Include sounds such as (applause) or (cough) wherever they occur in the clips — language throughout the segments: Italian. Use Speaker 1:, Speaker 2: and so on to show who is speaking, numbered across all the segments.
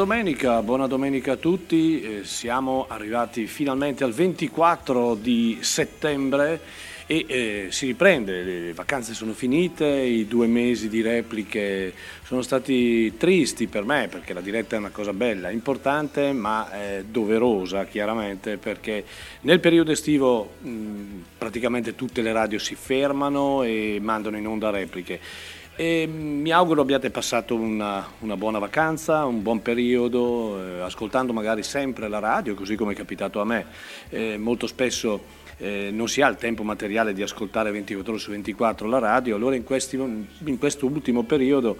Speaker 1: domenica, buona domenica a tutti. Eh, siamo arrivati finalmente al 24 di settembre e eh, si riprende, le vacanze sono finite, i due mesi di repliche sono stati tristi per me perché la diretta è una cosa bella, importante ma eh, doverosa chiaramente perché nel periodo estivo mh, praticamente tutte le radio si fermano e mandano in onda repliche e mi auguro abbiate passato una, una, buona vacanza, un buon periodo, eh, ascoltando magari sempre la radio, così come è capitato a me. Eh, molto spesso eh, non si ha il tempo materiale di ascoltare 24 ore su 24 la radio, allora in, questi, in questo ultimo periodo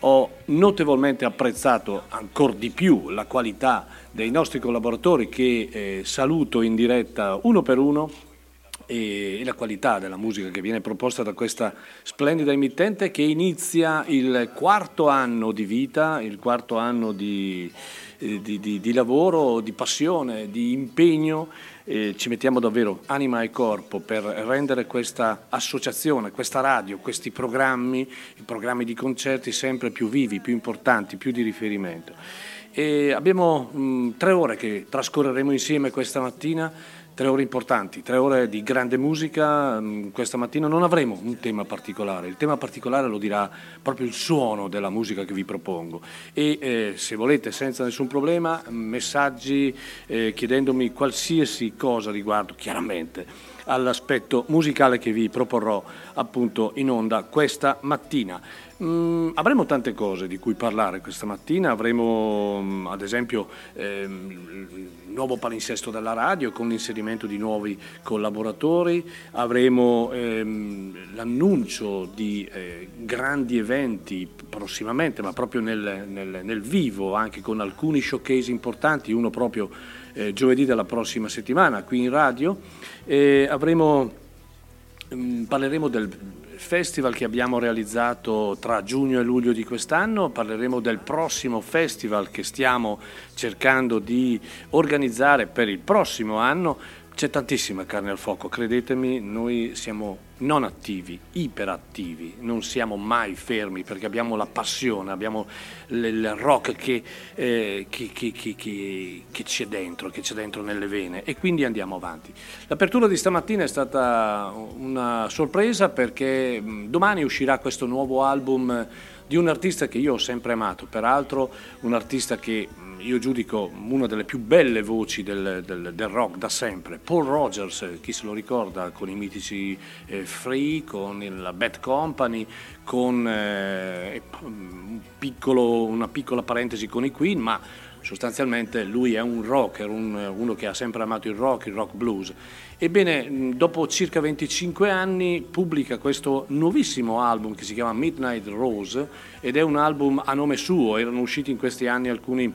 Speaker 1: ho notevolmente apprezzato ancora di più la qualità dei nostri collaboratori che eh, saluto in diretta uno per uno e la qualità della musica che viene proposta da questa splendida emittente che inizia il quarto anno di vita, il quarto anno di, eh, di, di, di lavoro, di passione, di impegno. E ci mettiamo davvero anima e corpo per rendere questa associazione, questa radio, questi programmi, i programmi di concerti sempre più vivi, più importanti, più di riferimento. E abbiamo mh, tre ore che trascorreremo insieme questa mattina Tre ore importanti, tre ore di grande musica. Mm, questa mattina non avremo un tema particolare, il tema particolare lo dirà proprio il suono della musica che vi propongo. E eh, se volete, senza nessun problema, messaggi eh, chiedendomi qualsiasi cosa riguardo, chiaramente, all'aspetto musicale che vi proporrò appunto in onda questa mattina. Mm, avremo tante cose di cui parlare questa mattina, avremo mm, ad esempio ehm, il nuovo palinsesto della radio con l'inserimento di nuovi collaboratori, avremo ehm, l'annuncio di eh, grandi eventi prossimamente, ma proprio nel, nel, nel, vivo, anche con alcuni showcase importanti, uno proprio eh, giovedì della prossima settimana qui in radio. Avremo, mh, mm, parleremo del festival che abbiamo realizzato tra giugno e luglio di quest'anno, parleremo del prossimo festival che stiamo cercando di organizzare per il prossimo anno c'è tantissima carne al fuoco, credetemi, noi siamo non attivi, iperattivi, non siamo mai fermi perché abbiamo la passione, abbiamo il rock che, eh, che, che, che, c'è dentro, che c'è dentro nelle vene e quindi andiamo avanti. L'apertura di stamattina è stata una sorpresa perché domani uscirà questo nuovo album di un artista che io ho sempre amato, peraltro un artista che io giudico una delle più belle voci del, del, del, rock da sempre. Paul Rogers, chi se lo ricorda, con i mitici eh, Free, con la Bad Company, con eh, un piccolo, una piccola parentesi con i Queen, ma sostanzialmente lui è un rocker, un, uno che ha sempre amato il rock, il rock blues. Ebbene, dopo circa 25 anni pubblica questo nuovissimo album che si chiama Midnight Rose ed è un album a nome suo, erano usciti in questi anni alcuni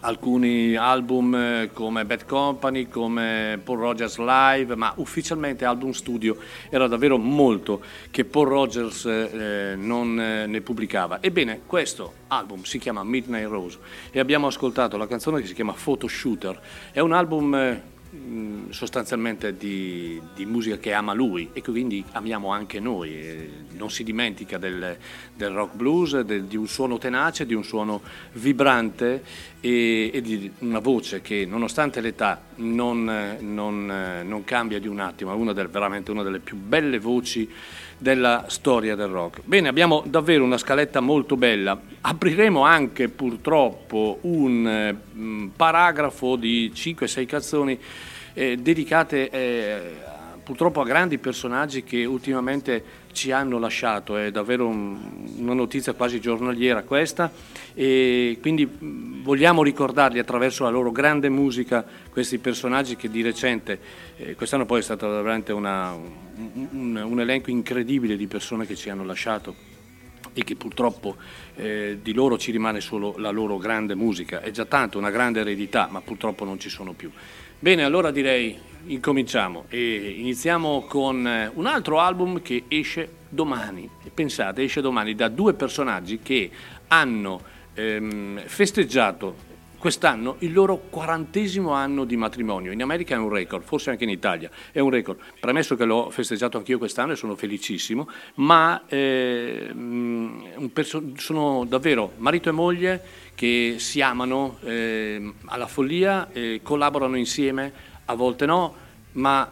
Speaker 1: alcuni album eh, come Bad Company, come Paul Rogers Live, ma ufficialmente album studio era davvero molto che Paul Rogers eh, non eh, ne pubblicava. Ebbene, questo album si chiama Midnight Rose e abbiamo ascoltato la canzone che si chiama Photo Shooter. È un album sostanzialmente di, di, musica che ama lui e che quindi amiamo anche noi. Non si dimentica del, del rock blues, del, di un suono tenace, di un suono vibrante e, e di una voce che nonostante l'età non, non, non cambia di un attimo, è una del, veramente una delle più belle voci della storia del rock. Bene, abbiamo davvero una scaletta molto bella. Apriremo anche purtroppo un mm, paragrafo di 5-6 canzoni eh, dedicate eh, purtroppo a grandi personaggi che ultimamente ci hanno lasciato, è davvero un, una notizia quasi giornaliera questa e quindi mm, vogliamo ricordarli attraverso la loro grande musica questi personaggi che di recente, eh, quest'anno poi è stato veramente una, un, un elenco incredibile di persone che ci hanno lasciato e che purtroppo eh, di loro ci rimane solo la loro grande musica. È già tanto una grande eredità, ma purtroppo non ci sono più. Bene, allora direi incominciamo e iniziamo con eh, un altro album che esce domani. Pensate, esce domani da due personaggi che hanno ehm, festeggiato quest'anno il loro quarantesimo anno di matrimonio. In America è un record, forse anche in Italia è un record. Premesso che l'ho festeggiato anch'io quest'anno e sono felicissimo, ma eh, perso- sono davvero marito e moglie che si amano eh, alla follia, eh, collaborano insieme, a volte no, ma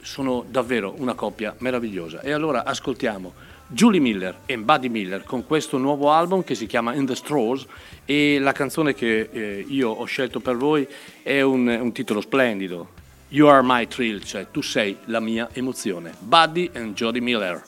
Speaker 1: sono davvero una coppia meravigliosa. E allora ascoltiamo Julie Miller e Buddy Miller con questo nuovo album che si chiama In the Straws e la canzone che eh, io ho scelto per voi è un, un, titolo splendido, You Are My Thrill, cioè tu sei la mia emozione. Buddy and Jody Miller.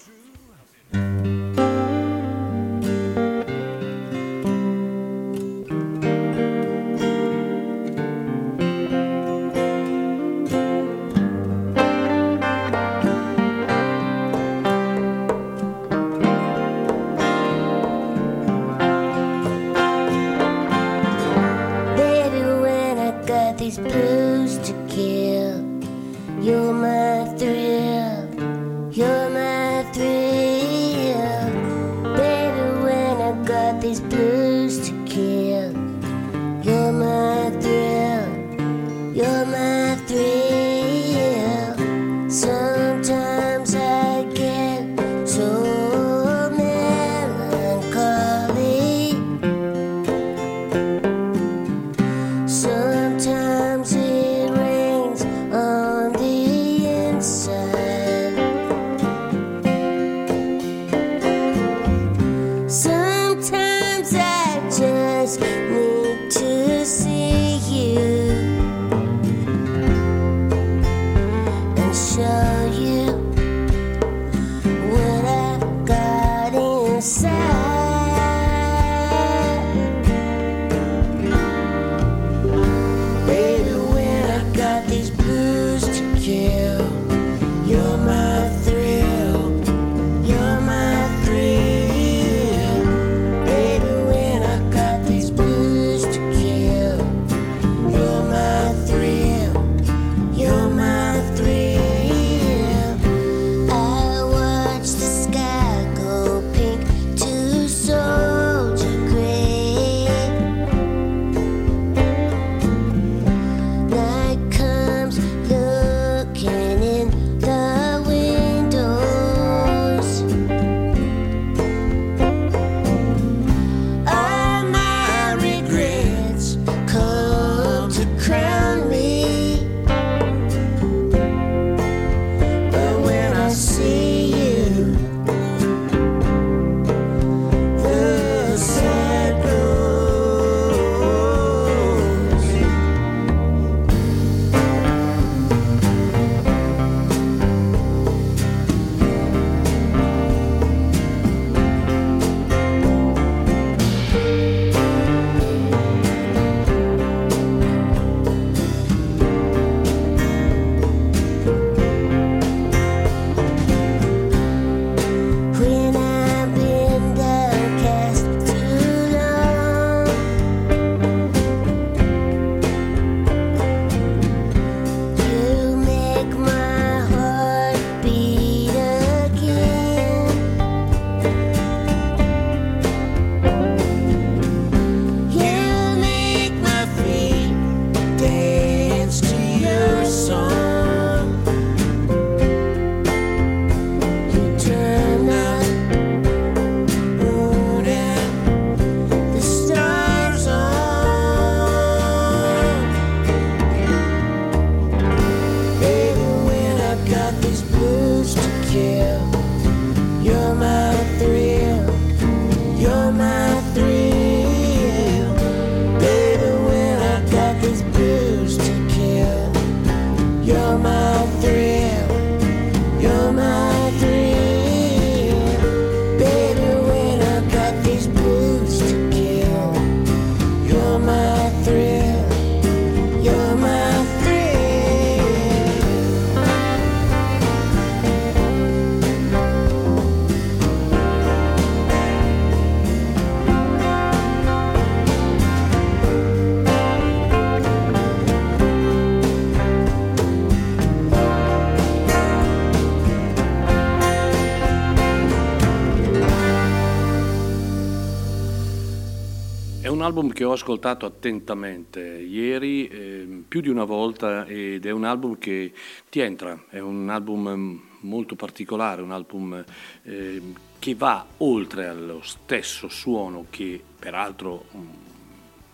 Speaker 1: Album che ho ascoltato attentamente ieri, eh, più di una volta, ed è un album che ti entra, è un album mm, molto particolare, un album eh, che va oltre allo stesso suono che peraltro um,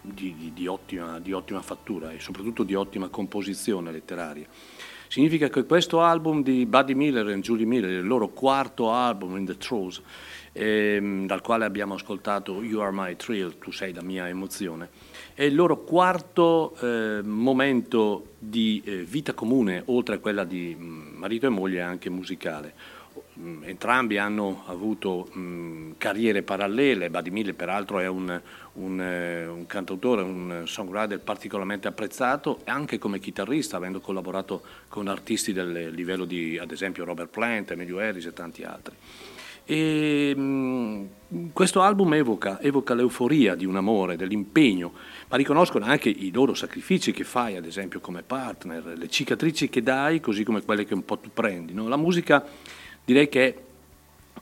Speaker 1: di, di, di, ottima, di ottima fattura e soprattutto di ottima composizione letteraria. Significa che questo album di Buddy Miller e Julie Miller, il loro quarto album in The Throws, ehm, dal quale abbiamo ascoltato You Are My Thrill, tu sei la mia emozione, è il loro quarto eh, momento di eh, vita comune, oltre a quella di mh, marito e moglie, anche musicale. Entrambi hanno avuto mh, carriere parallele, Buddy Miller peraltro è un, un, eh, un, cantautore, un songwriter particolarmente apprezzato, anche come chitarrista, avendo collaborato con artisti del livello di, ad esempio, Robert Plant, Emilio Harris e tanti altri. E, mh, questo album evoca, evoca, l'euforia di un amore, dell'impegno, ma riconoscono anche i loro sacrifici che fai, ad esempio come partner, le cicatrici che dai, così come quelle che un po' tu prendi. No? La musica direi che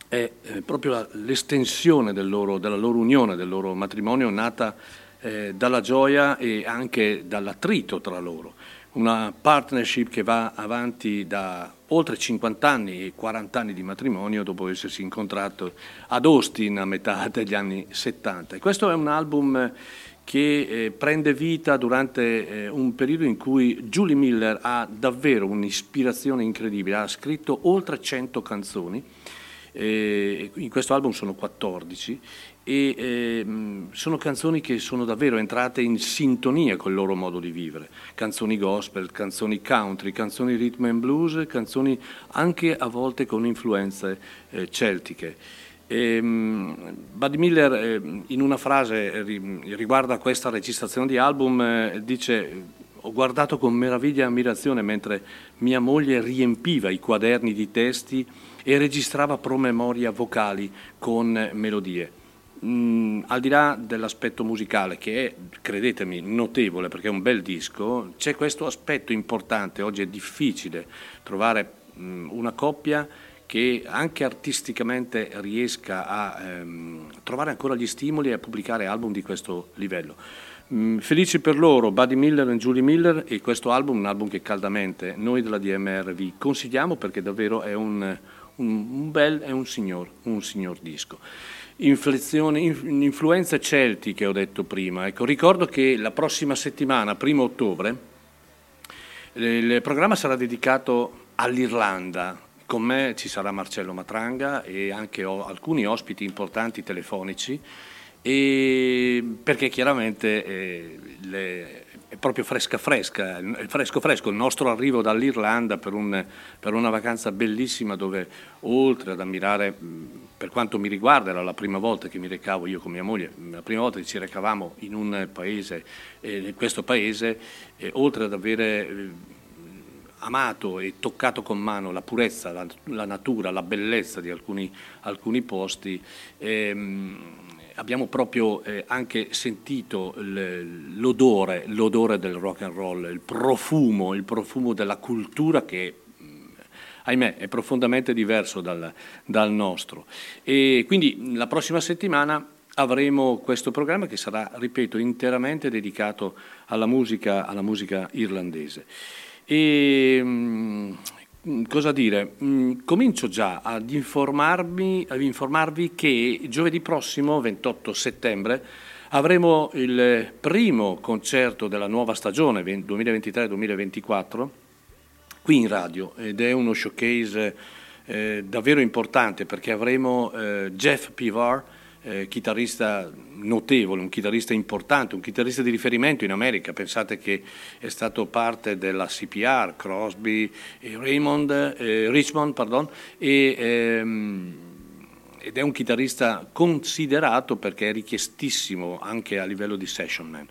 Speaker 1: è, è proprio la, l'estensione del loro, della loro unione, del loro matrimonio, nata eh, dalla gioia e anche dall'attrito tra loro una partnership che va avanti da oltre 50 anni e 40 anni di matrimonio dopo essersi incontrato ad Austin a metà degli anni 70. E questo è un album che eh, prende vita durante eh, un periodo in cui Julie Miller ha davvero un'ispirazione incredibile, ha scritto oltre 100 canzoni, eh, in questo album sono 14 e eh, sono canzoni che sono davvero entrate in sintonia col loro modo di vivere, canzoni gospel, canzoni country, canzoni rhythm and blues, canzoni anche a volte con influenze eh, celtiche. E, um, Buddy Miller eh, in una frase riguardo a questa registrazione di album eh, dice ho guardato con meraviglia e ammirazione mentre mia moglie riempiva i quaderni di testi e registrava promemoria vocali con melodie mh, mm, al di là dell'aspetto musicale, che è, credetemi, notevole perché è un bel disco, c'è questo aspetto importante. Oggi è difficile trovare mh, mm, una coppia che anche artisticamente riesca a ehm, trovare ancora gli stimoli e a pubblicare album di questo livello. Mm, felici per loro, Buddy Miller e Julie Miller e questo album, un album che caldamente noi della DMR vi consigliamo perché davvero è un, un, bel e un signor, un signor disco influenze celtiche, ho detto prima. Ecco, ricordo che la prossima settimana, primo ottobre, il programma sarà dedicato all'Irlanda. Con me ci sarà Marcello Matranga e anche alcuni ospiti importanti telefonici, perché chiaramente eh, le, è proprio fresca fresca, fresco fresco. Il nostro arrivo dall'Irlanda per, un, per, una vacanza bellissima dove oltre ad ammirare, per quanto mi riguarda era la prima volta che mi recavo io con mia moglie, la prima volta che ci recavamo in un paese, eh, in questo paese, eh, oltre ad avere eh, amato e toccato con mano la purezza, la, la natura, la bellezza di alcuni, alcuni posti, ehm, abbiamo proprio eh, anche sentito l'odore, l'odore del rock and roll, il profumo, il profumo della cultura che mm, ahimè è profondamente diverso dal, dal nostro. E quindi la prossima settimana avremo questo programma che sarà, ripeto, interamente dedicato alla musica, alla musica irlandese. E, mm, Mm, cosa dire? Mm, comincio già ad ad informarvi che giovedì prossimo, 28 settembre, avremo il primo concerto della nuova stagione 2023-2024 qui in radio ed è uno showcase eh, davvero importante perché avremo eh, Jeff Pivar eh, chitarrista notevole, un chitarrista importante, un chitarrista di riferimento in America. Pensate che è stato parte della CPR, Crosby e Raymond, eh, Richmond, pardon, e, ehm, ed è un chitarrista considerato perché è richiestissimo anche a livello di session man.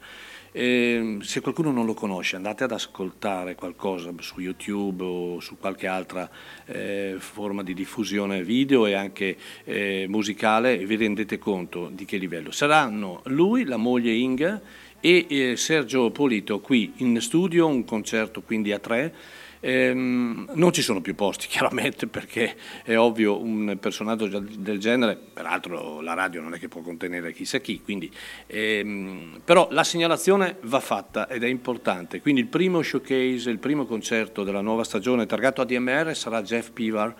Speaker 1: Eh, se qualcuno non lo conosce andate ad ascoltare qualcosa su YouTube o su qualche altra eh, forma di diffusione video e anche eh, musicale e vi rendete conto di che livello. Saranno lui, la moglie Inga e eh, Sergio Polito qui in studio, un concerto quindi a tre. Ehm, non ci sono più posti (laughs) chiaramente perché è ovvio un personaggio del genere, peraltro la radio non è che può contenere chissà chi, quindi, ehm, però la segnalazione va fatta ed è importante, quindi il primo showcase, il primo concerto della nuova stagione targato ADMR sarà Jeff Pivar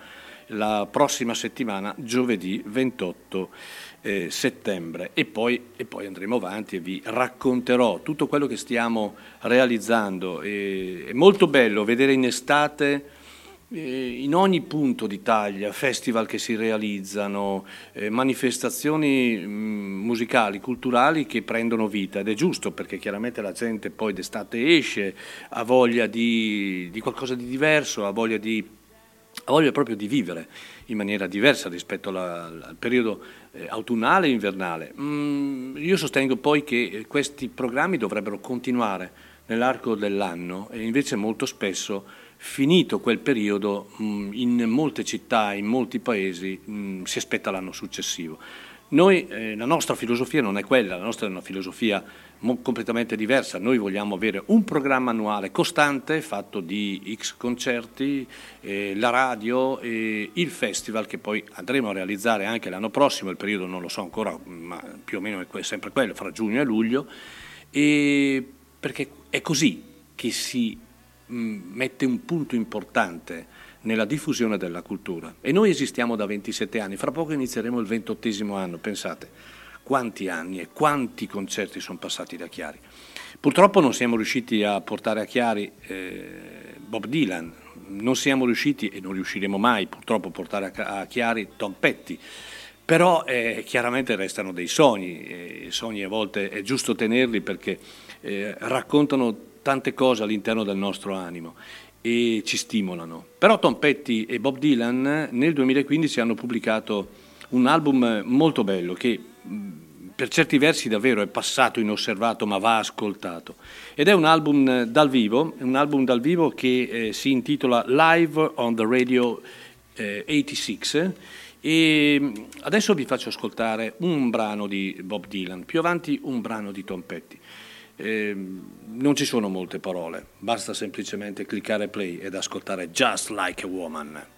Speaker 1: la prossima settimana, giovedì 28 eh, settembre e poi, e poi, andremo avanti e vi racconterò tutto quello che stiamo realizzando. E, è molto bello vedere in estate eh, in ogni punto d'Italia festival che si realizzano, eh, manifestazioni mh, mm, musicali, culturali che prendono vita ed è giusto perché chiaramente la gente poi d'estate esce, ha voglia di, di qualcosa di diverso, ha voglia di ha voglia proprio di vivere in maniera diversa rispetto alla, al periodo autunnale e invernale. Mm, io sostengo poi che eh, questi programmi dovrebbero continuare nell'arco dell'anno e invece molto spesso, finito quel periodo, mm, in molte città, in molti paesi, mm, si aspetta l'anno successivo. Noi, eh, la nostra filosofia non è quella, la nostra è una filosofia completamente diversa. Noi vogliamo avere un programma annuale costante fatto di X concerti, eh, la radio e il festival che poi andremo a realizzare anche l'anno prossimo, il periodo non lo so ancora, ma più o meno è sempre quello, fra giugno e luglio, e perché è così che si mh, mm, mette un punto importante nella diffusione della cultura. E noi esistiamo da 27 anni, fra poco inizieremo il 28 anno, pensate quanti anni e quanti concerti sono passati da Chiari. Purtroppo non siamo riusciti a portare a Chiari eh, Bob Dylan, non siamo riusciti e non riusciremo mai purtroppo a portare a Chiari Tom Petty, però eh, chiaramente restano dei sogni, e i sogni a volte è giusto tenerli perché eh, raccontano tante cose all'interno del nostro animo e ci stimolano. Però Tom Petty e Bob Dylan nel 2015 hanno pubblicato un album molto bello che per certi versi davvero è passato inosservato ma va ascoltato ed è un album dal vivo, un album dal vivo che eh, si intitola Live on the Radio eh, 86 e adesso vi faccio ascoltare un brano di Bob Dylan, più avanti un brano di Tom Petty. Eh, non ci sono molte parole, basta semplicemente cliccare play ed ascoltare Just Like a Woman.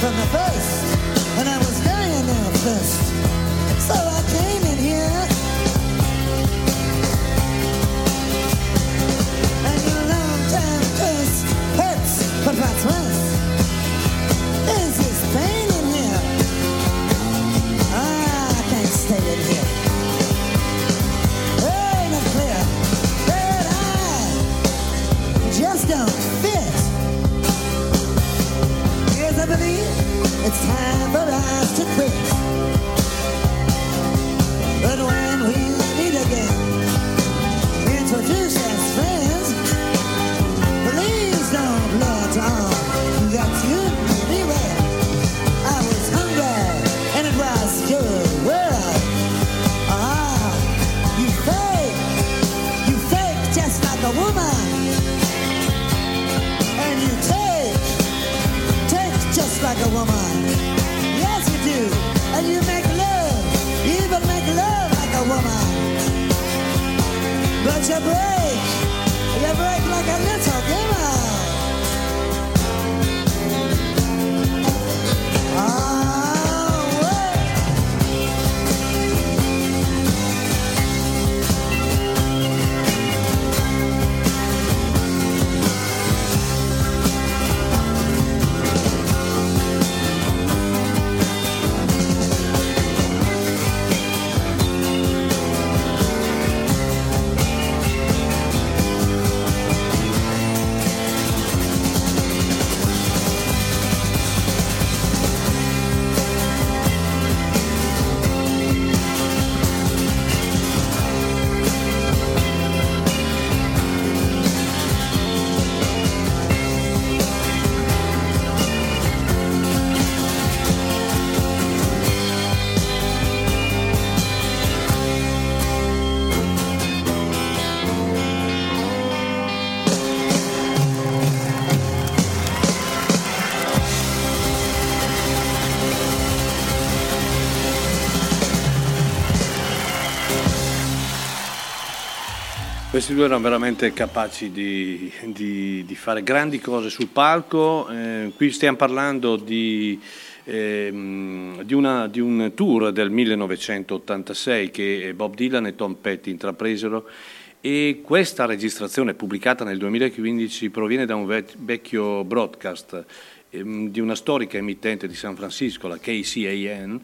Speaker 2: From the first, and I was there first. So I came paradise. Like a woman. Yes, you do, and you make love, you even make love like a woman. But you break, you break like a little woman.
Speaker 1: Questi due erano veramente capaci di, di- di fare grandi cose sul palco. Eh, qui stiamo parlando di, ehm, di una- di un tour del 1986 che Bob Dylan e Tom Petty intrapresero e questa registrazione pubblicata nel 2015 proviene da un vec- vecchio broadcast ehm, di una storica emittente di San Francisco, la KCAN,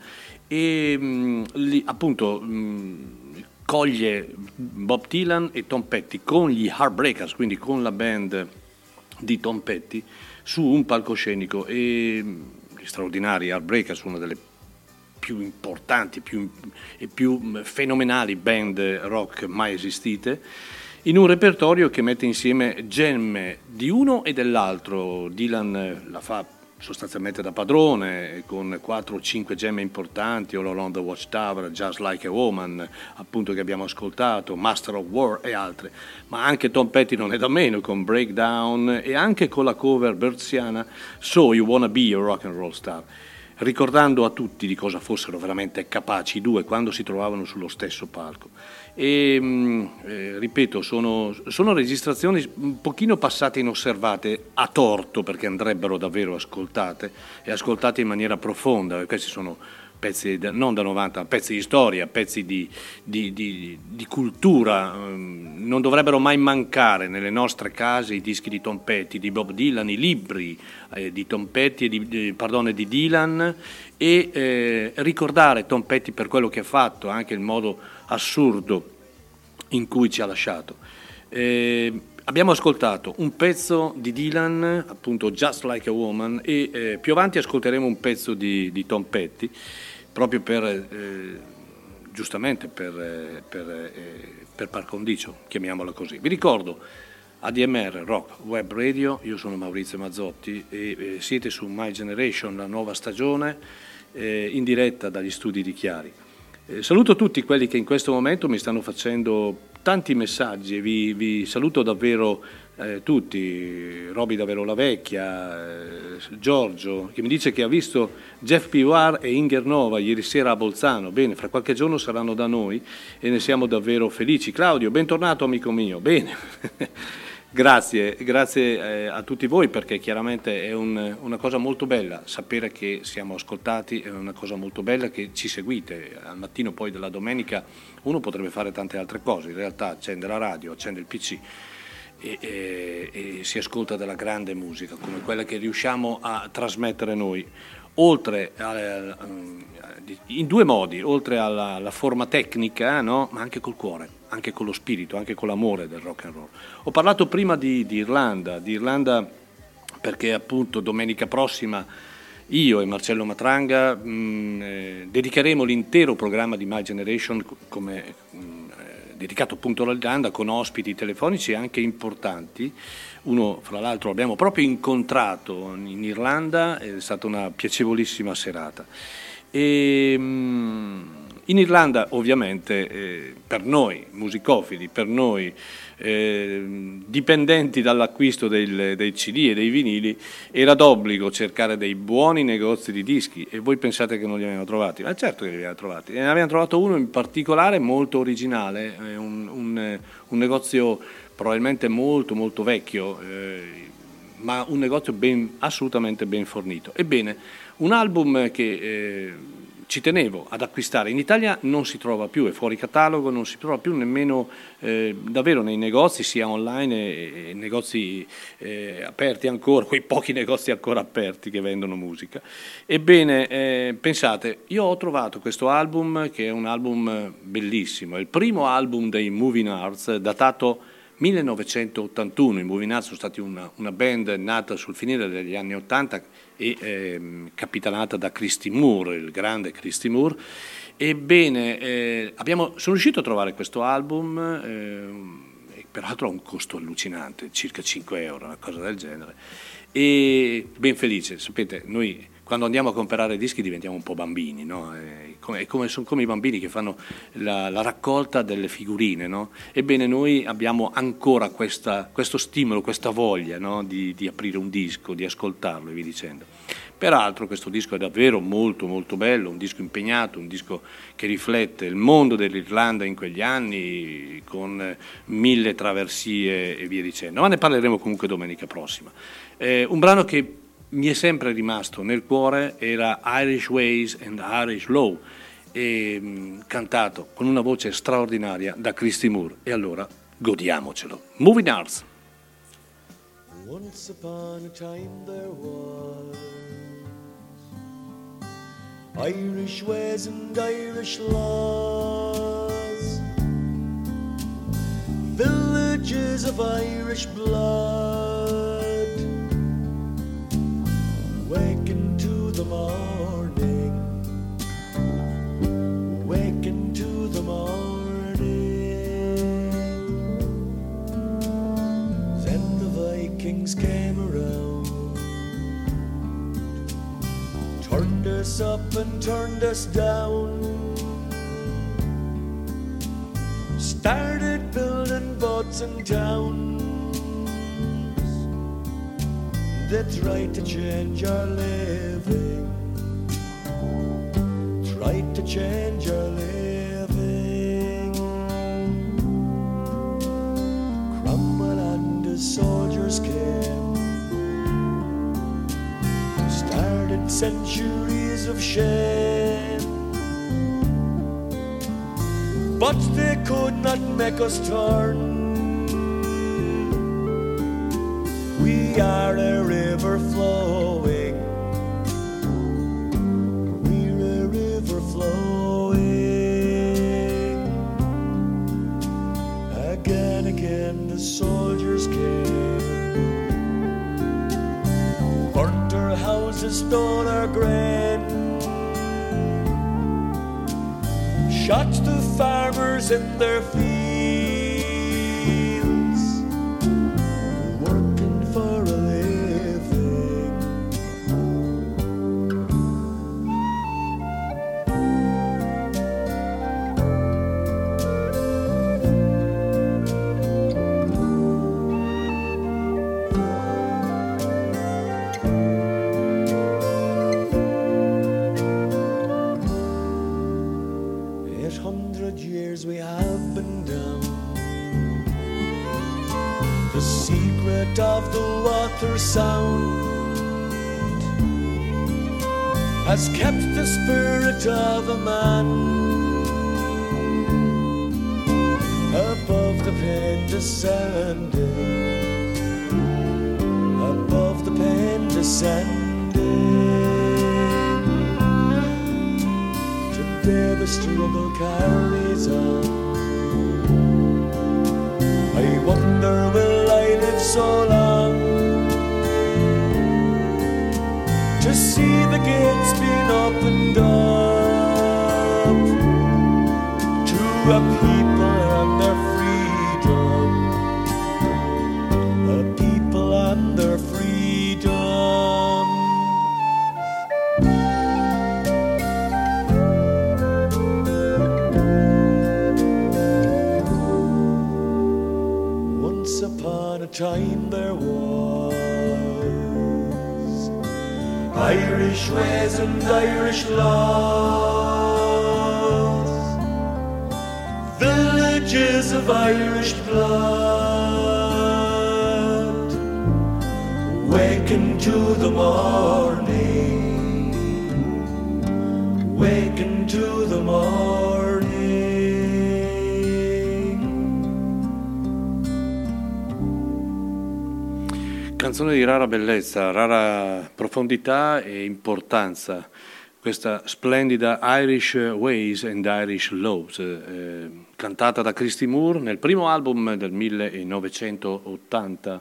Speaker 1: e mh, lì, appunto mh, coglie Bob Dylan e Tom Petty con gli Heartbreakers, quindi con la band di Tom Petty, su un palcoscenico e mh, gli straordinari Heartbreakers, una delle più importanti più, e più mh, fenomenali band rock mai esistite, in un repertorio che mette insieme gemme di uno e dell'altro. Dylan eh, la fa sostanzialmente da padrone, con 4 o 5 gemme importanti, All Along the Watchtower, Just Like a Woman, appunto che abbiamo ascoltato, Master of War e altre, ma anche Tom Petty non è da meno con Breakdown e anche con la cover berziana So You Wanna Be a Rock and Roll Star ricordando a tutti di cosa fossero veramente capaci i due quando si trovavano sullo stesso palco. E, mh, eh, ripeto, sono, sono registrazioni un pochino passate inosservate a torto perché andrebbero davvero ascoltate e ascoltate in maniera profonda. Questi sono pezzi da- non da 90, ma pezzi di storia, pezzi di, di- di- di cultura. ehm, Non dovrebbero mai mancare nelle nostre case i dischi di Tom Petty, di Bob Dylan, i libri eh, di Tom Petty, e di, pardon, Dylan e eh, ricordare Tom Petty per quello che ha fatto, anche il modo assurdo in cui ci ha lasciato. Eh, abbiamo ascoltato un pezzo di Dylan, appunto Just Like a Woman, e eh, più avanti ascolteremo un pezzo di, di Tom Petty, proprio per, eh, giustamente per, eh, per, eh, per par condicio, chiamiamola così. Vi ricordo ADMR Rock Web Radio, io sono Maurizio Mazzotti e eh, siete su My Generation, la nuova stagione, in diretta dagli studi di Chiari. Eh, saluto tutti quelli che in questo momento mi stanno facendo tanti messaggi e vi, vi saluto davvero eh, tutti, Roby davvero la vecchia, eh, Giorgio che mi dice che ha visto Jeff Pivar e Inger Nova ieri sera a Bolzano, bene, fra qualche giorno saranno da noi e ne siamo davvero felici. Claudio, bentornato amico mio, bene. (laughs) Grazie, grazie eh, a tutti voi perché chiaramente è un- una cosa molto bella sapere che siamo ascoltati, è una cosa molto bella che ci seguite. Al mattino poi della domenica uno potrebbe fare tante altre cose, in realtà accende la radio, accende il PC e, e- e si ascolta della grande musica come quella che riusciamo a trasmettere noi. Oltre al- in due modi, oltre alla, alla forma tecnica, no? ma anche col cuore, anche con lo spirito, anche con l'amore del rock and roll. Ho parlato prima di, di Irlanda, di Irlanda perché appunto domenica prossima io e Marcello Matranga mh, eh, dedicheremo l'intero programma di My Generation co- come mh, eh, dedicato appunto all'Irlanda con ospiti telefonici anche importanti. Uno fra l'altro l'abbiamo proprio incontrato in Irlanda, è stata una piacevolissima serata. E, mh, in Irlanda ovviamente eh, per noi musicofili, per noi eh, dipendenti dall'acquisto del- dei CD e dei vinili, era d'obbligo cercare dei buoni negozi di dischi e voi pensate che non li abbiamo trovati? Ma certo che li abbiamo trovati, ne abbiamo trovato uno in particolare molto originale, eh, un, un, eh, un negozio probabilmente molto molto vecchio, eh, ma un negozio ben- assolutamente ben fornito. Ebbene, un album che eh, ci tenevo ad acquistare in Italia non si trova più, è fuori catalogo, non si trova più nemmeno eh, davvero nei negozi, sia online e, e negozi eh, aperti ancora, quei pochi negozi ancora aperti che vendono musica. Ebbene, eh, pensate, io ho trovato questo album che è un album bellissimo, è il primo album dei Moving Arts datato 1981, i Moving Arts sono stati una, una band nata sul finire degli anni 80 e ehm, capitanata da Christy Moore, il grande Christy Moore. Ebbene, eh, abbiamo- sono riuscito a trovare questo album, ehm, e peraltro ha un costo allucinante, circa 5 euro, una cosa del genere, e ben felice, sapete, noi quando andiamo a comprare dischi diventiamo un po' bambini, no? È come, è come- sono come i bambini che fanno la, la raccolta delle figurine, no? Ebbene noi abbiamo ancora questa- questo stimolo, questa voglia no? di, di aprire un disco, di ascoltarlo e via dicendo. Peraltro questo disco è davvero molto molto bello, un disco impegnato, un disco che riflette il mondo dell'Irlanda in quegli anni con mille traversie e via dicendo, ma ne parleremo comunque domenica prossima. Eh, un brano che mi è sempre rimasto nel cuore era Irish Ways and Irish Law, e, mh, cantato con una voce straordinaria da Christy Moore. E allora godiamocelo. Moving Arts.
Speaker 3: Once upon a time there was Irish ways and Irish laws, villages of Irish blood, Started building boats and towns. They tried to change our living, tried to change our living. Cromwell and his soldiers came, started centuries of shame. But they could not make us turn. We are a river flowing. We're a river flowing. Again, again, the soldiers came. Burnt our houses, stole our grain. Shot the farmers in their fields. Has kept the spirit of a man above the pain descending, above the pain descending. Today the struggle carries on. I wonder will I live so long see the gates being opened up to a people Irish ways and Irish laws, villages of Irish blood, waken to the morning, waken to the morning.
Speaker 1: Canzone di rara bellezza, rara profondità e importanza. Questa splendida Irish Ways and Irish Laws, eh, cantata da Christy Moore nel primo album del 1980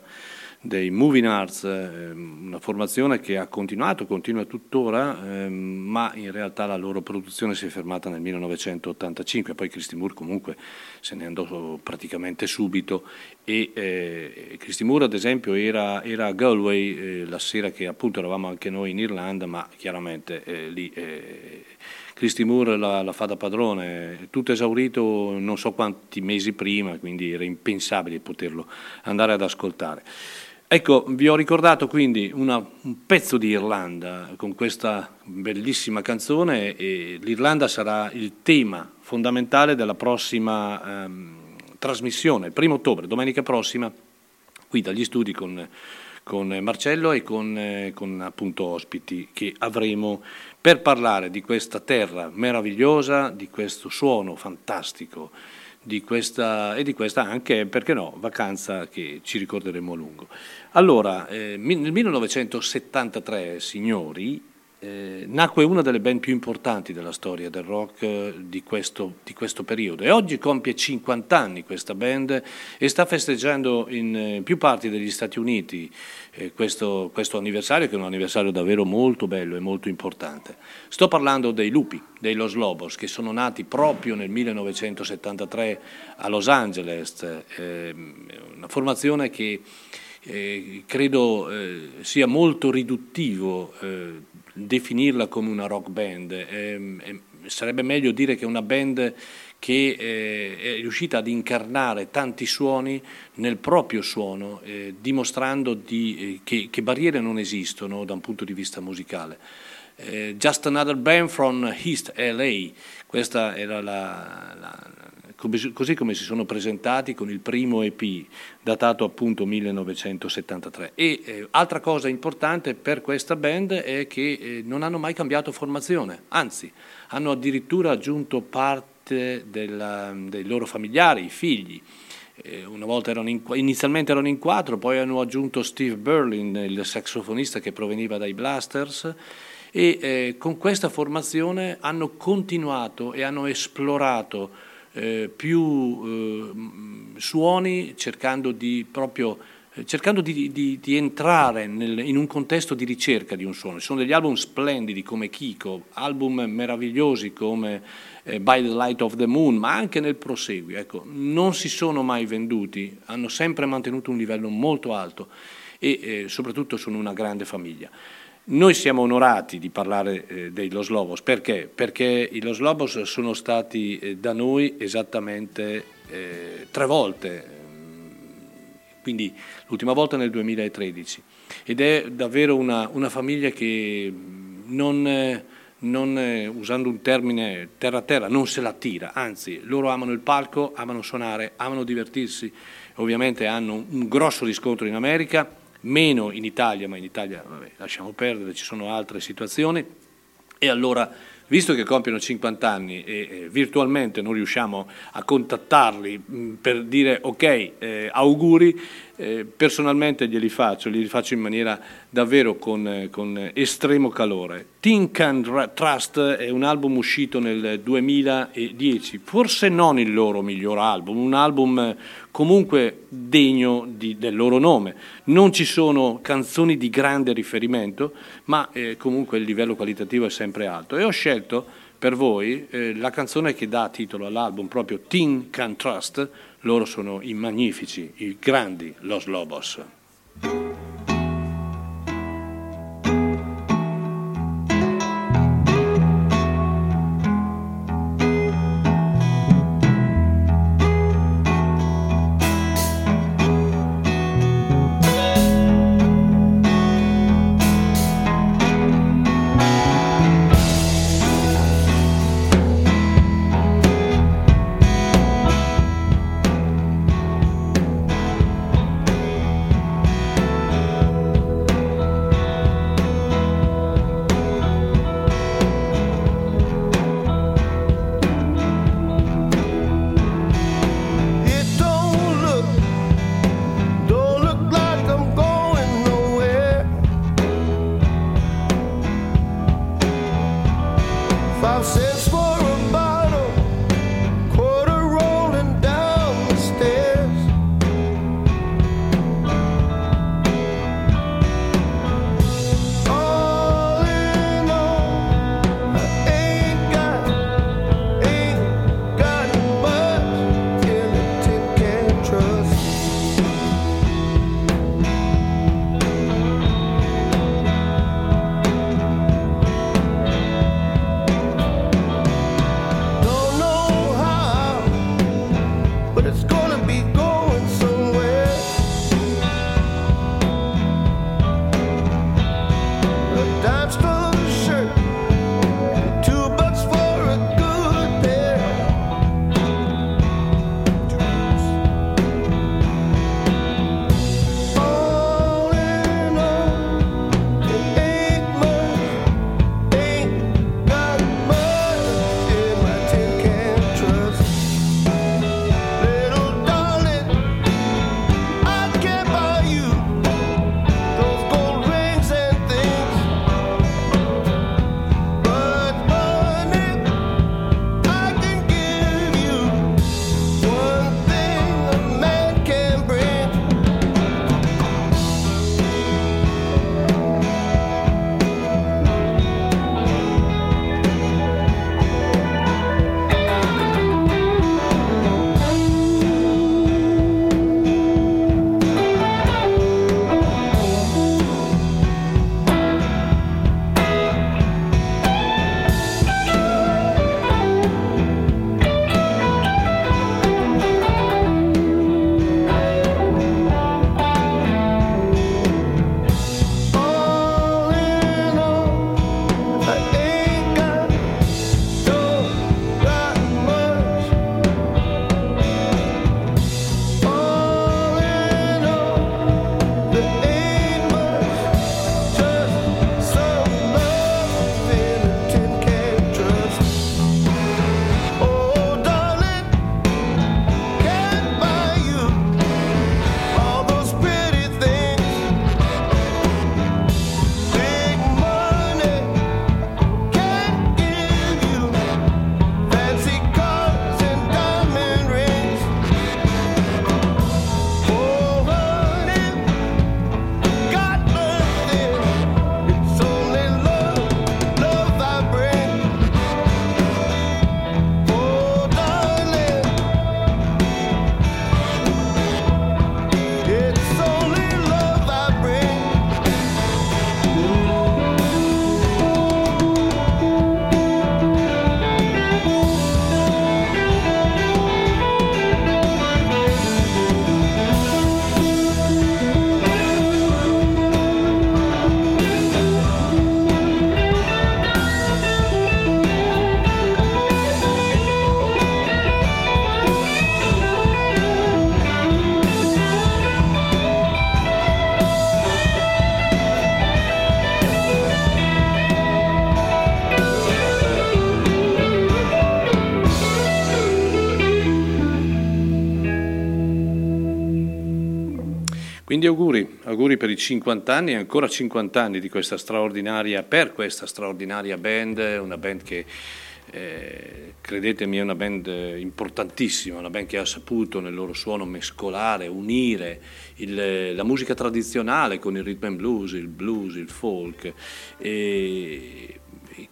Speaker 1: dei Moving Arts, eh, una formazione che ha continuato, continua tuttora, ehm, ma in realtà la loro produzione si è fermata nel 1985, poi Christy Moore comunque se ne andò praticamente subito e eh, Christy Moore ad esempio era, era a Galway eh, la sera che appunto eravamo anche noi in Irlanda, ma chiaramente lì Christy Moore la, la, fa da padrone, tutto esaurito non so quanti mesi prima, quindi era impensabile poterlo andare ad ascoltare. Ecco, vi ho ricordato quindi una, un pezzo di Irlanda con questa bellissima canzone e l'Irlanda sarà il tema fondamentale della prossima ehm, trasmissione, primo ottobre, domenica prossima, qui dagli studi con, con Marcello e con, eh, con appunto ospiti che avremo per parlare di questa terra meravigliosa, di questo suono fantastico di questa, e di questa anche, perché no, vacanza che ci ricorderemo a lungo. Allora, eh, nel 1973, signori, eh, nacque una delle band più importanti della storia del rock eh, di, questo, di, questo, periodo e oggi compie 50 anni questa band e sta festeggiando in eh, più parti degli Stati Uniti eh, questo, questo, anniversario che è un anniversario davvero molto bello e molto importante. Sto parlando dei Lupi, dei Los Lobos che sono nati proprio nel 1973 a Los Angeles, ehm, una formazione che eh, credo eh, sia molto riduttivo eh, definirla come una rock band, eh, sarebbe meglio dire che è una band che eh, è riuscita ad incarnare tanti suoni nel proprio suono, eh, dimostrando di, eh, che, che, barriere non esistono da un punto di vista musicale. Eh, Just Another Band from East LA, questa era la, la, così come si sono presentati con il primo EP datato appunto 1973. E eh, altra cosa importante per questa band è che eh, non hanno mai cambiato formazione, anzi hanno addirittura aggiunto parte della, dei loro familiari, i figli. Eh, una volta erano in, inizialmente erano in quattro, poi hanno aggiunto Steve Berlin, il saxofonista che proveniva dai Blasters e eh, con questa formazione hanno continuato e hanno esplorato eh, più eh, suoni cercando di proprio eh, cercando di, di, di entrare nel, in un contesto di ricerca di un suono. Ci sono degli album splendidi come Kiko, album meravigliosi come eh, By the Light of the Moon, ma anche nel proseguio. Ecco, non si sono mai venduti, hanno sempre mantenuto un livello molto alto e eh, soprattutto sono una grande famiglia. Noi siamo onorati di parlare eh, dei Los Lobos. Perché? Perché i Los Lobos sono stati eh, da noi esattamente eh, tre volte, quindi l'ultima volta nel 2013 ed è davvero una, una famiglia che non, non, eh, usando un termine terra a terra, non se la tira, anzi loro amano il palco, amano suonare, amano divertirsi, ovviamente hanno un grosso riscontro in America, meno in Italia, ma in Italia vabbè, lasciamo perdere, ci sono altre situazioni. E allora visto che compiono 50 anni e eh, virtualmente non riusciamo a contattarli mh, per dire ok, eh, auguri, eh, personalmente glieli faccio, glieli faccio in maniera davvero con, eh, con estremo calore. Think and Trust è un album uscito nel 2010, forse non il loro miglior album, un album eh, comunque degno di, del loro nome. Non ci sono canzoni di grande riferimento, ma eh, comunque il livello qualitativo è sempre alto. E ho scelto per voi eh, la canzone che dà titolo all'album, proprio Teen Can Trust, loro sono i magnifici, i grandi Los Lobos. Quindi auguri, auguri per i 50 anni e ancora 50 anni di questa straordinaria, per questa straordinaria band, una band che eh, credetemi è una band importantissima, una band che ha saputo nel loro suono mescolare, unire il, la musica tradizionale con il rhythm and blues, il blues, il folk. E,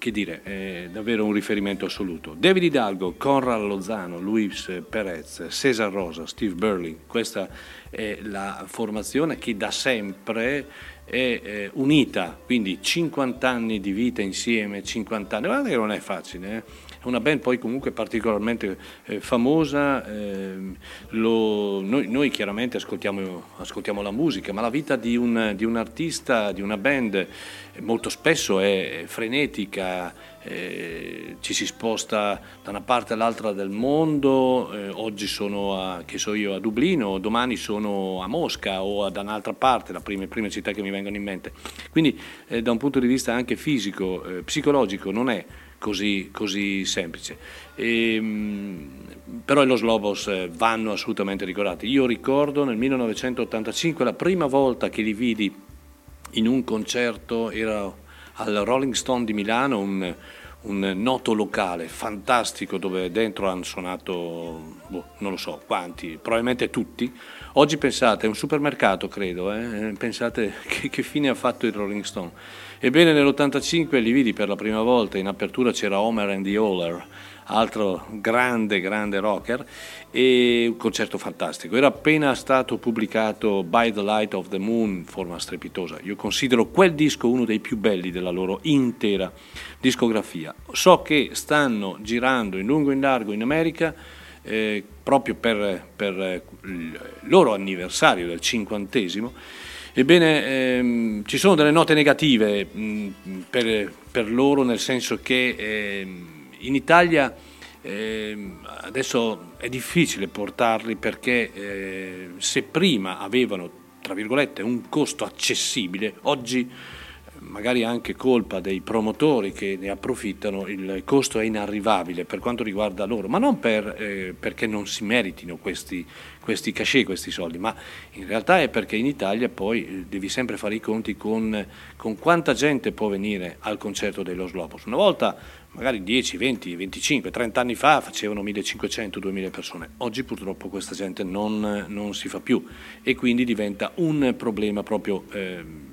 Speaker 1: che dire, è davvero un riferimento assoluto. David Hidalgo, Conrad Lozano, Luis Perez, Cesar Rosa, Steve Burling, questa è la formazione che da sempre è eh, unita, quindi 50 anni di vita insieme, 50 anni, guarda che non è facile, eh? Una band poi comunque particolarmente eh, famosa, ehm, lo, noi, noi, chiaramente ascoltiamo, ascoltiamo, la musica, ma la vita di un, di un artista, di una band eh, molto spesso è frenetica, eh, ci si sposta da una parte all'altra del mondo, eh, oggi sono a, so io, a, Dublino, domani sono a Mosca o da un'altra parte, le prime, prime, città che mi vengono in mente. Quindi eh, da un punto di vista anche fisico, eh, psicologico non è così, così semplice. E, ehm, però i Los Lobos eh, vanno assolutamente ricordati. Io ricordo nel 1985 la prima volta che li vidi in un concerto era al Rolling Stone di Milano, un, un noto locale fantastico dove dentro hanno suonato, boh, non lo so quanti, probabilmente tutti. Oggi pensate, è un supermercato credo, eh? pensate (laughs) che, che fine ha fatto il Rolling Stone. Ebbene nell'85 li vidi per la prima volta, in apertura c'era Homer and the Holler, altro grande, grande rocker, e un concerto fantastico. Era appena stato pubblicato By the Light of the Moon forma strepitosa. Io considero quel disco uno dei più belli della loro intera discografia. So che stanno girando in lungo e in largo in America. Eh, proprio per, per il loro anniversario del cinquantesimo Ebbene, ehm, ci sono delle note negative mh, per, per, loro, nel senso che ehm, in Italia ehm, adesso è difficile portarli perché eh, se prima avevano, tra virgolette, un costo accessibile, oggi magari anche colpa dei promotori che ne approfittano, il costo è inarrivabile per quanto riguarda loro, ma non per, eh, perché non si meritino questi, questi cachet, questi soldi, ma in realtà è perché in Italia poi eh, devi sempre fare i conti con, con quanta gente può venire al concerto dei Los Lobos. Una volta magari 10, 20, 25, 30 anni fa facevano 1500, 2000 persone. Oggi purtroppo questa gente non, non si fa più e quindi diventa un problema proprio eh,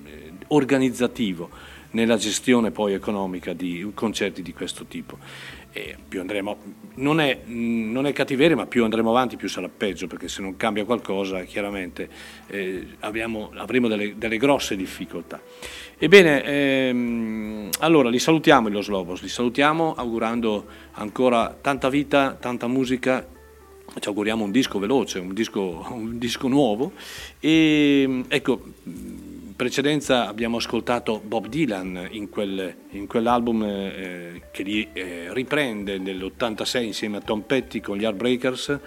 Speaker 1: organizzativo nella gestione poi economica di concerti di questo tipo. Andremo, non, è, non, è, cattiveria, ma più andremo avanti più sarà peggio, perché se non cambia qualcosa chiaramente eh, abbiamo, avremo delle, delle, grosse difficoltà. Ebbene, ehm, allora li salutiamo i Los Lobos, li salutiamo augurando ancora tanta vita, tanta musica ci auguriamo un disco veloce, un disco, un disco nuovo e ecco precedenza abbiamo ascoltato Bob Dylan in, quel, in quell'album eh, che li eh, riprende nell'86 insieme a Tom Petty con gli Heartbreakers.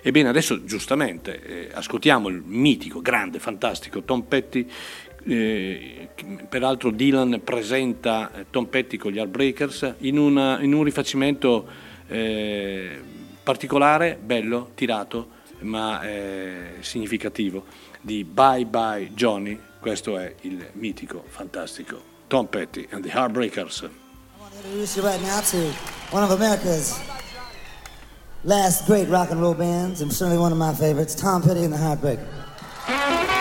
Speaker 1: Ebbene, adesso giustamente eh, ascoltiamo il mitico, grande, fantastico Tom Petty. Eh, peraltro Dylan presenta eh, Tom Petty con gli Heartbreakers in, una, in un rifacimento eh, particolare, bello, tirato, ma significativo di Bye Bye Johnny questo è il mitico, fantastico Tom Petty and the Heartbreakers.
Speaker 2: I want to introduce you right now to one of America's last great rock and roll bands, and certainly one of my favorites, Tom Petty and the Heartbreakers.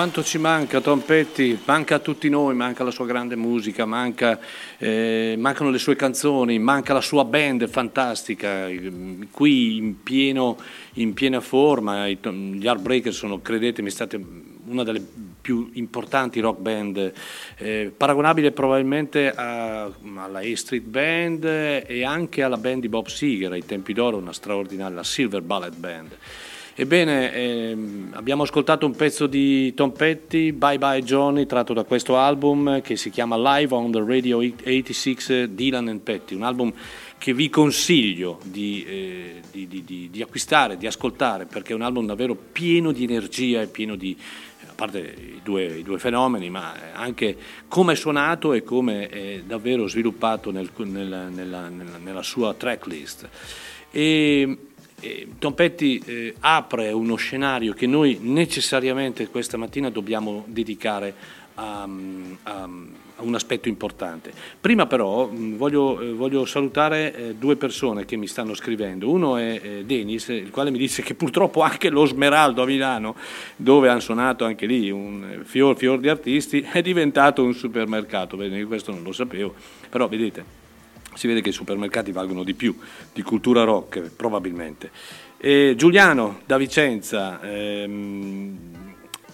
Speaker 1: Quanto ci manca Tom Petty, manca a tutti noi, manca la sua grande musica, manca, eh, mancano le sue canzoni, manca la sua band fantastica, qui in, pieno, in piena forma, gli Heartbreakers sono, credetemi, state una delle più importanti rock band, eh, paragonabile probabilmente a- alla A Street Band e anche alla band di Bob Seger, ai tempi d'oro una straordinaria, la Silver Ballet Band. Ebbene, ehm, abbiamo ascoltato un pezzo di Tom Petty, Bye Bye Johnny, tratto da questo album che si chiama Live on the Radio 86 Dylan and Petty, un album che vi consiglio di, eh, di- di- di- acquistare, di ascoltare, perché è un album davvero pieno di energia e pieno di, a parte i due, i due fenomeni, ma anche come è suonato e come è davvero sviluppato nel- nella, nella- nella- nella sua tracklist. E Tom Petty eh, apre uno scenario che noi necessariamente questa mattina dobbiamo dedicare a, a- a un aspetto importante. Prima però mh, voglio, eh, voglio salutare eh, due persone che mi stanno scrivendo. Uno è eh, Denis, il quale mi dice che purtroppo anche lo Smeraldo a Milano, dove hanno suonato anche lì un eh, fior, fior di artisti, è diventato un supermercato. Bene, questo non lo sapevo, però vedete si vede che i supermercati valgono di più di cultura rock probabilmente. E Giuliano da Vicenza ehm,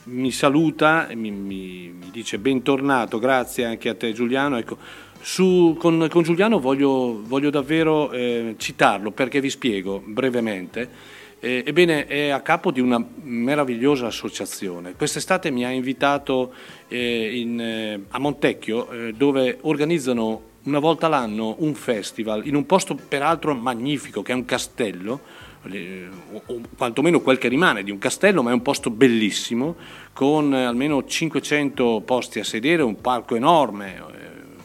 Speaker 1: mi saluta, mi, mi- mi dice bentornato, grazie anche a te Giuliano. Ecco, su- con, con Giuliano voglio, voglio davvero eh, citarlo perché vi spiego brevemente. Eh, ebbene, è a capo di una meravigliosa associazione. Quest'estate mi ha invitato eh, in, eh, a Montecchio, eh, dove organizzano una volta l'anno un festival in un posto peraltro magnifico, che è un castello, eh, o, quantomeno quel che rimane di un castello, ma è un posto bellissimo, con eh, almeno 500 posti a sedere, un parco enorme, eh,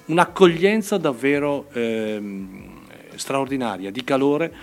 Speaker 1: un'accoglienza davvero ehm, straordinaria, di calore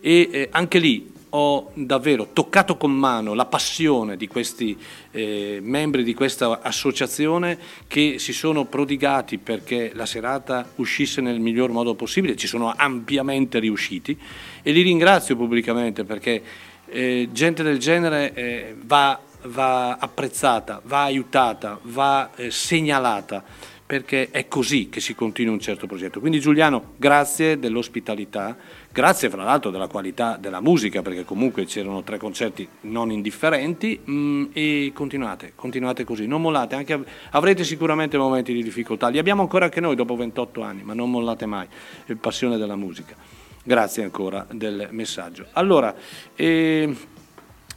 Speaker 1: e eh, anche lì ho davvero toccato con mano la passione di questi eh, membri di questa associazione che si sono prodigati perché la serata uscisse nel miglior modo possibile, ci sono ampiamente riusciti e li ringrazio pubblicamente perché eh, gente del genere eh, va, va apprezzata, va aiutata, va eh, segnalata perché è così che si continua un certo progetto. Quindi Giuliano, grazie dell'ospitalità, grazie fra l'altro della qualità della musica, perché comunque c'erano tre concerti non indifferenti mm, e continuate, continuate così, non mollate, anche, avrete sicuramente momenti di difficoltà, li abbiamo ancora anche noi dopo 28 anni, ma non mollate mai, è passione della musica. Grazie ancora del messaggio. Allora, eh,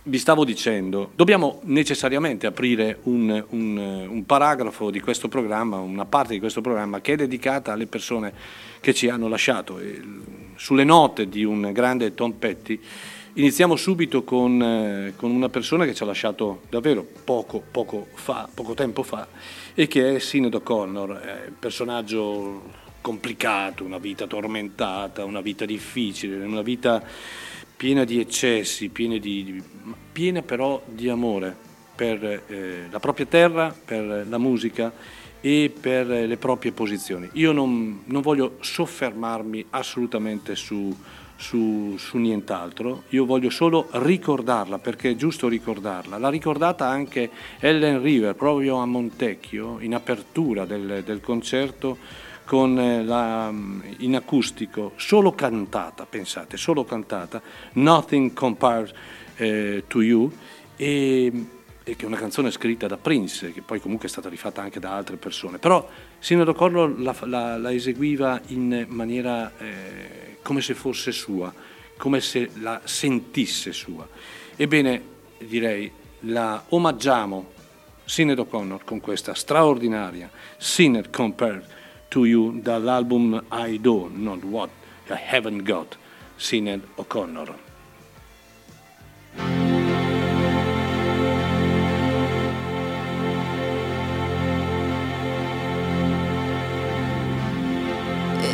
Speaker 1: vi stavo dicendo, dobbiamo necessariamente aprire un, un, un, paragrafo di questo programma, una parte di questo programma che è dedicata alle persone che ci hanno lasciato. Sulle note di un grande Tom Petty iniziamo subito con, eh, con, una persona che ci ha lasciato davvero poco, poco, fa, poco tempo fa e che è Sinead O'Connor, è un personaggio complicato, una vita tormentata, una vita difficile, una vita piena di eccessi, piena, di, piena però di amore per eh, la propria terra, per la musica e per le proprie posizioni. Io non, non voglio soffermarmi assolutamente su, su, su, nient'altro, io voglio solo ricordarla perché è giusto ricordarla. L'ha ricordata anche Ellen River proprio a Montecchio in apertura del, del concerto con eh, la, mm, in acustico, solo cantata, pensate, solo cantata, Nothing Compares eh, to You, e, che è una canzone scritta da Prince, che poi comunque è stata rifatta anche da altre persone, però Sino Corlo la, la, la, eseguiva in maniera eh, come se fosse sua, come se la sentisse sua. Ebbene, direi, la omaggiamo Sinead O'Connor con questa straordinaria Sinner Compared to You dall'album I Do Not What I Haven't Got, Sinead O'Connor.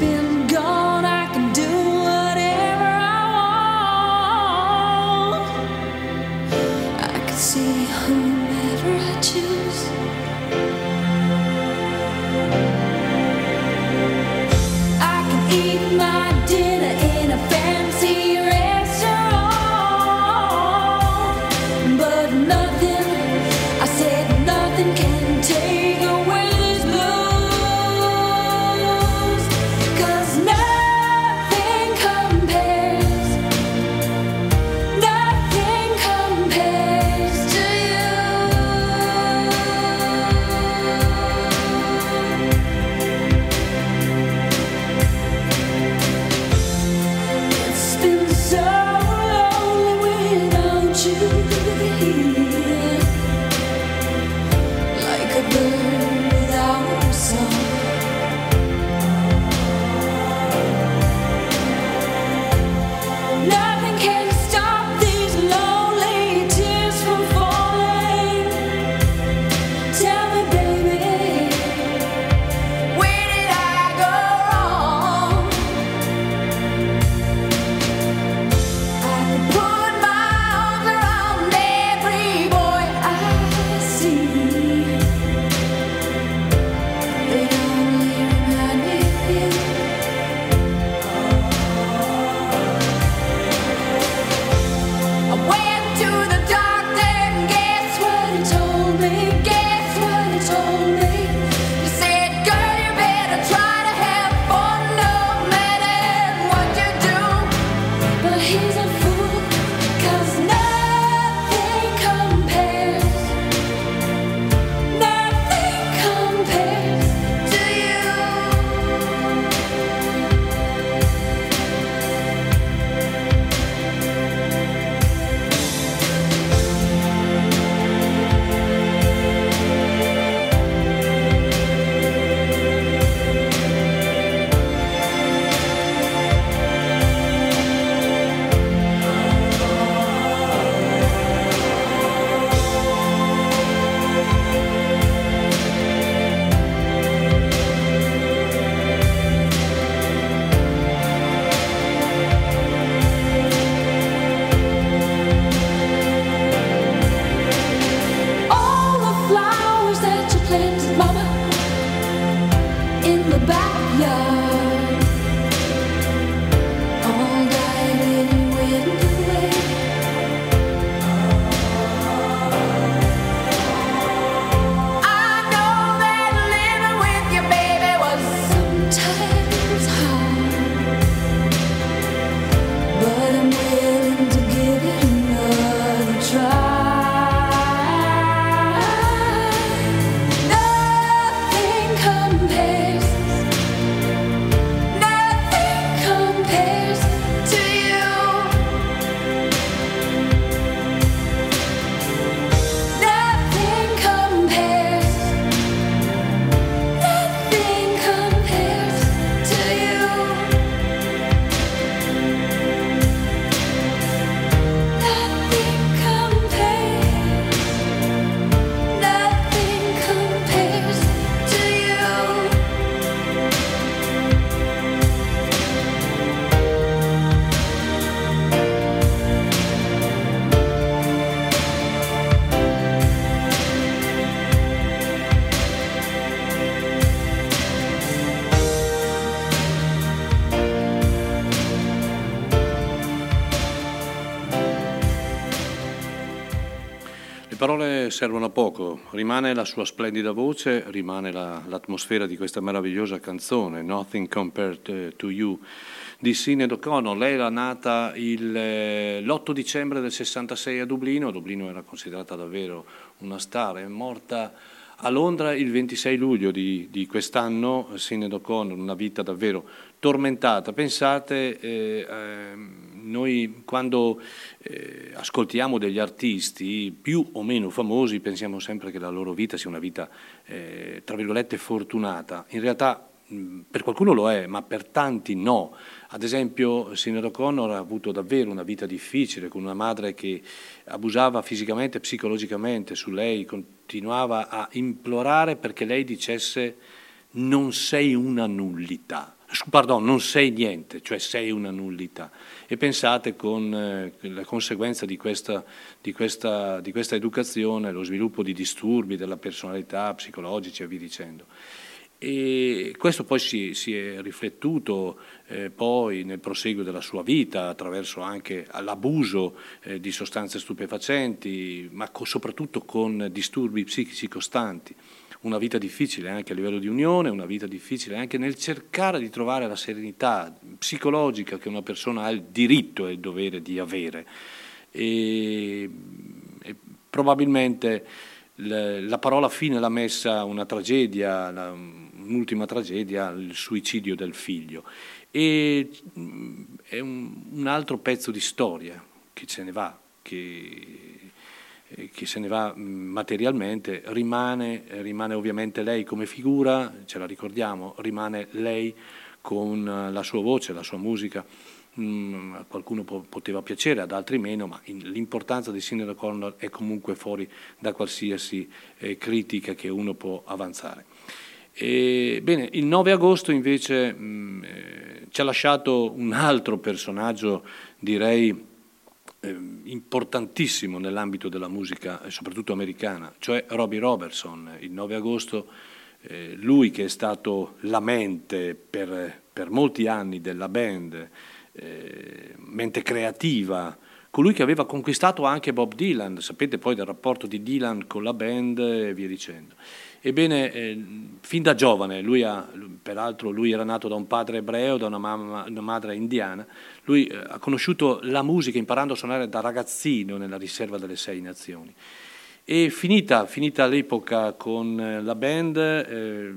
Speaker 4: been
Speaker 1: servono a poco, rimane la sua splendida voce, rimane la- l'atmosfera di questa meravigliosa canzone, Nothing Compared eh, to You, di Sinead O'Connor. Lei era nata il, eh, l'8 dicembre del 66 a Dublino, Dublino era considerata davvero una star, è morta a Londra il 26 luglio di, di quest'anno, Sinead O'Connor, una vita davvero tormentata. Pensate, eh, ehm, noi quando eh, ascoltiamo degli artisti più o meno famosi pensiamo sempre che la loro vita sia una vita, eh, tra virgolette, fortunata. In realtà mh, per qualcuno lo è, ma per tanti no. Ad esempio, Sinead O'Connor ha avuto davvero una vita difficile con una madre che abusava fisicamente e psicologicamente su lei, continuava a implorare perché lei dicesse non sei una nullità. Pardon, non sei niente, cioè sei una nullità. E pensate con eh, la conseguenza di questa, di, questa, di questa educazione, lo sviluppo di disturbi della personalità psicologici e via dicendo. E questo poi si, si è riflettuto eh, poi nel proseguo della sua vita attraverso anche l'abuso eh, di sostanze stupefacenti, ma co- soprattutto con disturbi psichici costanti. Una vita difficile anche a livello di unione, una vita difficile anche nel cercare di trovare la serenità psicologica che una persona ha il diritto e il dovere di avere. E, e probabilmente la parola fine l'ha messa una tragedia, un'ultima tragedia, il suicidio del figlio. E mh, è un, un altro pezzo di storia che se ne va, che, che se ne va mh, materialmente, rimane, rimane ovviamente lei come figura, ce la ricordiamo, rimane lei con eh, la sua voce, la sua musica. Mm, a qualcuno po- poteva piacere, ad altri meno, ma l'importanza di Sinead O'Connor è comunque fuori da qualsiasi eh, critica che uno può avanzare. E, bene, il 9 agosto invece mh, eh, ci ha lasciato un altro personaggio, direi importantissimo nell'ambito della musica, soprattutto americana, cioè Robbie Robertson. Il 9 agosto eh, lui che è stato la mente per, per molti anni della band, eh, mente creativa, colui che aveva conquistato anche Bob Dylan, sapete poi del rapporto di Dylan con la band e via dicendo. Ebbene, eh, fin da giovane, lui ha, peraltro lui era nato da un padre ebreo, da una, mamma, una madre indiana, lui eh, ha conosciuto la musica imparando a suonare da ragazzino nella riserva delle Sei Nazioni. E finita, finita l'epoca con eh, la band, eh,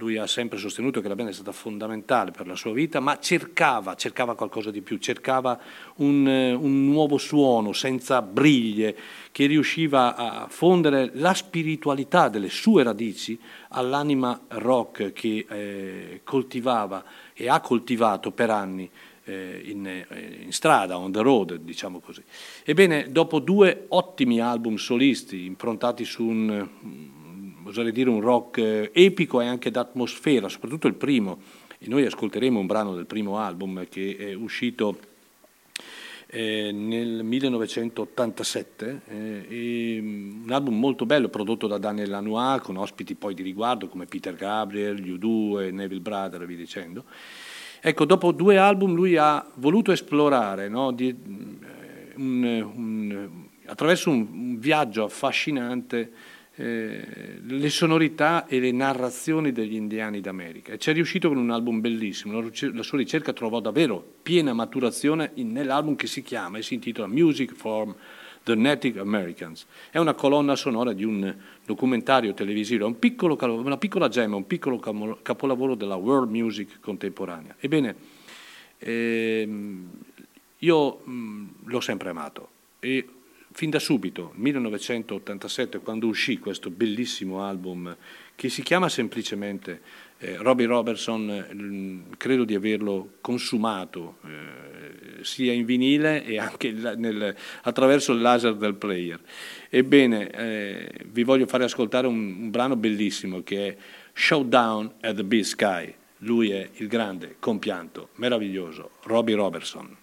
Speaker 1: lui ha sempre sostenuto che la band è stata fondamentale per la sua vita, ma cercava, cercava qualcosa di più, cercava un, eh, un nuovo suono senza briglie che riusciva a fondere la spiritualità delle sue radici all'anima rock che eh, coltivava e ha coltivato per anni eh, in, eh, in strada, on the road, diciamo così. Ebbene, dopo due ottimi album solisti improntati su un, oserei dire, un rock eh, epico e anche d'atmosfera, soprattutto il primo, e noi ascolteremo un brano del primo album che è uscito eh, nel 1987, eh, mm, un album molto bello prodotto da Daniel Lanois con ospiti poi di riguardo come Peter Gabriel, U2 e Neville Brother e via dicendo. Ecco, dopo due album lui ha voluto esplorare no, di, eh, un, un, attraverso un, un viaggio affascinante eh, le sonorità e le narrazioni degli indiani d'America e ci è riuscito con un album bellissimo, la, sua ricerca trovò davvero piena maturazione in- nell'album che si chiama e si intitola Music for the Native Americans. È una colonna sonora di un documentario televisivo, un piccolo una piccola gemma, un piccolo capolavoro della world music contemporanea. Ebbene, ehm, io mh, l'ho sempre amato e fin da subito, 1987, quando uscì questo bellissimo album che si chiama semplicemente eh, Robbie Robertson, eh, credo di averlo consumato eh, sia in vinile e anche nel- attraverso il laser del player. Ebbene, eh, vi voglio fare ascoltare un, un brano bellissimo che è Showdown at the Big Sky. Lui è il grande, compianto, meraviglioso Robbie Robertson.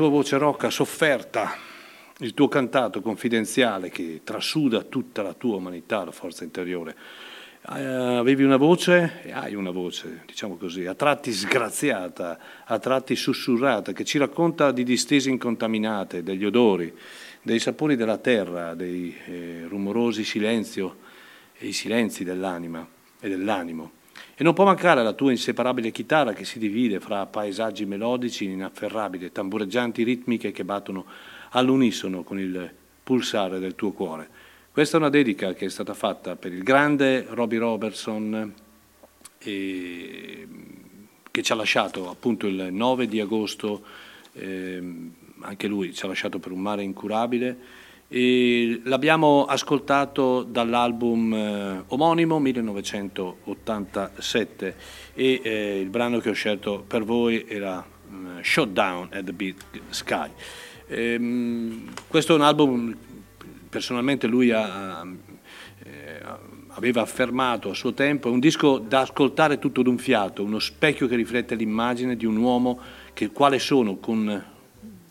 Speaker 1: Tua voce rocca sofferta, il tuo cantato confidenziale che trasuda tutta la tua umanità, la forza interiore. Eh, avevi una voce, e hai una voce, diciamo così, a tratti sgraziata, a tratti sussurrata, che ci racconta di distese incontaminate, degli odori, dei sapori della terra, dei eh, rumorosi silenzio e i silenzi dell'anima e dell'animo. E non può mancare la tua inseparabile chitarra che si divide fra paesaggi melodici inafferrabili, tambureggianti ritmiche che battono all'unisono con il pulsare del tuo cuore. Questa è una dedica che è stata fatta per il grande Robbie Robertson, e, che ci ha lasciato appunto il 9 di agosto, ehm, anche lui ci ha lasciato per un mare incurabile. E l'abbiamo ascoltato dall'album eh, omonimo 1987 e eh, il brano che ho scelto per voi era mm, Shutdown at the Big Sky. Ehm, questo è un album, personalmente lui ha, eh, aveva affermato a suo tempo, è un disco da ascoltare tutto d'un fiato, uno specchio che riflette l'immagine di un uomo che quale sono con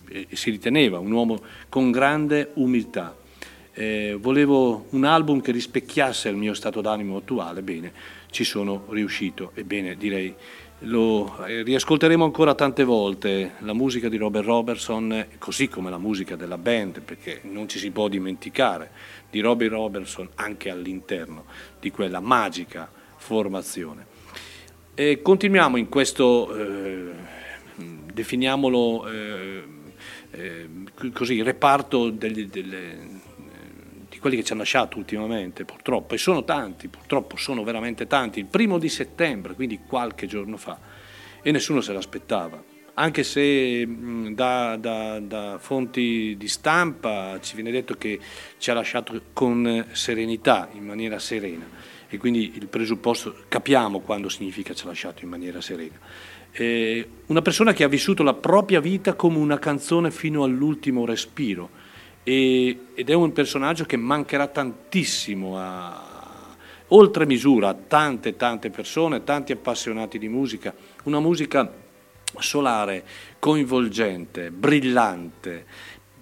Speaker 1: e si riteneva un uomo con grande umiltà. Eh, volevo un album che rispecchiasse il mio stato d'animo attuale, bene, ci sono riuscito, ebbene direi lo eh, riascolteremo ancora tante volte, la musica di Robert Robertson, così come la musica della band, perché non ci si può dimenticare di Robert Robertson anche all'interno di quella magica formazione. E continuiamo in questo, eh, definiamolo eh, eh, così, reparto degli, delle, di quelli che ci hanno lasciato ultimamente, purtroppo, e sono tanti, purtroppo sono veramente tanti, il primo di settembre, quindi qualche giorno fa, e nessuno se l'aspettava, anche se da, da- da fonti di stampa ci viene detto che ci ha lasciato con serenità, in maniera serena, e quindi il presupposto, capiamo quando significa ci ha lasciato in maniera serena. Eh, una persona che ha vissuto la propria vita come una canzone fino all'ultimo respiro e- ed è un personaggio che mancherà tantissimo a- oltre misura tante tante persone, tanti appassionati di musica, una musica solare, coinvolgente, brillante,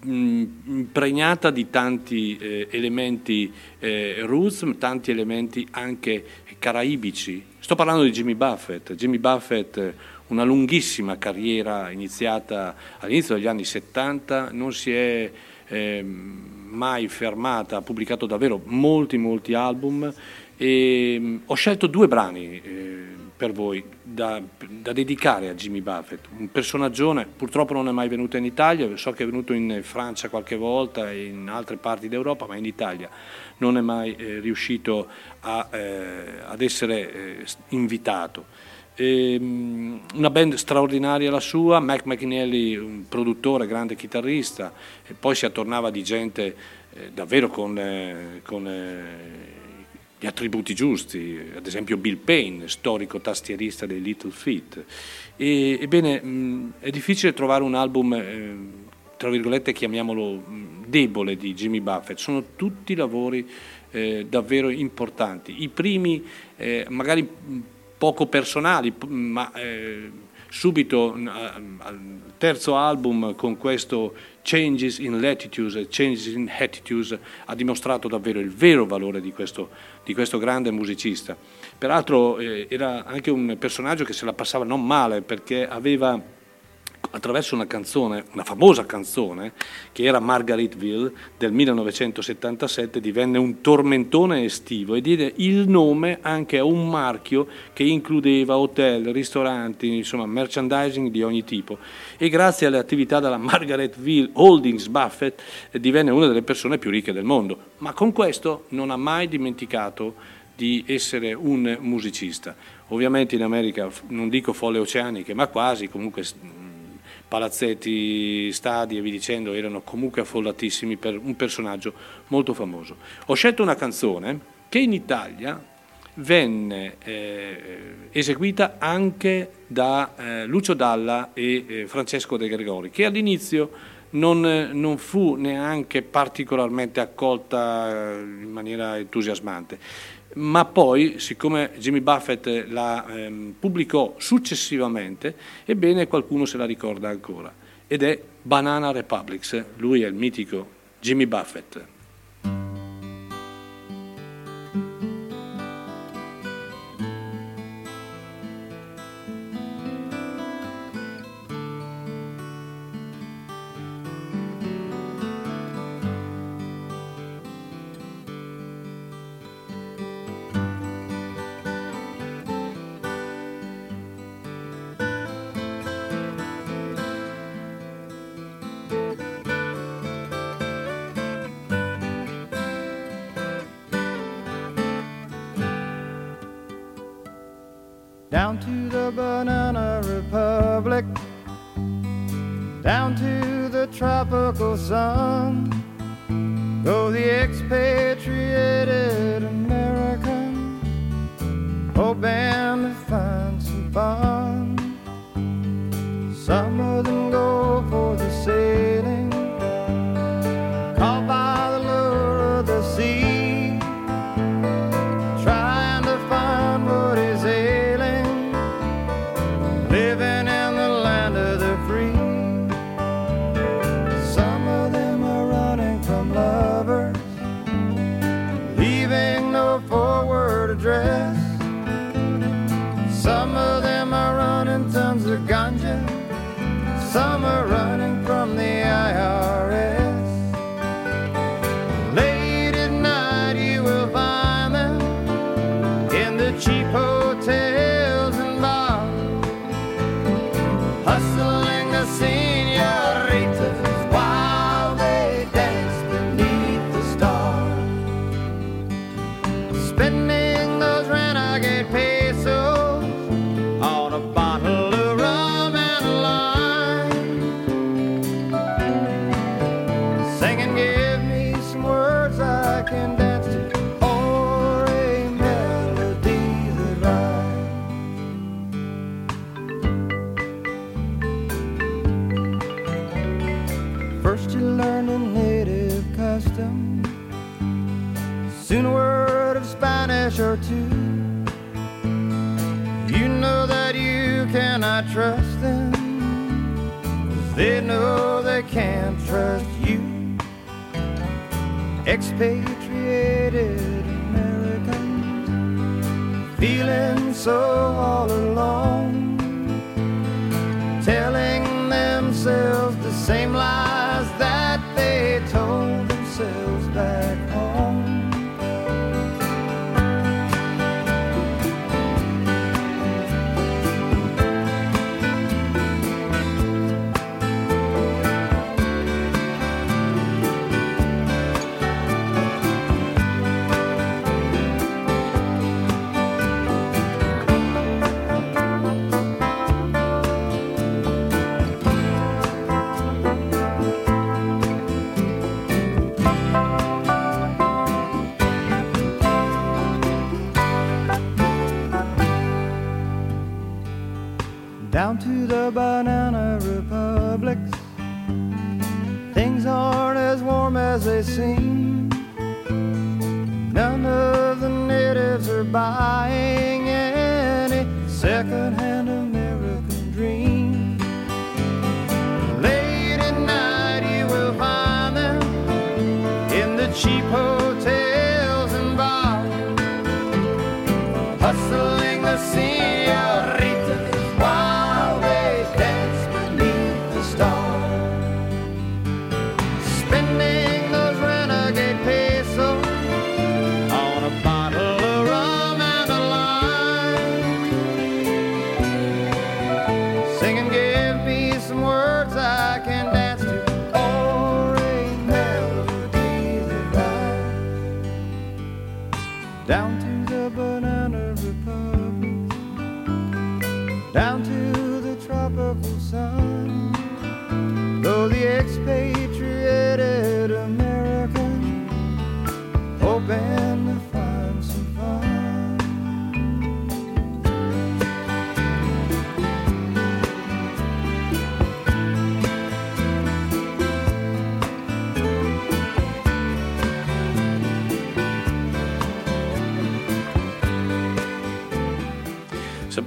Speaker 1: mh, impregnata di tanti eh, elementi eh, roots, tanti elementi anche caraibici. Sto parlando di Jimmy Buffett. Jimmy Buffett, una lunghissima carriera iniziata all'inizio degli anni 70, non si è eh, mai fermata, ha pubblicato davvero molti molti album e ho scelto due brani eh, per voi da, da dedicare a Jimmy Buffett, un personaggione, purtroppo non è mai venuto in Italia, so che è venuto in Francia qualche volta e in altre parti d'Europa, ma in Italia non è mai eh, riuscito a, eh, ad essere eh, invitato. Ehm, una band straordinaria la sua, Mac McNally, un produttore, grande chitarrista, e poi si attornava di gente eh, davvero con, eh, con eh, gli attributi giusti, ad esempio Bill Payne, storico tastierista dei Little Feat. E, ebbene, mh, è difficile trovare un album, eh, tra virgolette, chiamiamolo mh, debole di Jimmy Buffett, sono tutti lavori eh, davvero importanti. I primi, eh, magari mh, poco personali, ma eh, subito al terzo album con questo Changes in Latitudes Changes in Attitudes ha dimostrato davvero il vero valore di questo, di questo grande musicista. Peraltro eh, era anche un personaggio che se la passava non male perché aveva attraverso una canzone, una famosa canzone, che era Margaretville del 1977, divenne un tormentone estivo e diede il nome anche a un marchio che includeva hotel, ristoranti, insomma merchandising di ogni tipo. E grazie alle attività della Margaretville Holdings Buffett eh, divenne una delle persone più ricche del mondo. Ma con questo non ha mai dimenticato di essere un musicista. Ovviamente in America non dico folle oceaniche, ma quasi, comunque palazzetti, stadi e via dicendo erano comunque affollatissimi per un personaggio molto famoso. Ho scelto una canzone che in Italia venne eh, eseguita anche da eh, Lucio Dalla e eh, Francesco De Gregori, che all'inizio non, non, fu neanche particolarmente accolta eh, in maniera entusiasmante ma poi, siccome Jimmy Buffett la ehm, pubblicò successivamente, ebbene qualcuno se la ricorda ancora, ed è Banana Republics, lui è il mitico Jimmy Buffett.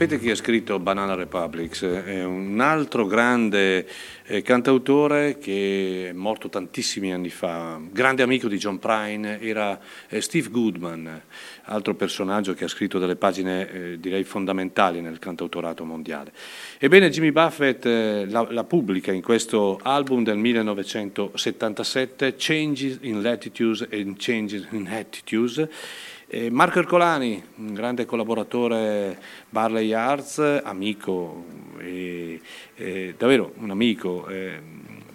Speaker 1: Sapete chi ha scritto Banana Republics? È un altro grande eh, cantautore che è morto tantissimi anni fa, grande amico di John Prine, era eh, Steve Goodman, altro personaggio che ha scritto delle pagine eh, direi fondamentali nel cantautorato mondiale. Ebbene Jimmy Buffett eh, la, la pubblica in questo album del 1977, Changes in Latitudes and Changes in Attitudes, eh, Marco Ercolani, un grande collaboratore Barley Arts, amico, e, e davvero un amico, eh,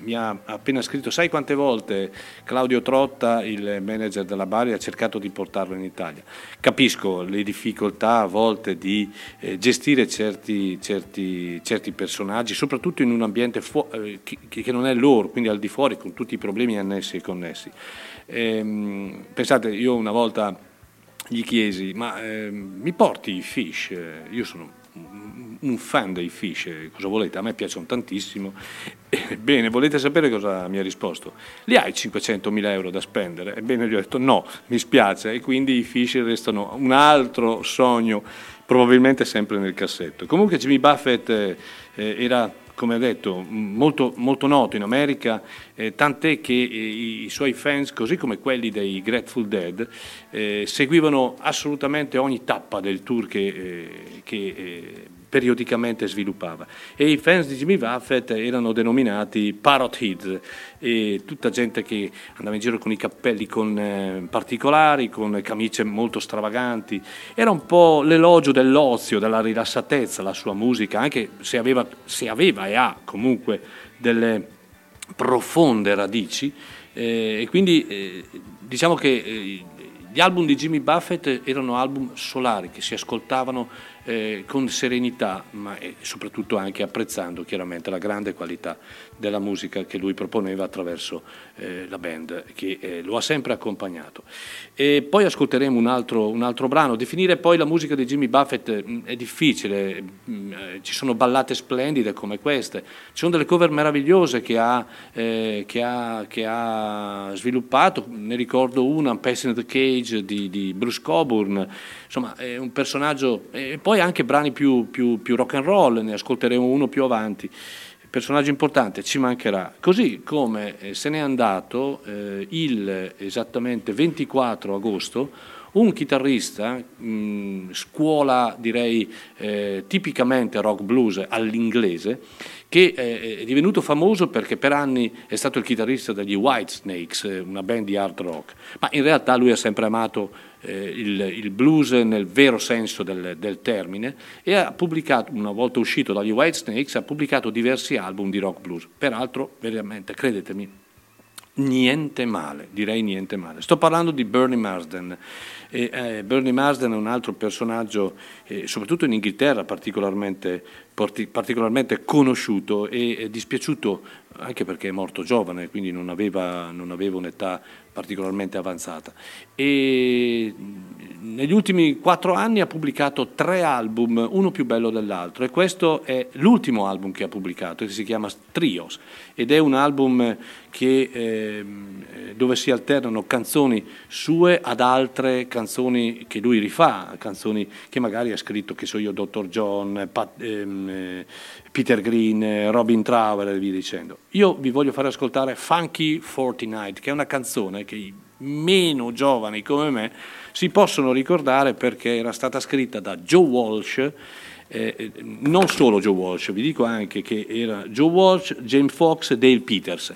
Speaker 1: mi ha appena scritto, sai quante volte Claudio Trotta, il manager della Bari, ha cercato di portarlo in Italia. Capisco le difficoltà a volte di eh, gestire certi, certi, certi, personaggi, soprattutto in un ambiente fu- eh, che, che non è loro, quindi al di fuori, con tutti i problemi annessi e connessi. Ehm, pensate, io una volta gli chiesi, ma eh, mi porti i fish? Io sono un fan dei fish, cosa volete? A me piacciono tantissimo. (laughs) Ebbene, volete sapere cosa mi ha risposto? Li hai 500.000 euro da spendere? Ebbene, gli ho detto no, mi spiace, e quindi i fish restano un altro sogno, probabilmente sempre nel cassetto. Comunque Jimmy Buffett eh, era come ha detto, molto, molto noto in America, eh, tant'è che eh, i suoi fans, così come quelli dei Grateful Dead, eh, seguivano assolutamente ogni tappa del tour che, eh, che periodicamente sviluppava. E i fans di Jimmy Buffett erano denominati Parrot Heads, tutta gente che andava in giro con i cappelli con, eh, particolari, con camicie molto stravaganti. Era un po' l'elogio dell'ozio, della rilassatezza, la sua musica, anche se aveva, se aveva e ha comunque delle profonde radici. Eh, e quindi eh, diciamo che eh, gli album di Jimmy Buffett erano album solari che si ascoltavano eh, con serenità, ma eh, soprattutto anche apprezzando chiaramente la grande qualità della musica che lui proponeva attraverso eh, la band che eh, lo ha sempre accompagnato. E poi ascolteremo un altro, un altro brano. Definire poi la musica di Jimmy Buffett mh, è difficile, mh, eh, ci sono ballate splendide come queste, ci sono delle cover meravigliose che ha, che ha, che ha sviluppato, ne ricordo una, Passing the Cage di, di Bruce Coburn, insomma è un personaggio, e poi anche brani più, più, più rock and roll, ne ascolteremo uno più avanti personaggio importante, ci mancherà. Così come eh, se n'è andato eh, il esattamente 24 agosto un chitarrista, mh, scuola direi eh, tipicamente rock blues all'inglese, che eh, è divenuto famoso perché per anni è stato il chitarrista degli Whitesnakes, eh, una band di hard rock, ma in realtà lui ha sempre amato il, il, blues nel vero senso del, del, termine e ha pubblicato, una volta uscito dagli Whitesnakes, ha pubblicato diversi album di rock blues, peraltro veramente, credetemi, niente male, direi niente male. Sto parlando di Bernie Marsden. E, eh, Bernie Marsden è un altro personaggio, eh, soprattutto in Inghilterra, particolarmente, particolarmente conosciuto e dispiaciuto anche perché è morto giovane, quindi non aveva, non aveva un'età particolarmente avanzata. E negli ultimi quattro anni ha pubblicato tre album, uno più bello dell'altro, e questo è l'ultimo album che ha pubblicato, che si chiama Trios, ed è un album che, eh, dove si alternano canzoni sue ad altre canzoni che lui rifà, canzoni che magari ha scritto, che so io, Dr. John, Pat, ehm, Peter Green, Robin Trower e via dicendo. Io vi voglio fare ascoltare Funky Fortnite, che è una canzone che i meno giovani come me si possono ricordare perché era stata scritta da Joe Walsh, eh, non solo Joe Walsh, vi dico anche che era Joe Walsh, James Fox e Dale Peters.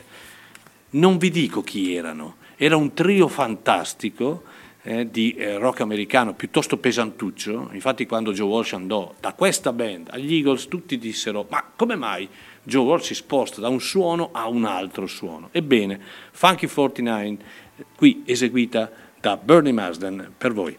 Speaker 1: Non vi dico chi erano, era un trio fantastico eh, di eh, rock americano piuttosto pesantuccio, infatti quando Joe Walsh andò da questa band agli Eagles tutti dissero ma come mai Joe Walsh si sposta da un suono a un altro suono? Ebbene, Funky 49 qui eseguita da Bernie Marsden per voi.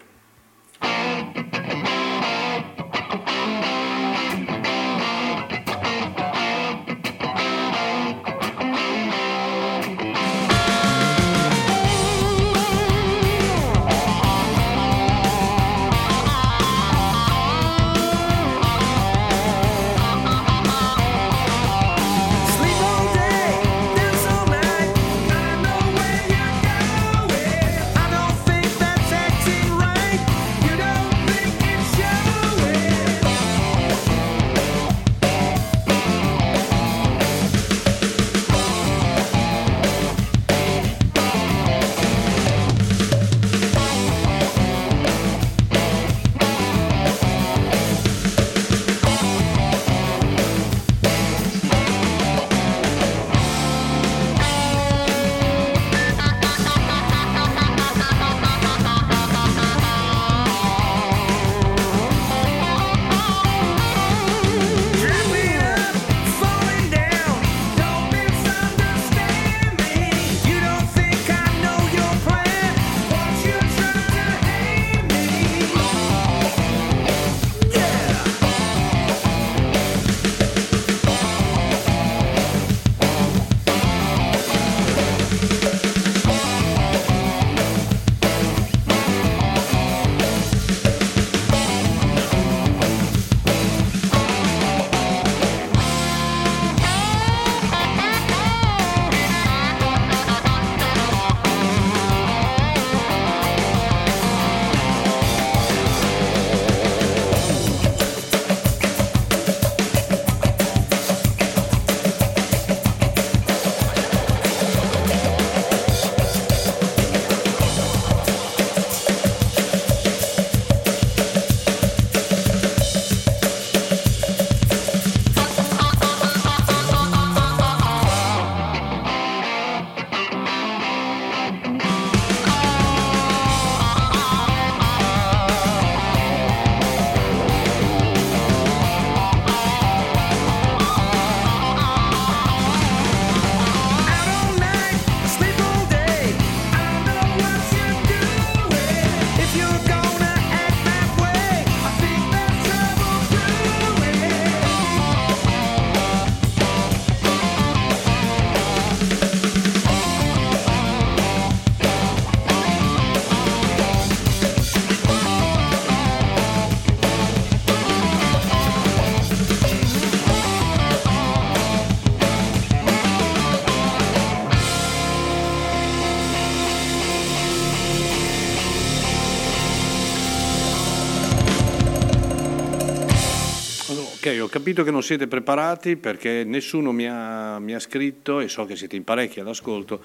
Speaker 1: Capito che non siete preparati perché nessuno mi ha, mi ha scritto e so che siete in parecchi all'ascolto,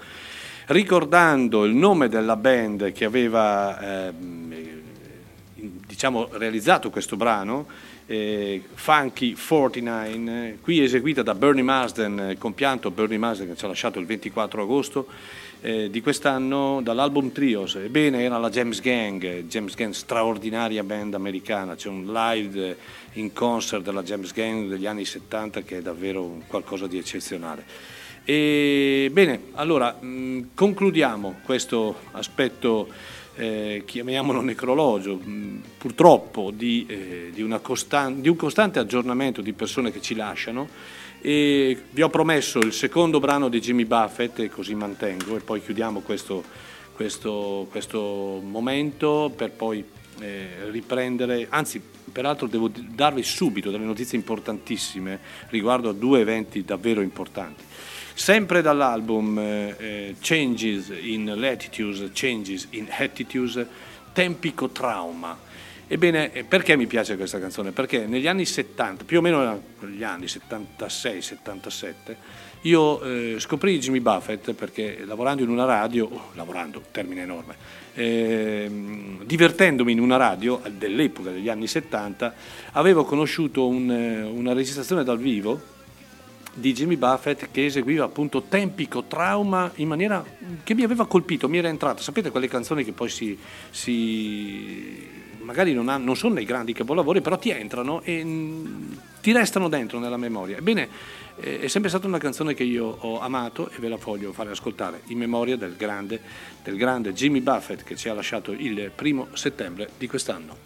Speaker 1: ricordando il nome della band che aveva ehm, diciamo, realizzato questo brano, eh, Funky 49, eh, qui eseguita da Bernie Marsden, eh, compianto Bernie Marsden che ci ha lasciato il 24 agosto eh, di quest'anno dall'album Trios. Ebbene, era la James Gang, James Gang, straordinaria band americana, c'è un live in concert della James Gang degli anni 70 che è davvero qualcosa di eccezionale. E, bene, allora mh, concludiamo questo aspetto eh, chiamiamolo necrologio, mh, purtroppo di, eh, di, costan- di, un costante aggiornamento di persone che ci lasciano. E vi ho promesso il secondo brano di Jimmy Buffett e così mantengo e poi chiudiamo questo, questo, questo momento per poi eh, riprendere, anzi peraltro devo darvi subito delle notizie importantissime riguardo a due eventi davvero importanti. Sempre dall'album eh, Changes in Latitudes, Changes in Attitudes, Tempico Trauma. Ebbene, eh, perché mi piace questa canzone? Perché negli anni 70, più o meno negli anni 76-77, io eh, scoprì Jimmy Buffett perché lavorando in una radio, oh, lavorando, termine enorme, eh, divertendomi in una radio dell'epoca degli anni 70, avevo conosciuto un, eh, una registrazione dal vivo di Jimmy Buffett che eseguiva appunto Tempico Trauma in maniera che mi aveva colpito, mi era entrata. Sapete quelle canzoni che poi si, si magari non, ha, non, sono dei grandi capolavori, però ti entrano e mh, ti restano dentro nella memoria. Ebbene, eh, è sempre stata una canzone che io ho amato e ve la voglio fare ascoltare in memoria del grande, del grande Jimmy Buffett che ci ha lasciato il primo settembre di quest'anno.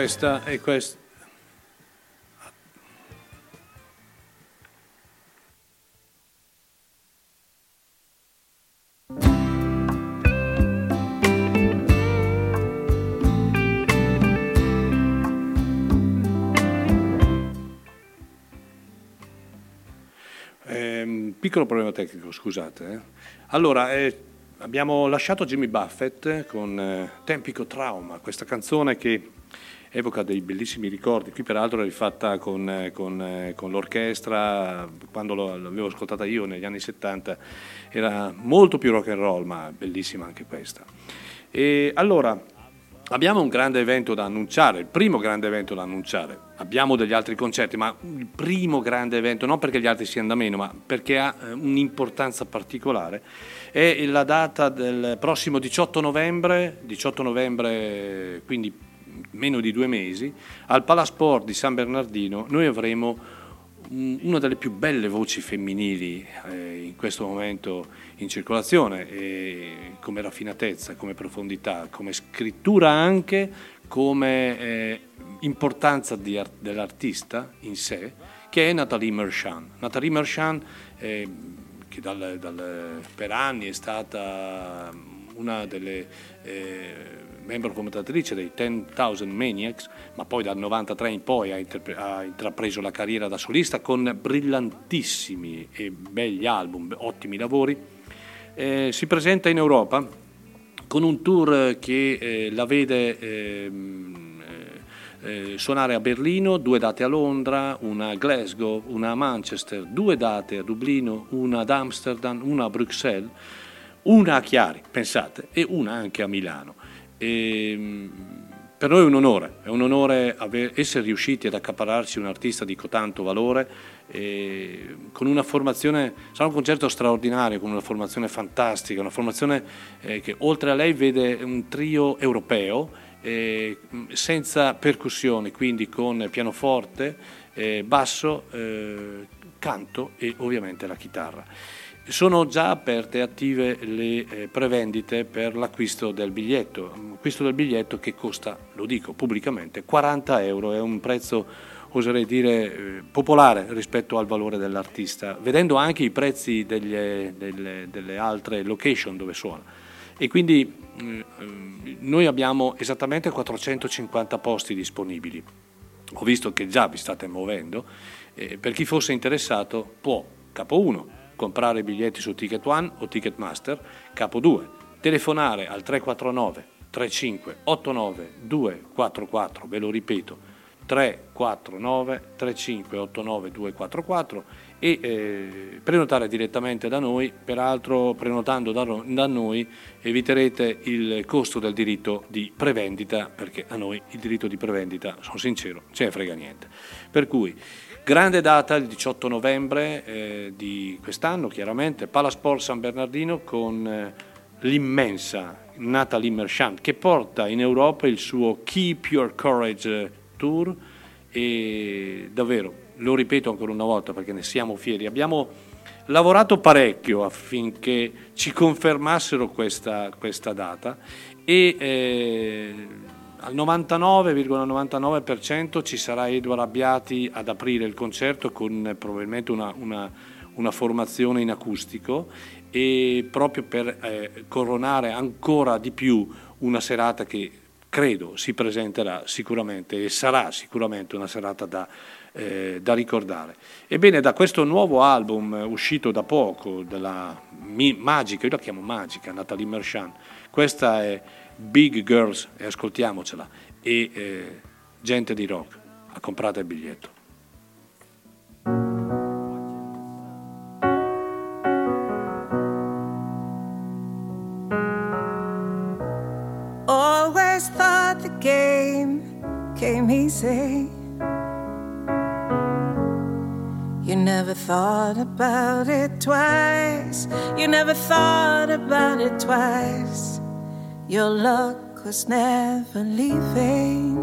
Speaker 1: Questa, e questa. Ehm, piccolo problema tecnico, scusate. eh. Allora, eh, abbiamo lasciato Jimmy Buffett con eh, Tempico Trauma, questa canzone che evoca dei bellissimi ricordi. Qui peraltro è rifatta con, eh, con, eh, con l'orchestra, quando l'ho- l'avevo ascoltata io negli anni 70 era molto più rock and roll, ma bellissima anche questa. E allora, abbiamo un grande evento da annunciare, il primo grande evento da annunciare. Abbiamo degli altri concerti, ma il primo grande evento, non perché gli altri siano da meno, ma perché ha eh, un'importanza particolare, è la data del prossimo 18 novembre, 18 novembre quindi meno di due mesi, al Palasport di San Bernardino noi avremo un- una delle più belle voci femminili eh, in questo momento in circolazione, e come raffinatezza, come profondità, come scrittura anche, come eh, importanza di ar- dell'artista in sé, che è Nathalie Merchant. Nathalie Merchant, eh, che dal- dal- per anni è stata una delle eh, membro fondatrice dei 10,000 Maniacs, ma poi dal 93 in poi ha, interpre- ha intrapreso la carriera da solista con brillantissimi e begli album, ottimi lavori. Eh, si presenta in Europa con un tour che eh, la vede ehm, eh, eh, suonare a Berlino, due date a Londra, una a Glasgow, una a Manchester, due date a Dublino, una ad Amsterdam, una a Bruxelles, una a Chiari, pensate, e una anche a Milano. E, mh, per noi è un onore, è un onore aver- essere riusciti ad accapararci un artista di cotanto valore, e con una formazione, sarà un concerto straordinario, con una formazione fantastica, una formazione eh, che oltre a lei vede un trio europeo, eh, senza percussioni, quindi con pianoforte, eh, basso, eh, canto e ovviamente la chitarra. Sono già aperte e attive le eh, prevendite per l'acquisto del biglietto, acquisto del biglietto che costa, lo dico pubblicamente, 40 euro, è un prezzo oserei dire eh, popolare rispetto al valore dell'artista, vedendo anche i prezzi degli- delle, delle altre location dove suona. E quindi eh, noi abbiamo esattamente 450 posti disponibili. Ho visto che già vi state muovendo, eh, per chi fosse interessato può, capo 1, comprare biglietti su Ticket One o Ticketmaster, capo 2, telefonare al 349 35 89 244, ve lo ripeto, 349 35 89 244 e eh, prenotare direttamente da noi, peraltro prenotando da, da noi eviterete il costo del diritto di prevendita perché a noi il diritto di prevendita, sono sincero, ce ne frega niente. Per cui grande data il 18 novembre eh, di quest'anno, chiaramente, Palasport San Bernardino con eh, l'immensa Natalie Merchant che porta in Europa il suo Keep Your Courage Tour. E davvero, lo ripeto ancora una volta perché ne siamo fieri, abbiamo lavorato parecchio affinché ci confermassero questa, questa data e eh, al 99,99% ci sarà Edward Abbiati ad aprire il concerto con eh, probabilmente una, una- una formazione in acustico e proprio per eh, coronare ancora di più una serata che credo si presenterà sicuramente e sarà sicuramente una serata da, eh, da ricordare. Ebbene, da questo nuovo album eh, uscito da poco, della mi- magica, io la chiamo magica, Natalie Merchant, questa è Big Girls e ascoltiamocela, e eh, gente di rock, ha comprato il biglietto.
Speaker 4: Always thought the game came easy. You never thought about it twice. You never thought about it twice. Your luck was never leaving.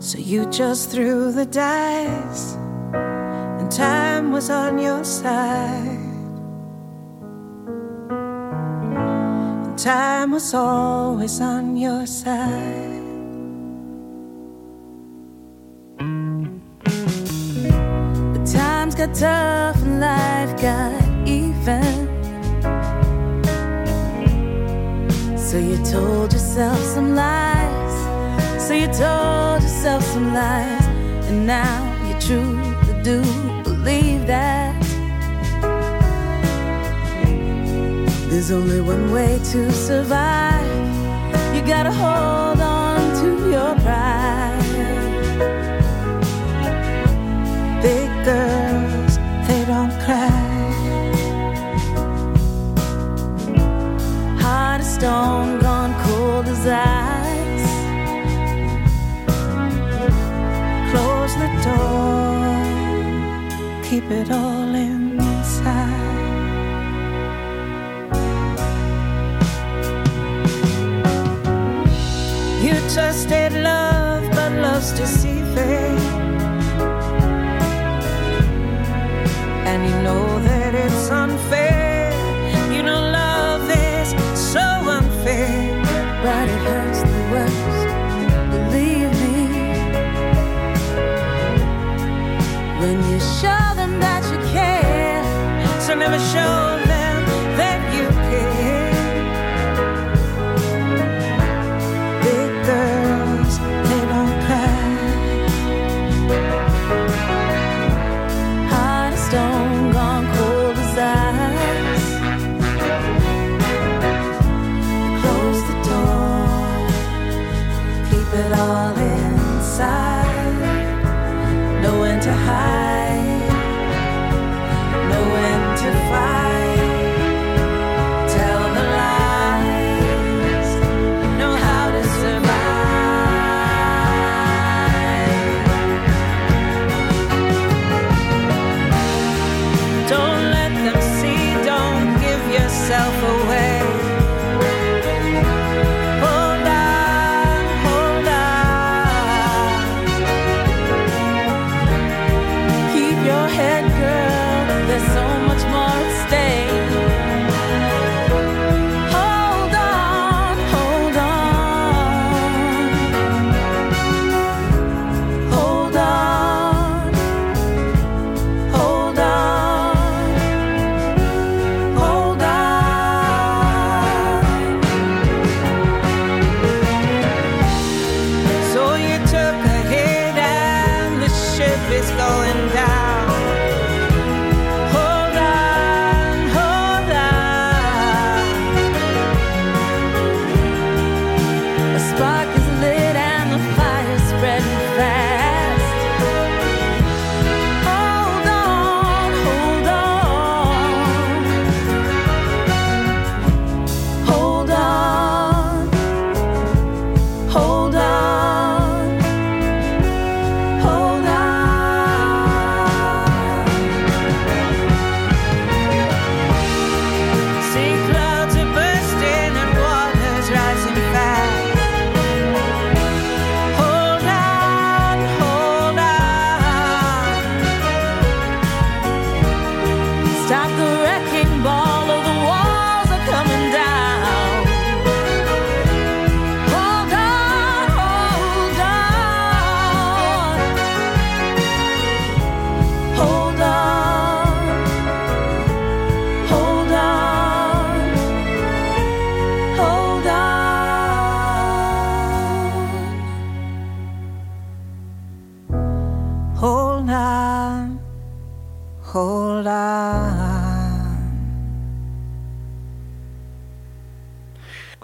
Speaker 4: So you just threw the dice, and time was on your side. time was always on your side. The times got tough and life got even. So you told yourself some lies. So you told yourself some lies. And now you truly do believe that. There's only one way to survive. You gotta hold on to your pride. Big girls, stone, gone cold as ice. Close the door, keep it all inside. You trusted love, but love's deceiving. And you know that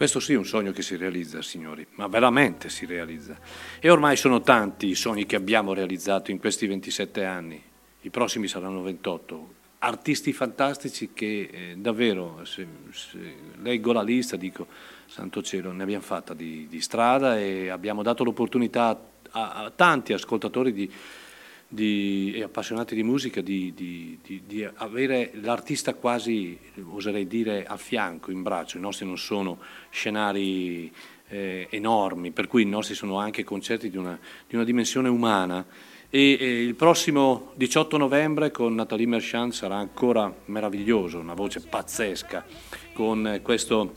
Speaker 1: Questo sì è un sogno che si realizza, signori, ma veramente si realizza. E ormai sono tanti i sogni che abbiamo realizzato in questi 27 anni, i prossimi saranno 28. Artisti fantastici che eh, davvero, se, se leggo la lista, dico, santo cielo, ne abbiamo fatta di, di strada e abbiamo dato l'opportunità a, a tanti ascoltatori di, di- e appassionati di musica di, di- di- avere l'artista quasi, oserei dire, a fianco, in braccio. I nostri non sono scenari eh, enormi, per cui i nostri sono anche concerti di una, una dimensione umana. E, e il prossimo 18 novembre con Nathalie Merchant sarà ancora meraviglioso, una voce pazzesca, con questo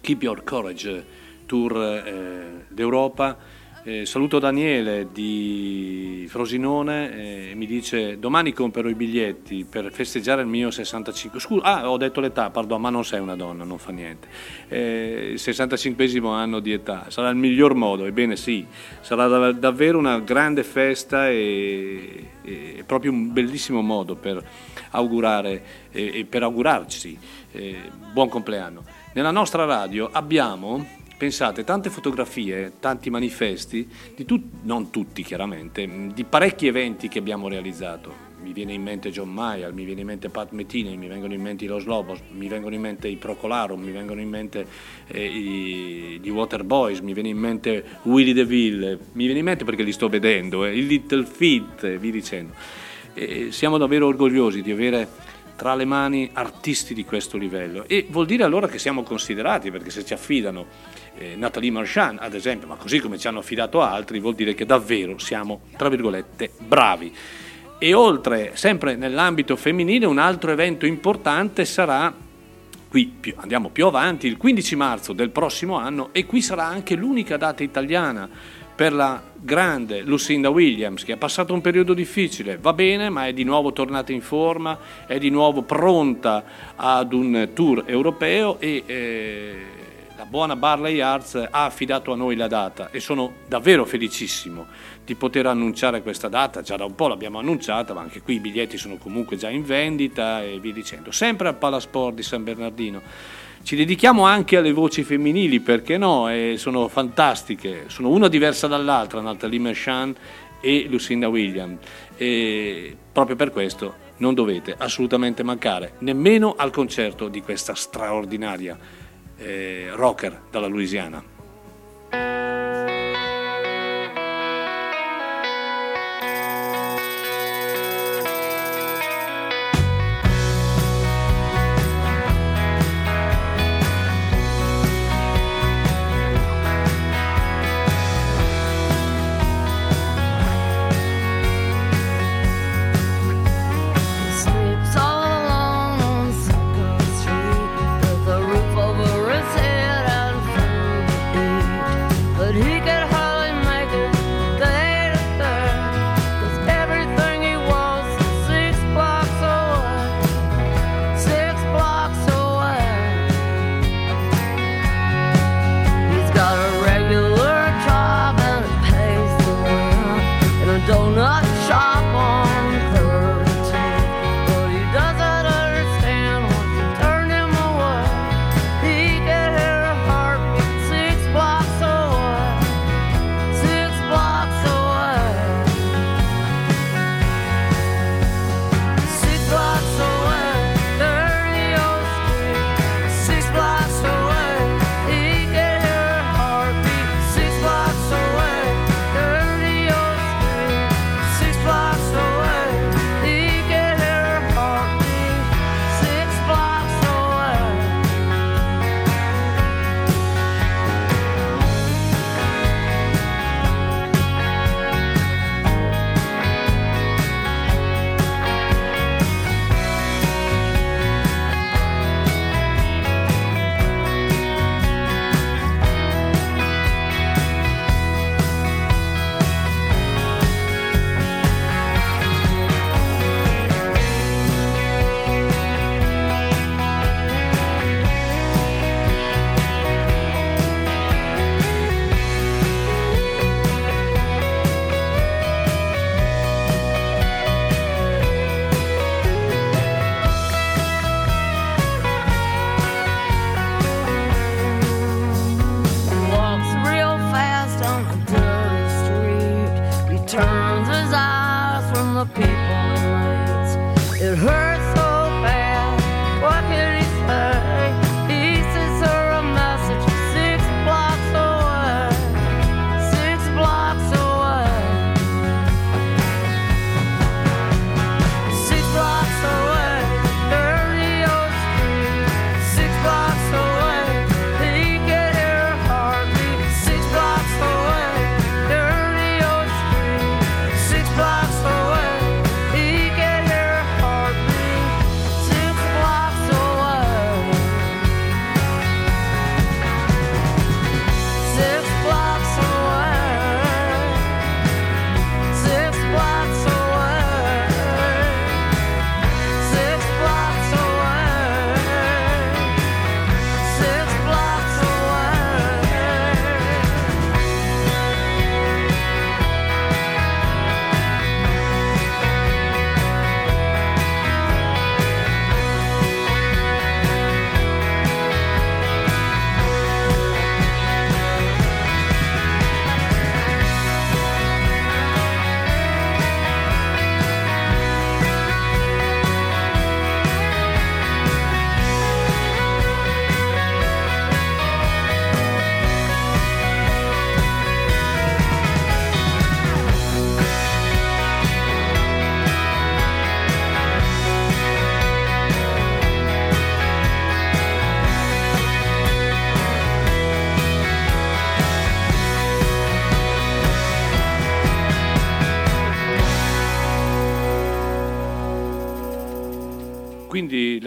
Speaker 1: Keep Your Courage Tour eh, d'Europa. Eh, saluto Daniele di Frosinone, eh, mi dice domani compro i biglietti per festeggiare il mio 65 scusa, ah ho detto l'età, pardon, ma non sei una donna, non fa niente. Eh, il 65 anno di età, sarà il miglior modo, ebbene sì, sarà dav- davvero una grande festa e, e proprio un bellissimo modo per augurare e, e per augurarci eh, buon compleanno. Nella nostra radio abbiamo pensate, tante fotografie, tanti manifesti, tut- non tutti chiaramente, mh, di parecchi eventi che abbiamo realizzato. Mi viene in mente John Mayer, mi viene in mente Pat Metini, mi vengono in mente i Los Lobos, mi vengono in mente i Procolarum, mi vengono in mente eh, i, gli Waterboys, mi viene in mente Willy DeVille, mi viene in mente perché li sto vedendo, eh, il Little Feat, eh, vi dicendo. E siamo davvero orgogliosi di avere tra le mani artisti di questo livello e vuol dire allora che siamo considerati perché se ci affidano eh, Nathalie Marchand ad esempio ma così come ci hanno affidato altri vuol dire che davvero siamo tra virgolette bravi. E oltre sempre nell'ambito femminile un altro evento importante sarà qui più- andiamo più avanti il 15 marzo del prossimo anno e qui sarà anche l'unica data italiana per la grande Lucinda Williams che ha passato un periodo difficile, va bene ma è di nuovo tornata in forma, è di nuovo pronta ad un tour europeo e eh, buona Barley Arts ha affidato a noi la data e sono davvero felicissimo di poter annunciare questa data, già da un po' l'abbiamo annunciata ma anche qui i biglietti sono comunque già in vendita e via dicendo, sempre al Palasport di San Bernardino. Ci dedichiamo anche alle voci femminili, perché no? E sono fantastiche, sono una diversa dall'altra, Natalie Merchant e Lucinda Williams. E proprio per questo non dovete assolutamente mancare nemmeno al concerto di questa straordinaria eh, rocker dalla Louisiana.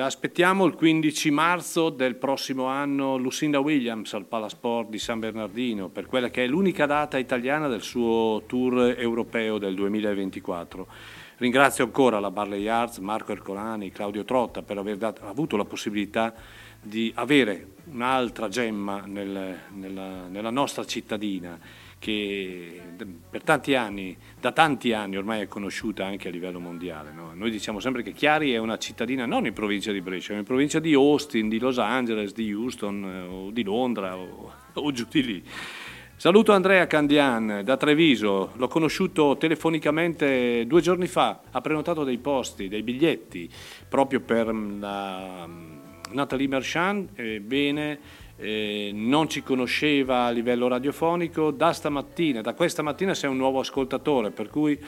Speaker 1: Aspettiamo il 15 marzo del prossimo anno Lucinda Williams al Palasport di San Bernardino per quella che è l'unica data italiana del suo tour europeo del 2024. Ringrazio ancora la Barley Arts, Marco Ercolani, Claudio Trotta per aver dato- avuto la possibilità di avere un'altra gemma nel- nella, nella nostra cittadina che per tanti anni, da tanti anni ormai è conosciuta anche a livello mondiale. no? Noi diciamo sempre che Chiari è una cittadina non in provincia di Brescia, ma in provincia di Austin, di Los Angeles, di Houston eh, o di Londra o, o giù di lì. Saluto Andrea Candian da Treviso, l'ho conosciuto telefonicamente due giorni fa, ha prenotato dei posti, dei biglietti proprio per mm, la mm, Nathalie Merchant, ebbene eh, non ci conosceva a livello radiofonico, da stamattina, da questa mattina sei un nuovo ascoltatore, per cui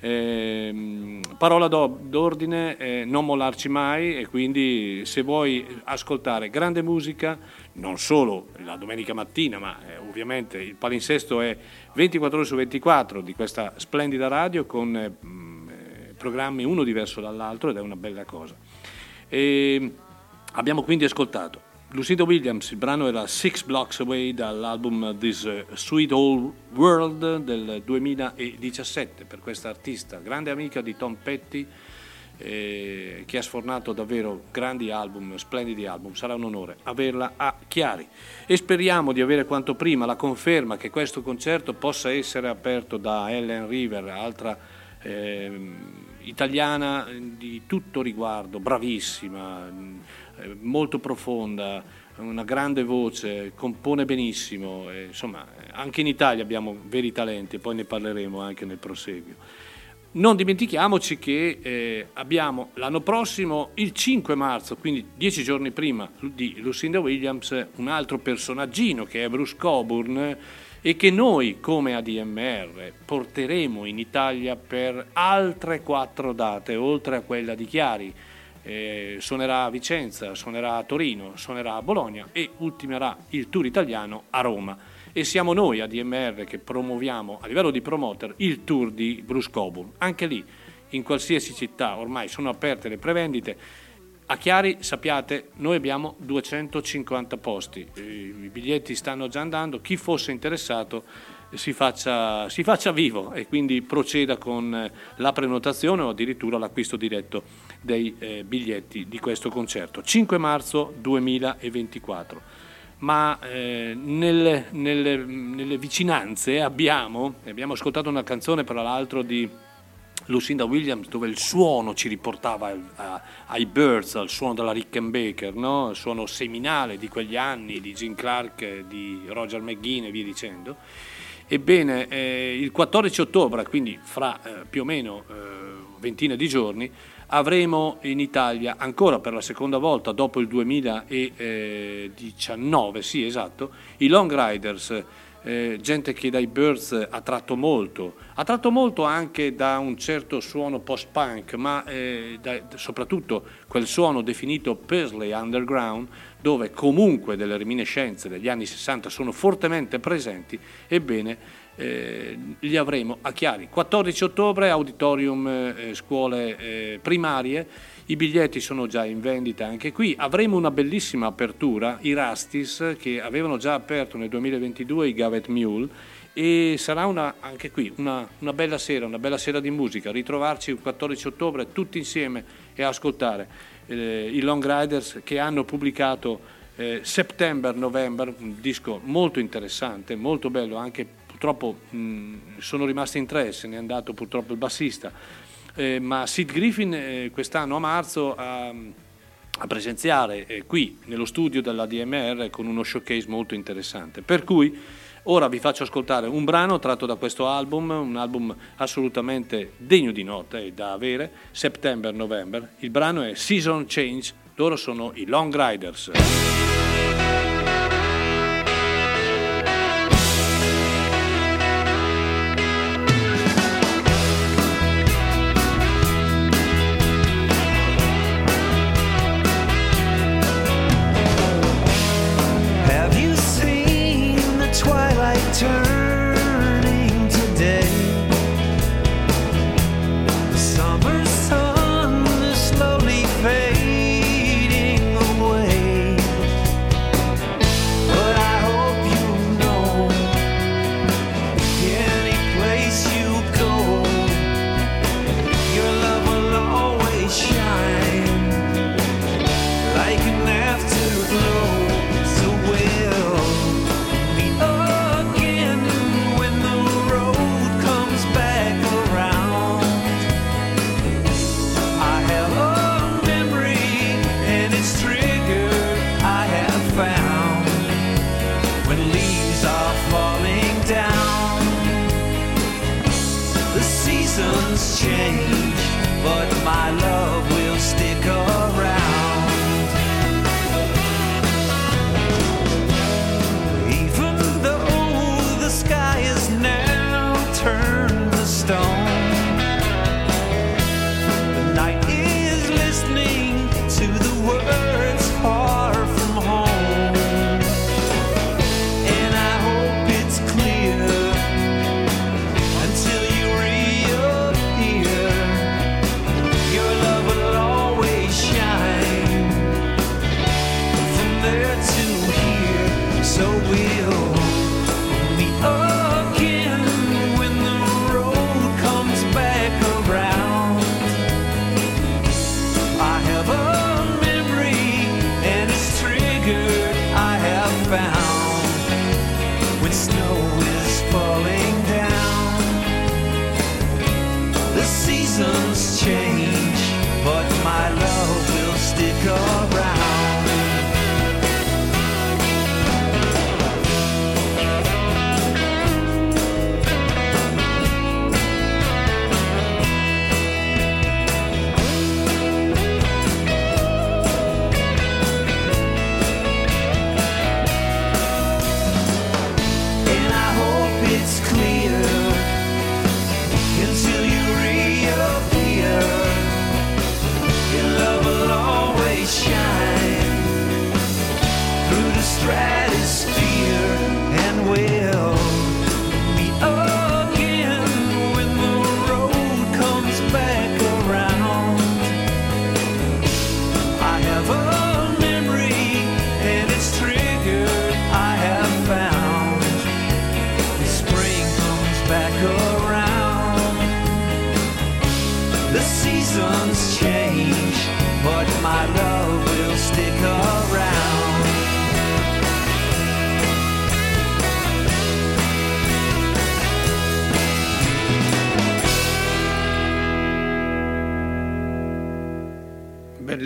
Speaker 1: ehm, parola d'o- d'ordine, eh, non mollarci mai e quindi se vuoi ascoltare grande musica, non solo la domenica mattina, ma eh, ovviamente il palinsesto è 24 ore su 24 di questa splendida radio con eh, eh, programmi uno diverso dall'altro ed è una bella cosa. E abbiamo quindi ascoltato Lucinda Williams, il brano era Six Blocks Away dall'album This eh, Sweet Old World del 2017 per questa artista, grande amica di Tom Petty eh, che ha sfornato davvero grandi album, splendidi album, sarà un onore averla a Chiari. E speriamo di avere quanto prima la conferma che questo concerto possa essere aperto da Ellen River, altra ehm, italiana di tutto riguardo, bravissima, eh, molto profonda, una grande voce, compone benissimo, eh, insomma anche in Italia abbiamo veri talenti, poi ne parleremo anche nel proseguio. Non dimentichiamoci che eh, abbiamo l'anno prossimo, il 5 marzo, quindi dieci giorni prima di Lucinda Williams, un altro personaggino che è Bruce Coburn e che noi come ADMR porteremo in Italia per altre quattro date, oltre a quella di Chiari. Eh, suonerà a Vicenza, suonerà a Torino, suonerà a Bologna e ultimerà il tour italiano a Roma. E siamo noi a DMR che promuoviamo a livello di promoter il tour di Bruce Coburn. Anche lì, in qualsiasi città, ormai sono aperte le prevendite. A Chiari, sappiate, noi abbiamo 250 posti, i biglietti stanno già andando, chi fosse interessato si faccia, si faccia vivo e quindi proceda con eh, la prenotazione o addirittura l'acquisto diretto dei eh, biglietti di questo concerto. 5 marzo 2024. Ma eh, nelle, nelle- nelle vicinanze abbiamo, abbiamo ascoltato una canzone tra l'altro di Lucinda Williams dove il suono ci riportava al- a- ai Birds, al suono della Rickenbacker, no? il suono seminale di quegli anni di Gene Clark, di Roger McGuinn e via dicendo. Ebbene, eh, il 14 ottobre, quindi fra eh, più o meno eh, ventina di giorni, avremo in Italia ancora per la seconda volta dopo il 2019, sì esatto, i Long Riders, eh, gente che dai Birds ha tratto molto, ha tratto molto anche da un certo suono post-punk, ma eh, da- soprattutto quel suono definito Paisley Underground, dove comunque delle reminiscenze degli anni 60 sono fortemente presenti, ebbene eh, li avremo a Chiari. 14 ottobre, auditorium eh, scuole eh, primarie, i biglietti sono già in vendita anche qui, avremo una bellissima apertura, i Rastis che avevano già aperto nel 2022 i Gavet Mule. E sarà una, anche qui una, una bella sera, una bella sera di musica, ritrovarci il 14 ottobre tutti insieme e ascoltare eh, i Long Riders che hanno pubblicato eh, September November, un disco molto interessante, molto bello, anche purtroppo mh, sono rimasti in tre, se n'è andato purtroppo il bassista, Eh, ma Sid Griffin eh, quest'anno a marzo ha, a presenziare eh, qui nello studio della DMR con uno showcase molto interessante. Per cui ora vi faccio ascoltare un brano tratto da questo album, un album assolutamente degno di nota e da avere, September November. Il brano è Season Change, loro sono i Long Riders.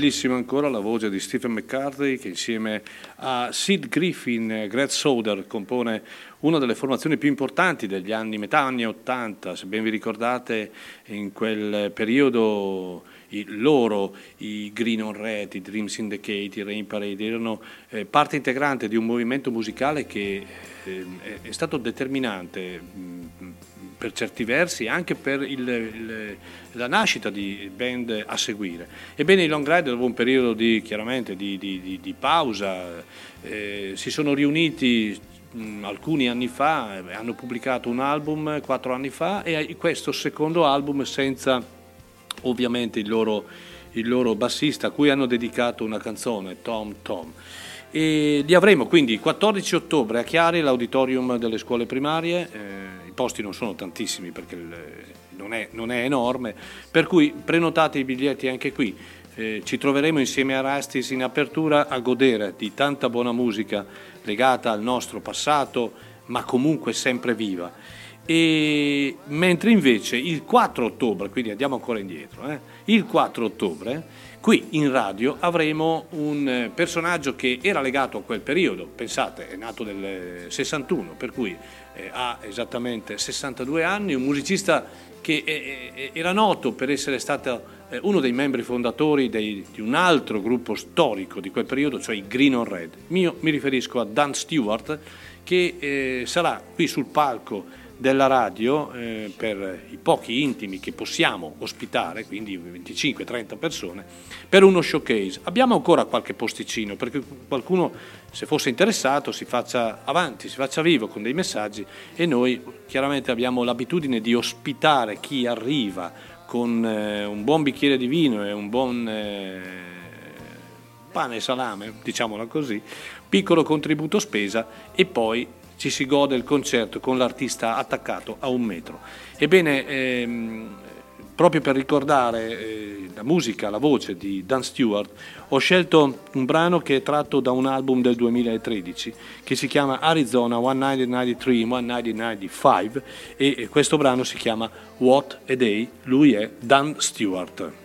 Speaker 1: Bellissima ancora la voce di Stephen McCarthy che insieme a Sid Griffin e Greg Soder compone una delle formazioni più importanti degli anni, metà anni 80, se ben vi ricordate in quel periodo i, loro, i Green on Red, i Dream Syndicate, i Rain Parade erano eh, parte integrante di un movimento musicale che eh, è, stato determinante per certi versi anche per il, il, la nascita di band a seguire. Ebbene i Long Ride dopo un periodo di, di, di, di, pausa eh, si sono riuniti mh, alcuni anni fa, eh, hanno pubblicato un album quattro anni fa e questo secondo album senza ovviamente il loro, il loro bassista a cui hanno dedicato una canzone, Tom Tom. E li avremo quindi il 14 ottobre a Chiari, l'auditorium delle scuole primarie, eh, posti non sono tantissimi perché non, è, non, è, enorme, per cui prenotate i biglietti anche qui. Eh, ci troveremo insieme a Rastis in apertura a godere di tanta buona musica legata al nostro passato, ma comunque sempre viva. E, mentre invece il 4 ottobre, quindi andiamo ancora indietro, eh, il 4 ottobre qui in radio avremo un personaggio che era legato a quel periodo, pensate, è nato nel 61, per cui eh, ha esattamente 62 anni, un musicista che eh, era noto per essere stato eh, uno dei membri fondatori dei, di un altro gruppo storico di quel periodo, cioè i Green on Red. Io mi riferisco a Dan Stewart, che eh, sarà qui sul palco della radio eh, per i pochi intimi che possiamo ospitare, quindi 25-30 persone, per uno showcase. Abbiamo ancora qualche posticino perché qualcuno, se fosse interessato, si faccia avanti, si faccia vivo con dei messaggi e noi chiaramente abbiamo l'abitudine di ospitare chi arriva con eh, un buon bicchiere di vino e un buon eh, pane e salame, diciamola così, piccolo contributo spesa e poi ci si gode il concerto con l'artista attaccato a un metro. Ebbene, ehm, proprio per ricordare eh, la musica, la voce di Dan Stewart, ho scelto un brano che è tratto da un album del 2013 che si chiama Arizona 1993-1995 e questo brano si chiama What a Day, lui è Dan Stewart.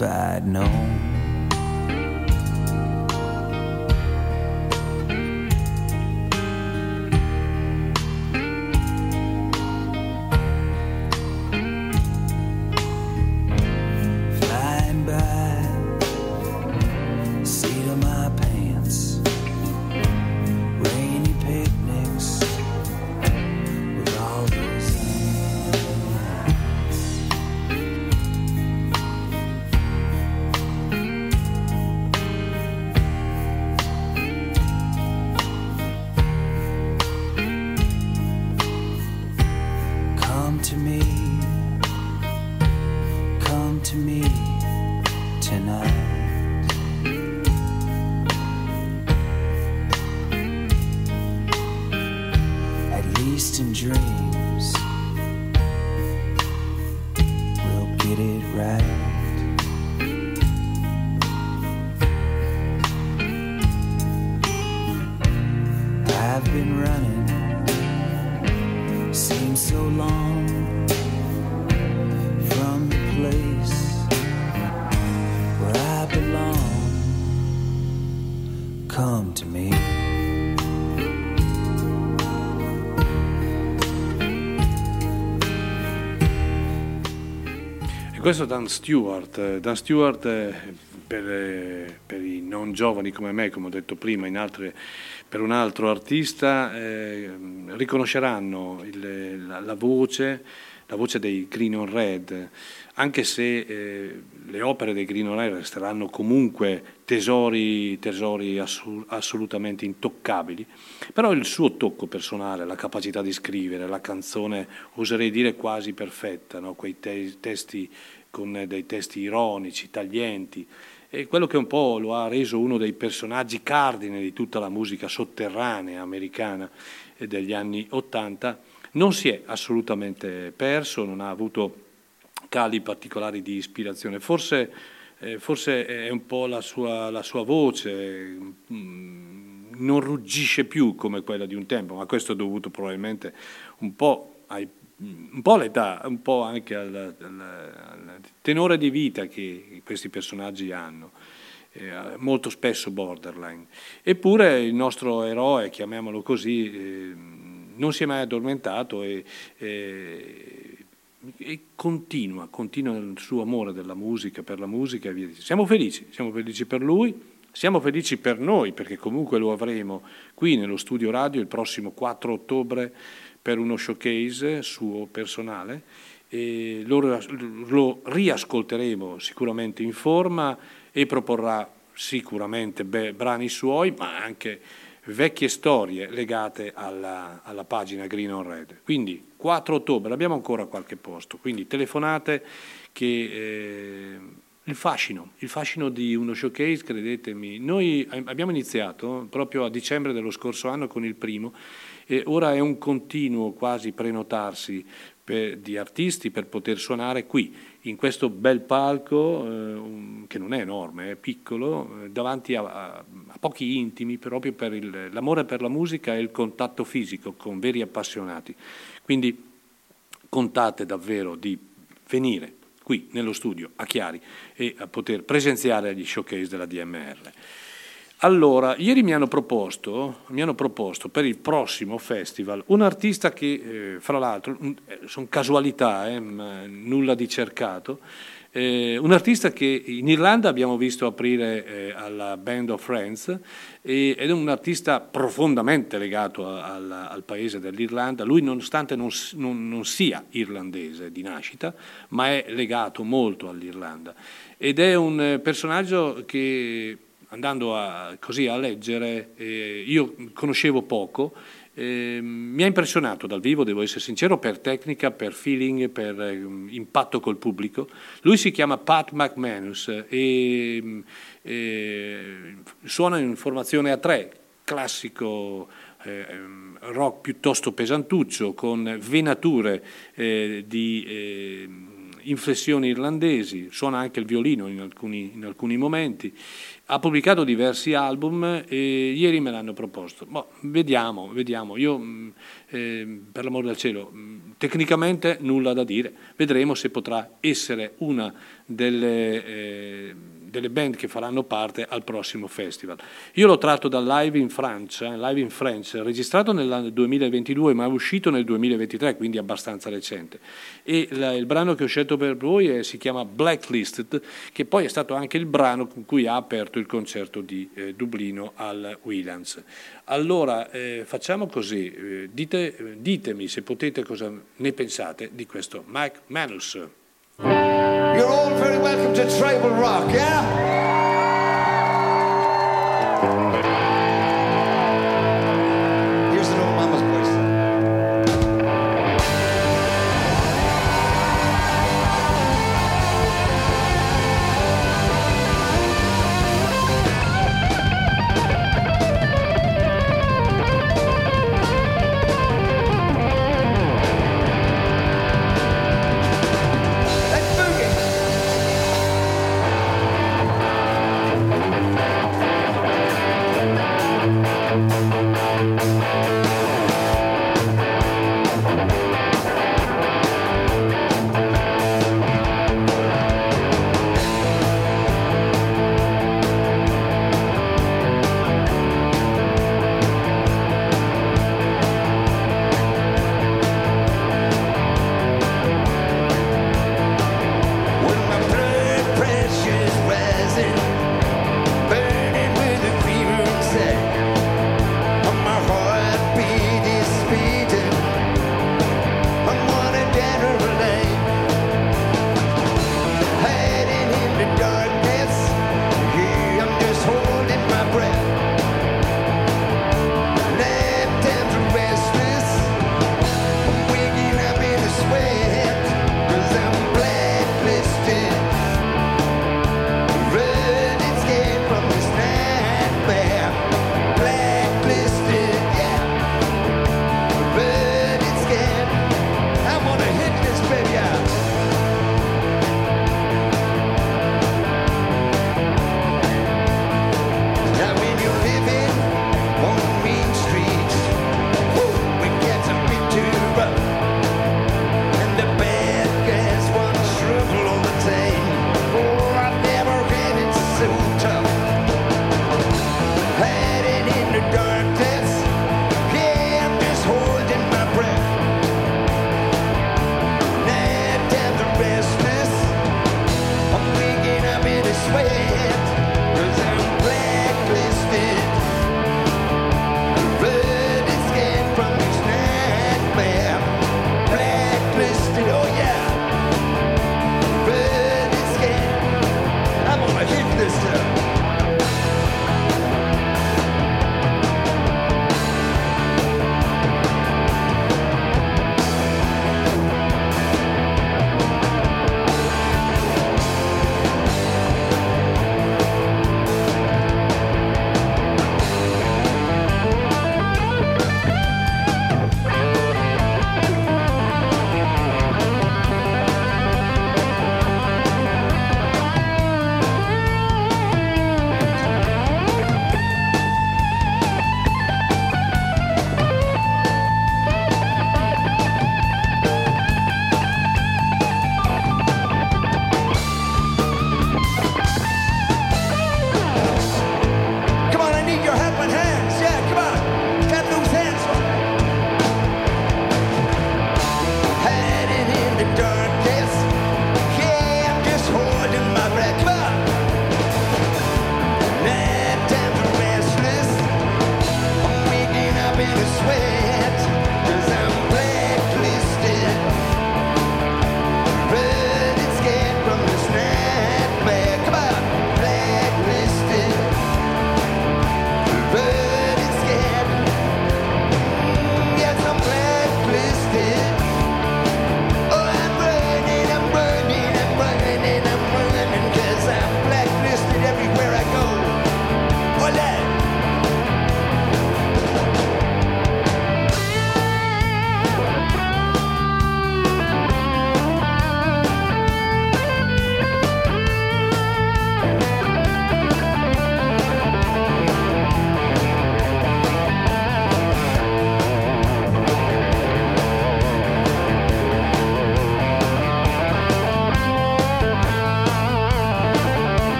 Speaker 1: fat. Questo Dan Stewart. Eh, Dan Stewart, eh, per, eh, per i non giovani come me, come ho detto prima, altre- per un altro artista, eh, riconosceranno il- la, la voce, la voce dei Green on Red, anche se eh, le opere dei Green on Red resteranno comunque tesori, tesori assu- assolutamente intoccabili, però il suo tocco personale, la capacità di scrivere, la canzone, oserei dire quasi perfetta, no? quei te- testi con dei testi ironici, taglienti, e quello che un po' lo ha reso uno dei personaggi cardine di tutta la musica sotterranea americana eh, degli anni Ottanta, non si è assolutamente perso, non ha avuto cali particolari di ispirazione. Forse, eh, forse è un po' la sua, la sua voce, mm, non ruggisce più come quella di un tempo, ma questo è dovuto probabilmente un po', ai- un po' all'età, un po' anche al- al tenore di vita che questi personaggi hanno. eh, molto spesso borderline. Eppure il nostro eroe, chiamiamolo così, eh, non si è mai addormentato e, e- e continua, continua il suo amore della musica, per la musica e via dicendo. Siamo felici, siamo felici per lui, siamo felici per noi perché comunque lo avremo qui nello studio radio il prossimo 4 ottobre per uno showcase suo personale e lo, lo riascolteremo sicuramente in forma e proporrà sicuramente be- brani suoi ma anche vecchie storie legate alla, alla pagina Green on Red. Quindi 4 ottobre abbiamo ancora qualche posto, quindi telefonate che eh, il fascino, il fascino di uno showcase, credetemi, noi abbiamo iniziato proprio a dicembre dello scorso anno con il primo e ora è un continuo quasi prenotarsi per- di artisti per poter suonare qui, in questo bel palco, eh, che non è enorme, è piccolo, eh, davanti a, a- a pochi intimi, proprio per il- l'amore per la musica e il contatto fisico con veri appassionati. Quindi contate davvero di venire qui nello studio a Chiari e a poter presenziare agli showcase della DMR. Allora, ieri mi hanno proposto, mi hanno proposto per il prossimo festival un artista che, eh, fra l'altro, sono casualità, eh, nulla di cercato, eh, un artista che in Irlanda abbiamo visto aprire eh, alla Band of Friends e, ed è un artista profondamente legato a, al, al, paese dell'Irlanda. Lui nonostante non, non, non, sia irlandese di nascita, ma è legato molto all'Irlanda. Ed è un eh, personaggio che andando a, così a leggere, eh, io conoscevo poco eh, mi ha impressionato dal vivo, devo essere sincero, per tecnica, per feeling, per eh, impatto col pubblico. Lui si chiama Pat McManus e eh, suona in formazione a tre, classico eh, rock piuttosto pesantuccio, con venature eh, di inflessioni irlandesi, suona anche il violino in alcuni, in alcuni momenti ha pubblicato diversi album e ieri me l'hanno proposto. Boh, vediamo, vediamo. Io, eh, per l'amor del cielo, tecnicamente nulla da dire. Vedremo se potrà essere una delle... Eh, delle band che faranno parte al prossimo festival. Io l'ho tratto dal Live in Francia, Live in French, registrato nel 2022 ma è uscito nel 2023, quindi abbastanza recente. E la, il brano che ho scelto per voi è, si chiama Blacklisted, che poi è stato anche il brano con cui ha aperto il concerto di eh, Dublino al Williams. Allora, eh, facciamo così, eh, dite, ditemi se potete cosa ne pensate di questo Mike Manus.
Speaker 5: You're all very welcome to Tribal Rock, yeah?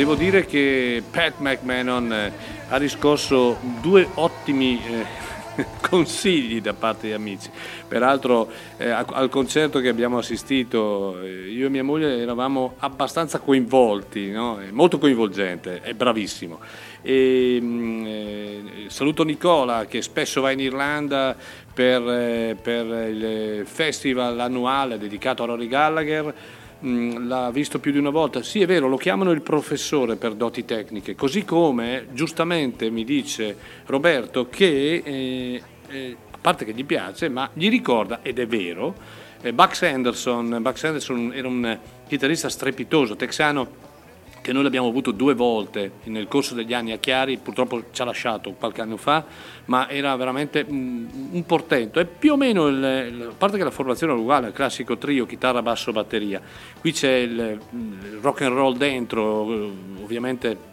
Speaker 1: Devo dire che Pat McMahon eh, ha riscosso due ottimi eh, (laughs) consigli da parte di amici. Peraltro eh, al concerto che abbiamo assistito, io e mia moglie eravamo abbastanza coinvolti, no? Molto coinvolgente, è bravissimo. E, eh, saluto Nicola che spesso va in Irlanda per, per il festival annuale dedicato a Rory Gallagher. Mm, l'ha visto più di una volta. Sì, è vero, lo chiamano il professore per doti tecniche, così come giustamente mi dice Roberto che, eh, eh, a parte che gli piace, ma gli ricorda, ed è vero, eh, Bucks Anderson. Bucks Anderson era un chitarrista strepitoso, texano, che noi l'abbiamo avuto due volte nel corso degli anni a Chiari, purtroppo ci ha lasciato qualche anno fa, ma era veramente mm, un portento. È più o meno, il- a parte che la formazione è uguale, il classico trio, chitarra, basso, batteria. Qui c'è il, il rock and roll dentro, eh, ovviamente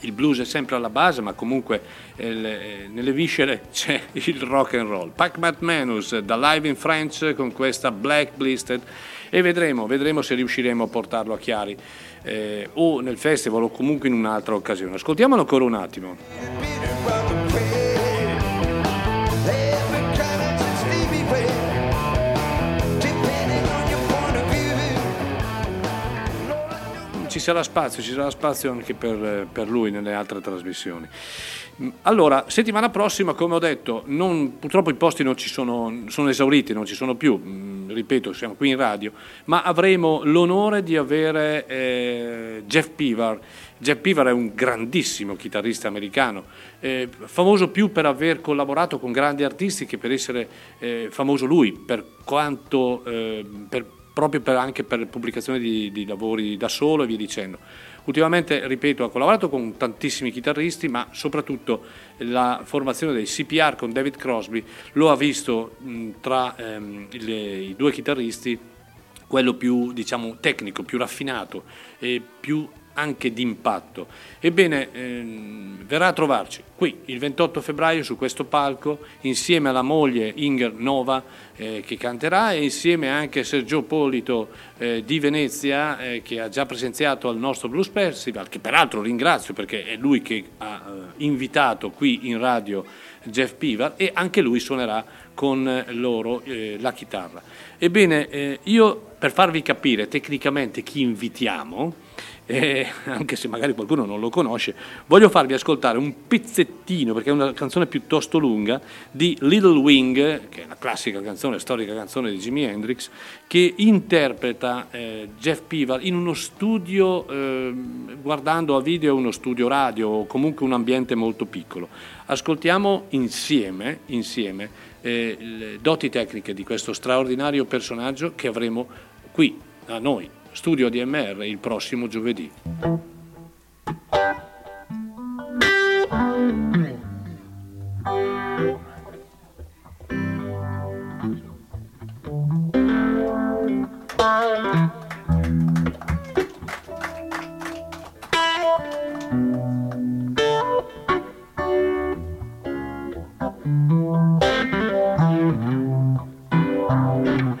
Speaker 1: il blues è sempre alla base, ma comunque eh, le- nelle viscere (laughs) c'è il rock and roll. Pac Manus da Live in French con questa Black Blistered e vedremo, vedremo se riusciremo a portarlo a Chiari eh, o nel festival o comunque in un'altra occasione. Ascoltiamolo ancora un attimo. Ci sarà spazio, ci sarà spazio anche per, per lui nelle altre trasmissioni. Mm, Allora, settimana prossima, come ho detto, non- purtroppo i posti non ci sono, sono esauriti, non ci sono più, mm, ripeto, siamo qui in radio, ma avremo l'onore di avere eh, Jeff Pivar. Jeff Pivar è un grandissimo chitarrista americano, eh, famoso più per aver collaborato con grandi artisti che per essere eh, famoso lui, per quanto, eh, per- proprio per- anche per pubblicazione di, di lavori da solo e via dicendo. Ultimamente, ripeto, ha collaborato con tantissimi chitarristi, ma soprattutto la formazione dei CPR con David Crosby lo ha visto mh, tra ehm, le- i due chitarristi quello più diciamo, tecnico, più raffinato e più anche d'impatto. Ebbene, ehm, verrà a trovarci qui il 28 febbraio su questo palco insieme alla moglie Inger Nova eh, che canterà e insieme anche a Sergio Polito eh, di Venezia eh, che ha già presenziato al nostro Blues Festival, che peraltro ringrazio perché è lui che ha eh, invitato qui in radio Jeff Pivar e anche lui suonerà con eh, loro eh, la chitarra. Ebbene, io per farvi capire tecnicamente chi invitiamo, eh, (laughs) anche se magari qualcuno non lo conosce, voglio farvi ascoltare un pezzettino, perché è una canzone piuttosto lunga, di Little Wing, che è la classica canzone, storica canzone di Jimi Hendrix, che interpreta eh, Jeff Pivar in uno studio, eh, guardando a video uno studio radio o comunque un ambiente molto piccolo. Ascoltiamo insieme, insieme eh, le doti tecniche di questo straordinario personaggio che avremo qui a noi, studio DMR, il prossimo giovedì.
Speaker 6: Cornflower.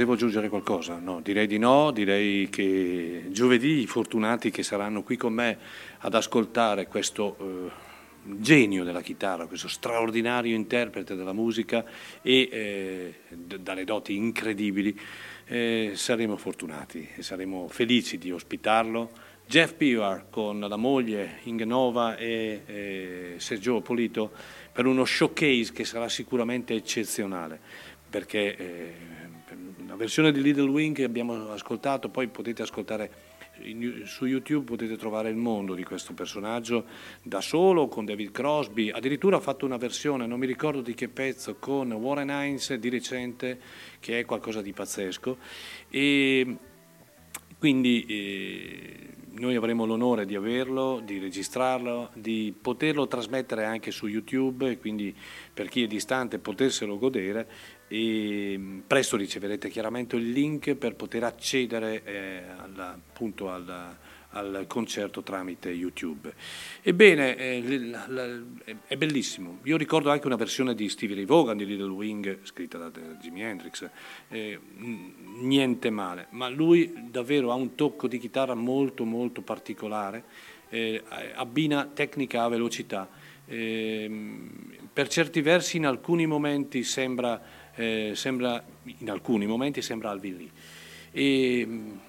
Speaker 1: Devo aggiungere qualcosa? No, direi di no, direi che giovedì i fortunati che saranno qui con me ad ascoltare questo eh, genio della chitarra, questo straordinario interprete della musica e eh, d- dalle doti incredibili, eh, saremo fortunati e saremo felici di ospitarlo. Jeff Pewar con la moglie Ingenova e eh, Sergio Polito per uno showcase che sarà sicuramente eccezionale perché eh, versione di Little Wing che abbiamo ascoltato, poi potete ascoltare in- su YouTube, potete trovare il mondo di questo personaggio da solo con David Crosby, addirittura ha fatto una versione, non mi ricordo di che pezzo, con Warren Hines di recente, che è qualcosa di pazzesco. E quindi eh, noi avremo l'onore di averlo, di registrarlo, di poterlo trasmettere anche su YouTube, quindi per chi è distante poterselo godere e mh, presto riceverete chiaramente il link per poter accedere eh, alla- appunto alla- al concerto tramite YouTube. Ebbene, eh, l- l- è bellissimo. Io ricordo anche una versione di Stevie Ray Vaughan di Little Wing, scritta da da Jimi Hendrix, eh, niente male, ma lui davvero ha un tocco di chitarra molto molto particolare, eh, abbina tecnica a velocità. Ehm, per certi versi in alcuni momenti sembra, eh, sembra in alcuni momenti sembra Alvin Lee. E, mh,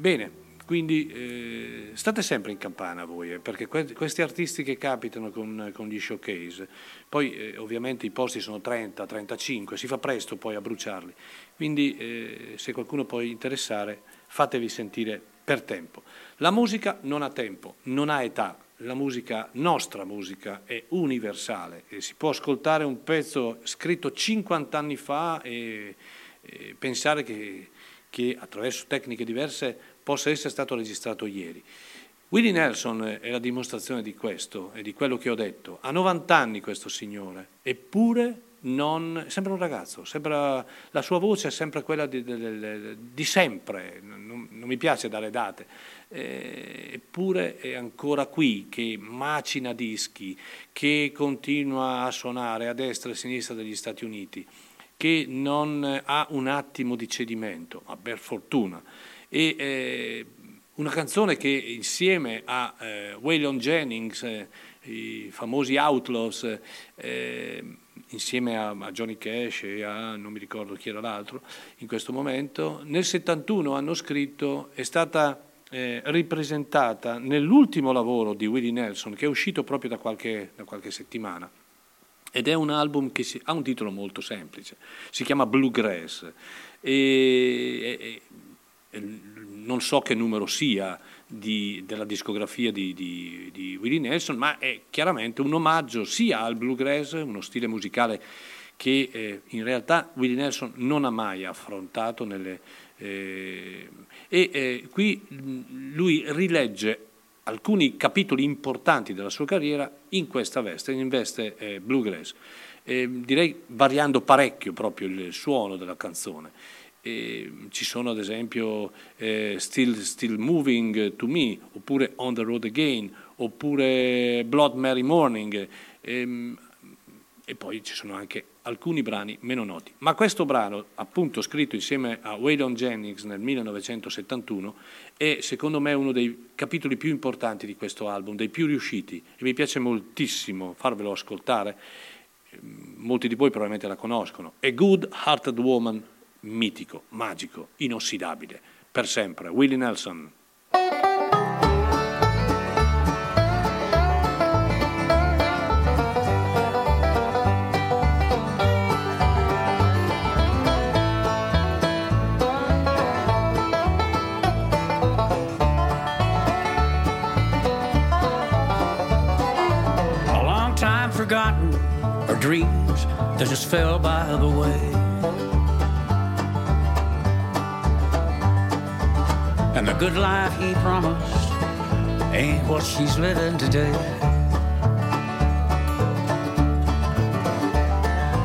Speaker 1: bene, quindi eh, state sempre in campana voi, eh, perché que- questi artisti che capitano con, con gli showcase, poi eh, ovviamente i posti sono 30, 35, si fa presto poi a bruciarli, quindi eh, se qualcuno può interessare fatevi sentire per tempo. La musica non ha tempo, non ha età, la musica, nostra musica, è universale e si può ascoltare un pezzo scritto 50 anni fa e, e pensare che, che attraverso tecniche diverse possa essere stato registrato ieri. Willie Nelson è la dimostrazione di questo e di quello che ho detto. Ha 90 anni questo signore, eppure non, sembra un ragazzo, sembra, la sua voce è sempre quella di, di- di sempre, non, non mi piace dare date, eh, eppure è ancora qui che macina dischi, che continua a suonare a destra e a sinistra degli Stati Uniti, che non ha un attimo di cedimento, ma per fortuna. E, eh, una canzone che insieme a eh, Waylon Jennings, eh, i famosi Outlaws, eh, insieme a, a Johnny Cash e a non mi ricordo chi era l'altro in questo momento, nel 71 hanno scritto, è stata eh, ripresentata nell'ultimo lavoro di Willie Nelson che è uscito proprio da qualche, da qualche settimana. Ed è un album che si- ha un titolo molto semplice, si chiama Bluegrass. E, e- e non so che numero sia di- della discografia di, di- di Willie Nelson, ma è chiaramente un omaggio sia al bluegrass, uno stile musicale che eh, in realtà Willie Nelson non ha mai affrontato nelle, eh, e eh, qui lui rilegge alcuni capitoli importanti della sua carriera in questa veste, in veste eh, bluegrass, Eh, direi variando parecchio proprio il suono della canzone. E ci sono ad esempio eh, Still, Still Moving to Me, oppure On the Road Again, oppure Blood Mary Morning, ehm, e poi ci sono anche alcuni brani meno noti. Ma questo brano, appunto scritto insieme a Waylon Jennings nel 1971, è secondo me uno dei capitoli più importanti di questo album, dei più riusciti, e mi piace moltissimo farvelo ascoltare. Ehm, Molti di voi probabilmente la conoscono. A Good Hearted Woman, mitico, magico, inossidabile, per sempre. Willie Nelson.
Speaker 6: Dreams that just fell by the way. And the good life he promised ain't what she's living today.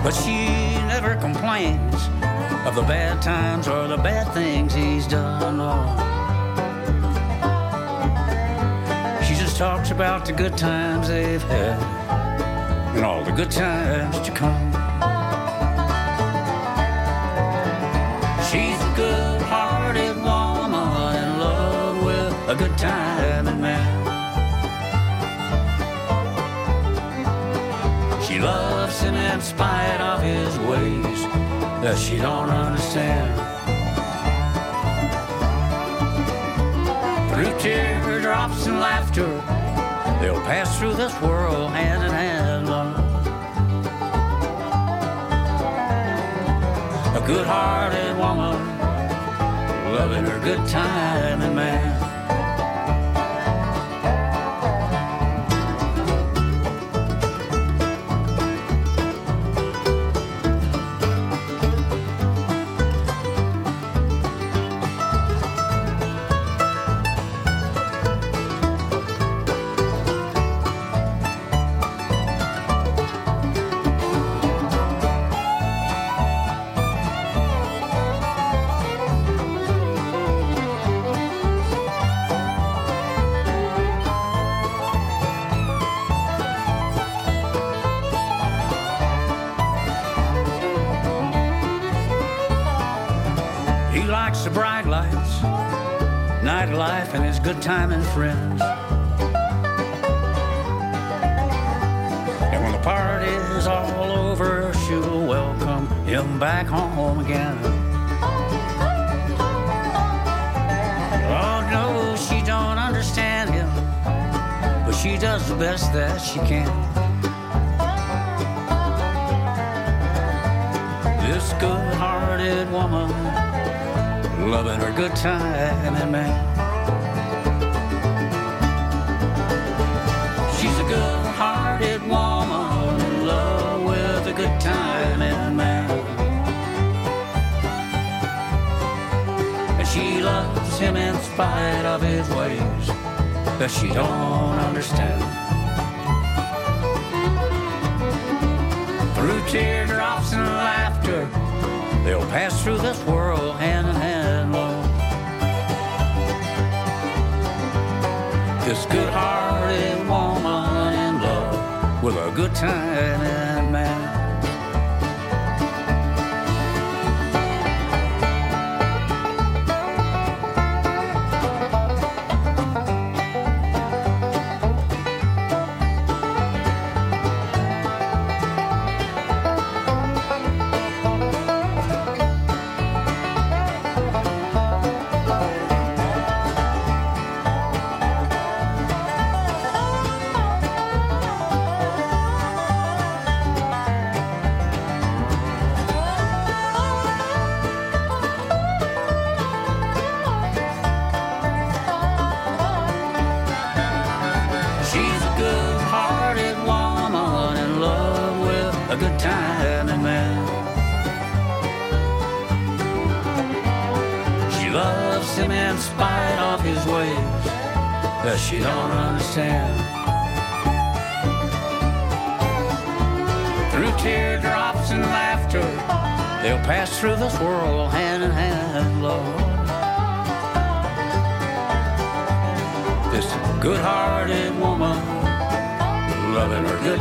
Speaker 6: But she never complains of the bad times or the bad things he's done. She just talks about the good times they've had and all the good times to come. She's a good hearted woman in love with a good time and man. She loves him in spite of his ways that she don't understand. Through teardrops and laughter, they'll pass through this world hand in hand. Good-hearted woman, loving her good time and man. Friends. And when the party's all over, she'll welcome him back home again. Oh no, she don't understand him, but she does the best that she can. This good-hearted woman, loving her good time and man. Spite of his ways that she don't understand. Through teardrops and laughter, they'll pass through this world hand in hand, Lord. This good-hearted woman in love with a good time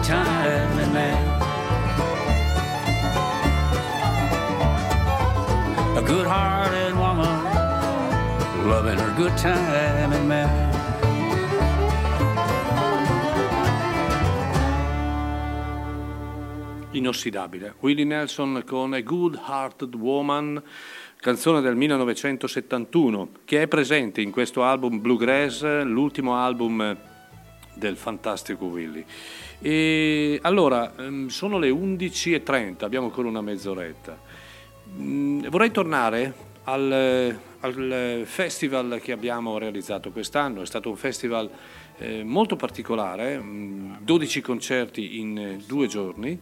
Speaker 6: time and man. A good-hearted woman, loving her good time and man.
Speaker 1: Inossidabile. Willie Nelson con A Good Hearted Woman, canzone del 1971, che è presente in questo album Bluegrass, l'ultimo album del fantastico Willie. E allora, ehm, sono le 11.30, abbiamo ancora una mezz'oretta. Mm, Vorrei tornare al, al festival che abbiamo realizzato quest'anno, è stato un festival eh, molto particolare, mm, 12 concerti in eh, due giorni,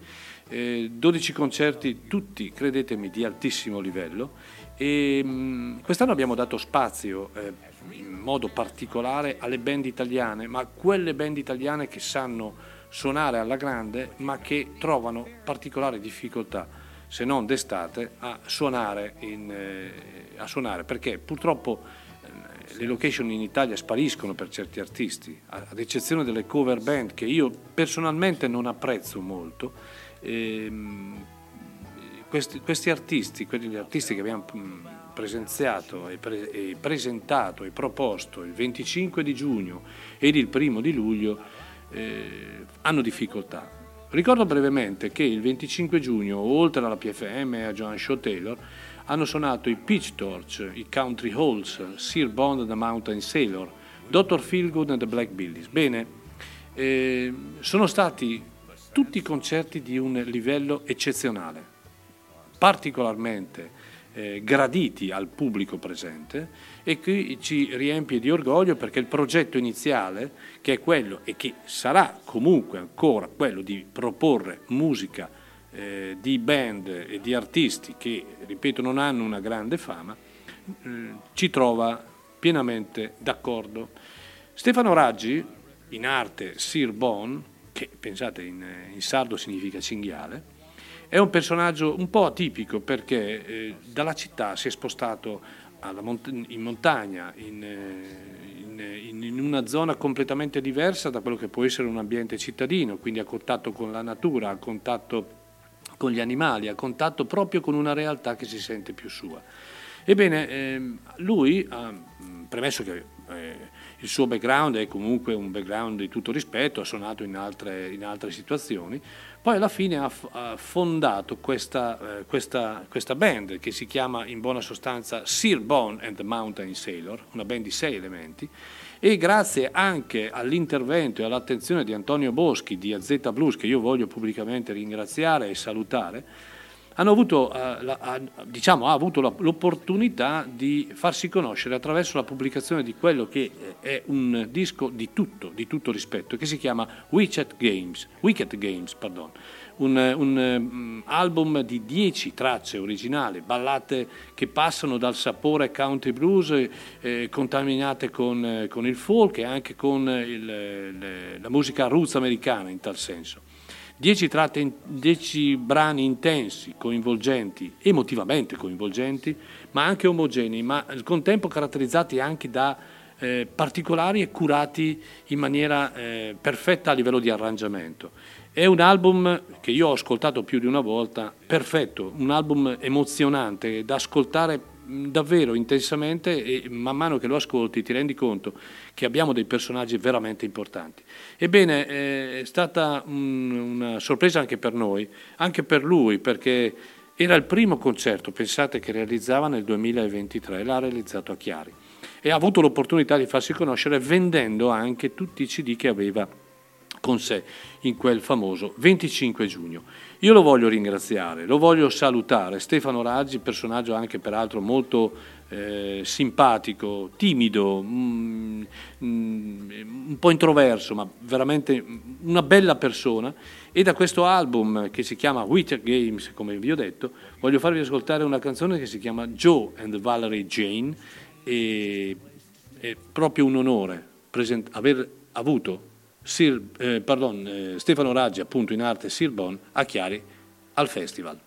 Speaker 1: eh, 12 concerti tutti, credetemi, di altissimo livello. E mm, quest'anno abbiamo dato spazio eh, in modo particolare alle band italiane, ma quelle band italiane che sanno suonare alla grande ma che trovano particolari difficoltà se non d'estate a suonare, in, eh, a suonare perché purtroppo eh, le location in Italia spariscono per certi artisti, ad eccezione delle cover band che io personalmente non apprezzo molto. Ehm, questi, questi artisti, quelli artisti che abbiamo mm, presenziato e, pre- e presentato e proposto il 25 di giugno ed il primo di luglio eh, hanno difficoltà. Ricordo brevemente che il 25 giugno, oltre alla PFM e a Joan Shaw Taylor, hanno suonato i Pitch Torch, i Country Halls, Sir Bond and the Mountain Sailor, Dr. Feelgood and the Black Billies. Bene, eh, sono stati tutti concerti di un livello eccezionale, particolarmente eh, graditi al pubblico presente e che ci riempie di orgoglio perché il progetto iniziale, che è quello e che sarà comunque ancora quello di proporre musica eh, di band e di artisti che, ripeto, non hanno una grande fama, eh, ci trova pienamente d'accordo. Stefano Raggi, in arte Sir Bon, che pensate in, in sardo significa cinghiale, è un personaggio un po' atipico perché eh, dalla città si è spostato mont- in montagna, in, eh, in- in- in una zona completamente diversa da quello che può essere un ambiente cittadino, quindi a contatto con la natura, a contatto con gli animali, a contatto proprio con una realtà che si sente più sua. Ebbene, ehm, lui ha mh, premesso che eh, il suo background è comunque un background di tutto rispetto, ha suonato in altre, in altre situazioni, poi alla fine ha, fondato questa, eh, questa, questa band che si chiama in buona sostanza Sir Bone and the Mountain Sailor, una band di sei elementi, e grazie anche all'intervento e all'attenzione di Antonio Boschi di AZ Blues, che io voglio pubblicamente ringraziare e salutare, hanno avuto, eh, la- diciamo, ha avuto la- l'opportunità di farsi conoscere attraverso la pubblicazione di quello che eh, è un disco di tutto, di tutto rispetto, che si chiama Wicked Games, Wicked Games pardon. un, un, mm, album di 10 tracce originali, ballate che passano dal sapore country blues, eh, contaminate con, eh, con il folk e anche con il- le- la musica roots americana in tal senso. Dieci, in- dieci brani intensi, coinvolgenti, emotivamente coinvolgenti, ma anche omogenei, ma al contempo caratterizzati anche da eh, particolari e curati in maniera eh, perfetta a livello di arrangiamento. È un album che io ho ascoltato più di una volta, perfetto, un album emozionante da ascoltare mh, davvero intensamente e man mano che lo ascolti ti rendi conto che abbiamo dei personaggi veramente importanti. Ebbene, eh, è stata un- una sorpresa anche per noi, anche per lui, perché era il primo concerto, pensate, che realizzava nel 2023, l'ha realizzato a Chiari e ha avuto l'opportunità di farsi conoscere vendendo anche tutti i CD che aveva con sé in quel famoso 25 giugno. Io lo voglio ringraziare, lo voglio salutare. Stefano Raggi, personaggio anche peraltro molto eh, simpatico, timido, mm, mm, un po' introverso, ma veramente una bella persona. E da questo album che si chiama Witcher Games, come vi ho detto, voglio farvi ascoltare una canzone che si chiama Joe and Valerie Jane. E è proprio un onore present- aver avuto Sir, eh, pardon, eh, Stefano Raggi, appunto in arte Sir Bon, a Chiari al festival.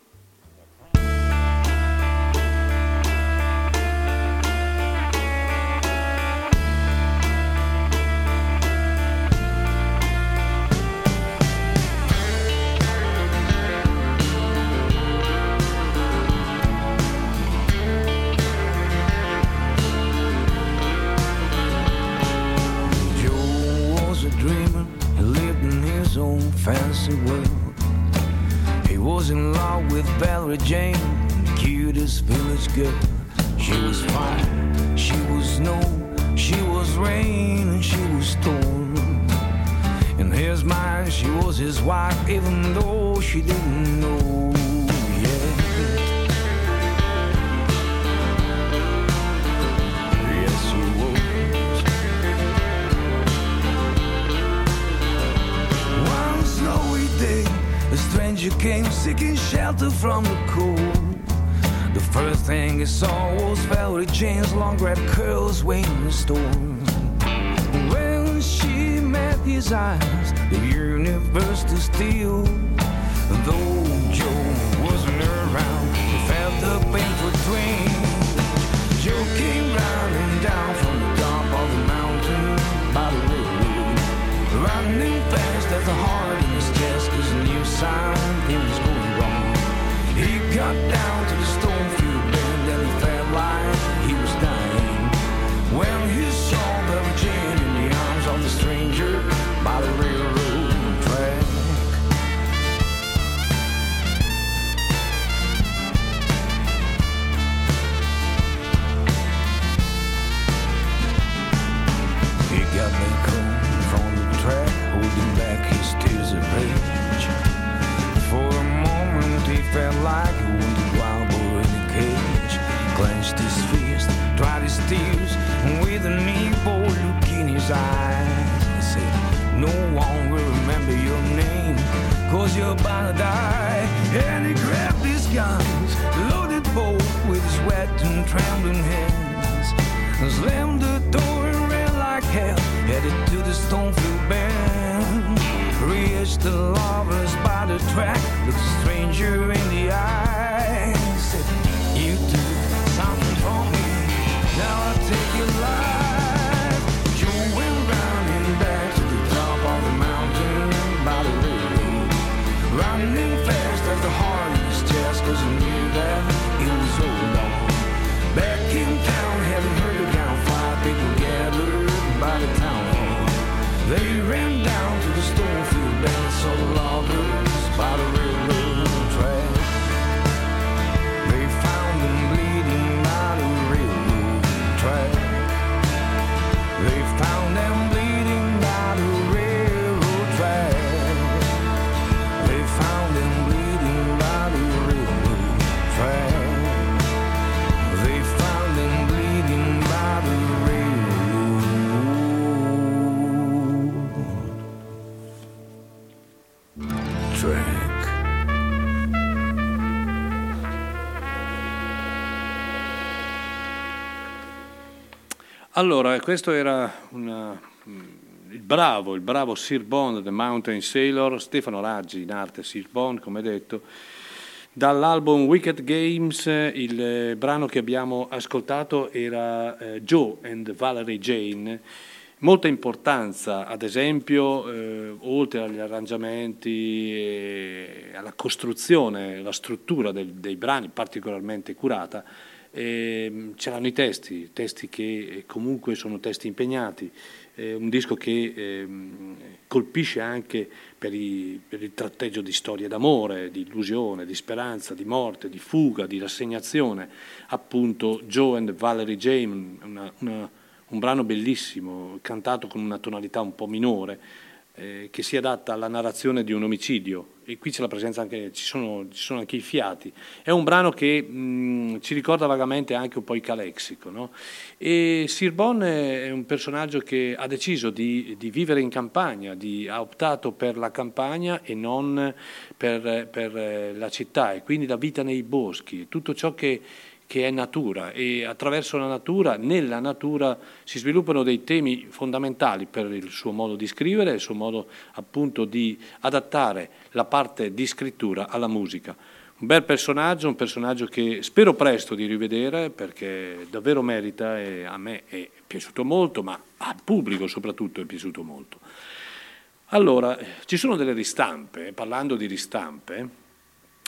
Speaker 1: Allora, questo era una- mm, il bravo, il bravo Sir Bond, The Mountain Sailor, Stefano Raggi in arte Sir Bond, come detto. Dall'album Wicked Games eh, il eh, brano che abbiamo ascoltato era eh, Joe and Valerie Jane. Molta importanza, ad esempio, eh, oltre agli arrangiamenti alla costruzione, la struttura del- dei brani particolarmente curata, ehm, c'erano i testi, testi che eh, comunque sono testi impegnati, eh, un disco che ehm, colpisce anche per, i- per il tratteggio di storie d'amore, di illusione, di speranza, di morte, di fuga, di rassegnazione, appunto Joe and Valerie Jane, una- una- un brano bellissimo, cantato con una tonalità un po' minore, eh, che si adatta alla narrazione di un omicidio e qui c'è la presenza anche, ci sono, ci sono anche i fiati. È un brano che mh, ci ricorda vagamente anche un po' il calexico. No? E Sir Bon è un personaggio che ha deciso di, di vivere in campagna, di- ha optato per la campagna e non per, per, la città e quindi la vita nei boschi, tutto ciò che che è natura e attraverso la natura, nella natura si sviluppano dei temi fondamentali per il suo modo di scrivere, il suo modo appunto di adattare la parte di scrittura alla musica. Un bel personaggio, un personaggio che spero presto di rivedere perché davvero merita e a me è piaciuto molto, ma al pubblico soprattutto è piaciuto molto. Allora, ci sono delle ristampe, parlando di ristampe,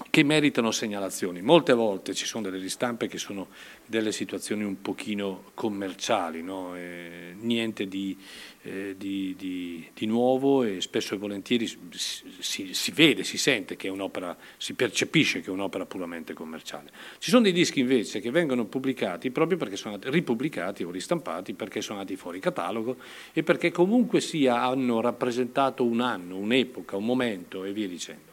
Speaker 1: che meritano segnalazioni. Molte volte ci sono delle ristampe che sono delle situazioni un pochino commerciali, no? Eh, niente di, eh, di- di- di nuovo e spesso e volentieri si, si- si vede, si sente che è un'opera, si percepisce che è un'opera puramente commerciale. Ci sono dei dischi invece che vengono pubblicati proprio perché sono ripubblicati o ristampati perché sono andati fuori catalogo e perché comunque sia hanno rappresentato un anno, un'epoca, un momento e via dicendo.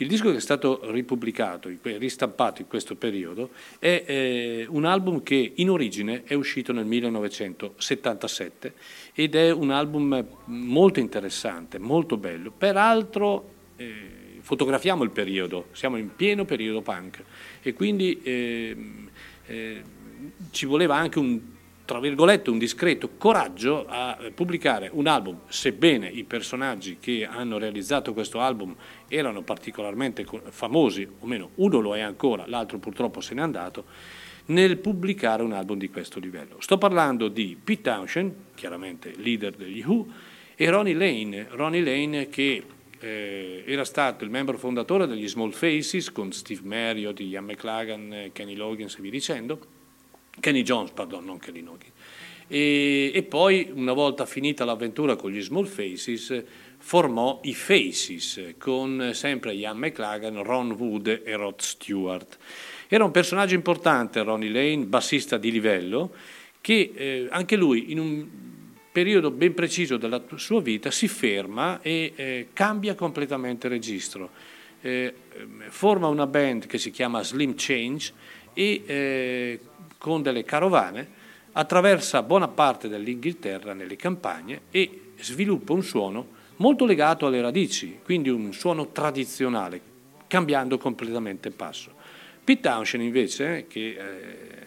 Speaker 1: Il disco che è stato ripubblicato, ristampato in questo periodo, è eh, un album che in origine è uscito nel 1977 ed è un album molto interessante, molto bello. Peraltro eh, fotografiamo il periodo, siamo in pieno periodo punk e quindi ehm, eh, ci voleva anche un tra virgolette un discreto coraggio a pubblicare un album, sebbene i personaggi che hanno realizzato questo album erano particolarmente co- famosi, o meno uno lo è ancora, l'altro purtroppo se n'è andato, nel pubblicare un album di questo livello. Sto parlando di Pete Townshend, chiaramente leader degli Who, e Ronnie Lane, Ronnie Lane che eh, era stato il membro fondatore degli Small Faces con Steve Marriott, Ian McLagan, Kenny Loggins e via dicendo, Kenny Jones, pardon, non Kenny Loggins. E, e poi, una volta finita l'avventura con gli Small Faces, formò i Faces con sempre Ian McLagan, Ron Wood e Rod Stewart. Era un personaggio importante, Ronnie Lane, bassista di livello, che eh, anche lui in un periodo ben preciso della sua vita si ferma e eh, cambia completamente registro. Eh, forma una band che si chiama Slim Change e eh, con delle carovane attraversa buona parte dell'Inghilterra nelle campagne e sviluppa un suono molto legato alle radici, quindi un suono tradizionale, cambiando completamente passo. Pete Townshend invece, che eh,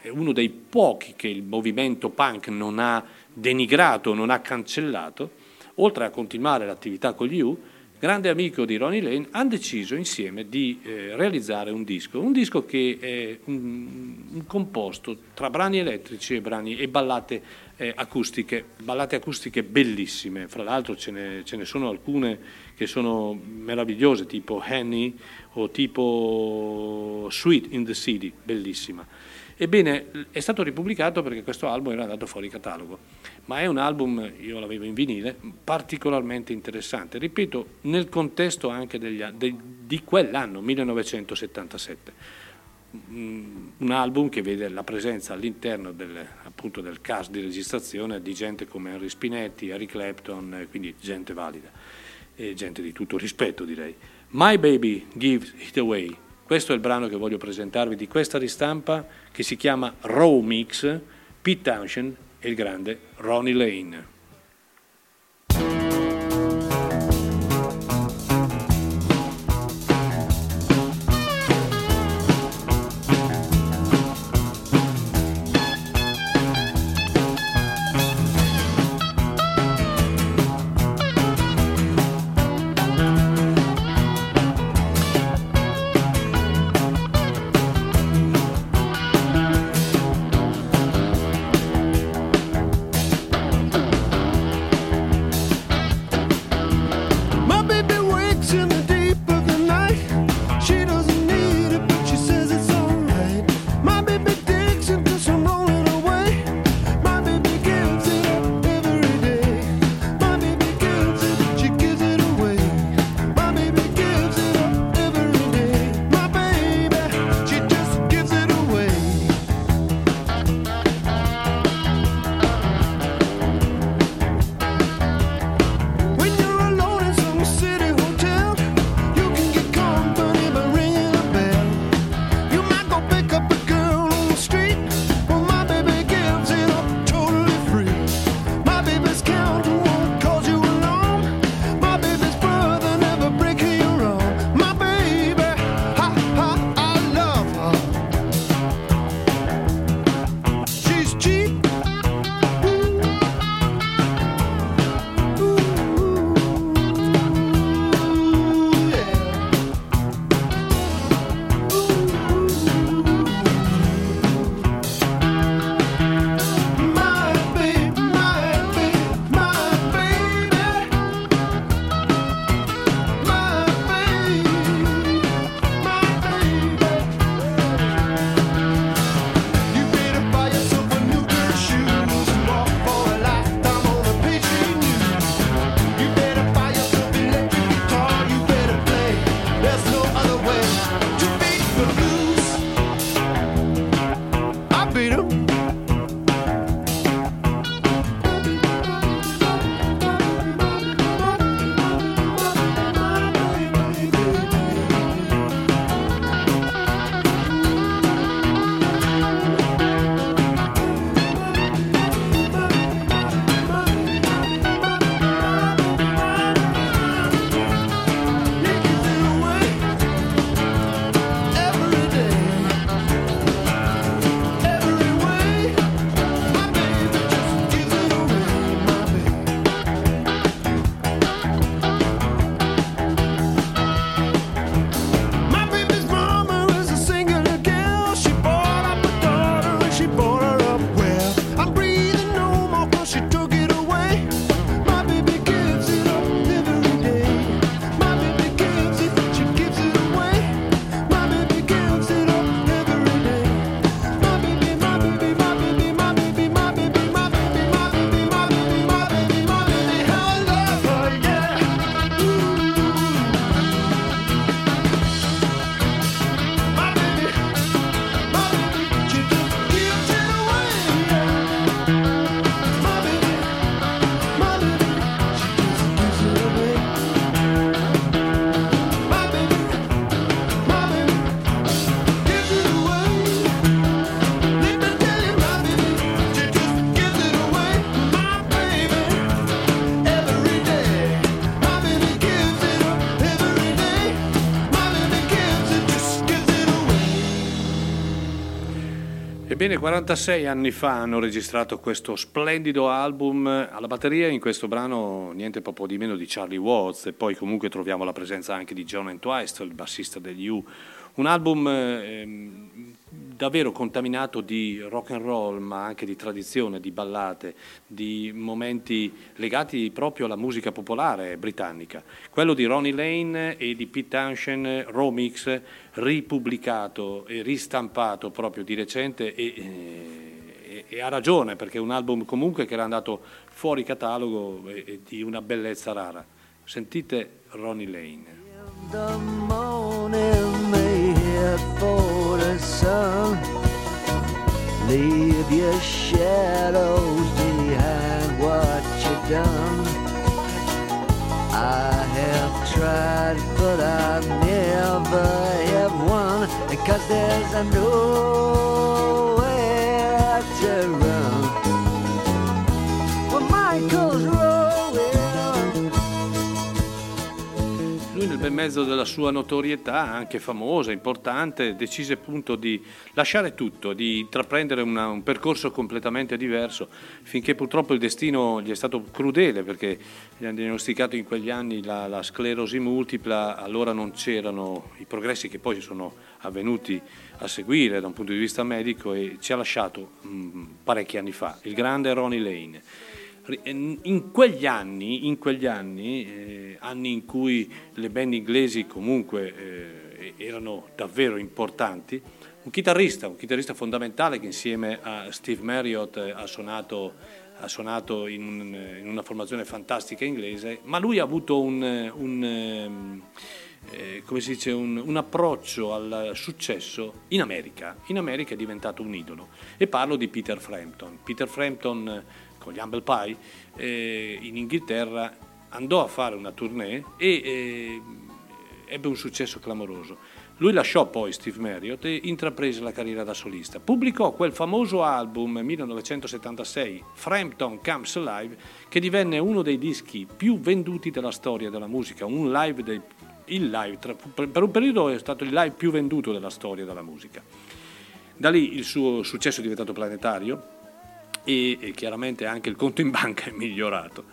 Speaker 1: è uno dei pochi che il movimento punk non ha denigrato, non ha cancellato, oltre a continuare l'attività con gli U, grande amico di Ronnie Lane, hanno deciso insieme di eh, realizzare un disco, un disco che è un, un composto tra brani elettrici e, brani, e ballate eh, acustiche, ballate acustiche bellissime, fra l'altro ce ne, ce ne sono alcune che sono meravigliose, tipo Henny o tipo Sweet in the City, bellissima.
Speaker 7: Ebbene, è stato ripubblicato perché questo album era andato fuori catalogo, ma è un album, io l'avevo in vinile, particolarmente interessante, ripeto, nel contesto anche degli de- di quell'anno, 1977. Mm, Un album che vede la presenza all'interno del, appunto, del cast di registrazione di gente come Henry Spinetti, Eric Clapton, eh, quindi gente valida e gente di tutto rispetto direi. My Baby Gives It Away, questo è il brano che voglio presentarvi di questa ristampa che si chiama Raw Mix, Pete Townshend e il grande Ronnie Lane. Ebbene, 46 anni fa hanno registrato questo splendido album alla batteria, in questo brano niente poco di meno di Charlie Watts e poi comunque troviamo la presenza anche di John Entwistle, il bassista degli U. Un album ehm,
Speaker 1: davvero contaminato di rock and roll, ma anche di tradizione, di ballate, di momenti legati proprio alla musica popolare britannica. Quello di Ronnie Lane e di Pete Townshend, Romix, ripubblicato e ristampato proprio di recente e, e, e ha ragione perché è un album comunque che era andato fuori catalogo e, e di una bellezza rara. Sentite Ronnie Lane.
Speaker 8: Leave your shadows behind what you've done. I have tried, but I never have won because there's a nowhere to run. Well, Michael's rolling.
Speaker 1: Bel mezzo della sua notorietà, anche famosa, importante, decise appunto di lasciare tutto, di intraprendere una- un percorso completamente diverso, finché purtroppo il destino gli è stato crudele perché gli hanno diagnosticato in quegli anni la, la sclerosi multipla, allora non c'erano i progressi che poi sono avvenuti a seguire da un punto di vista medico e ci ha lasciato mm, parecchi anni fa, il grande Ronnie Lane. In quegli anni, in quegli anni, eh, anni in cui le band inglesi comunque eh, erano davvero importanti, un chitarrista, un chitarrista fondamentale che insieme a Steve Marriott eh, ha suonato, ha suonato in, un- in una formazione fantastica inglese, ma lui ha avuto un, un, ehm, eh, come si dice, un, un approccio al successo in America. In America è diventato un idolo e parlo di Peter Frampton. Peter Frampton con gli Humble Pie eh, in Inghilterra andò a fare una tournée e eh, ebbe un successo clamoroso. Lui lasciò poi Steve Marriott e intraprese la carriera da solista. Pubblicò quel famoso album 1976, Frampton Comes Alive, che divenne uno dei dischi più venduti della storia della musica, un live dei- live, tra- per un periodo è stato il live più venduto della storia della musica. Da lì il suo successo è diventato planetario e, e chiaramente anche il conto in banca è migliorato.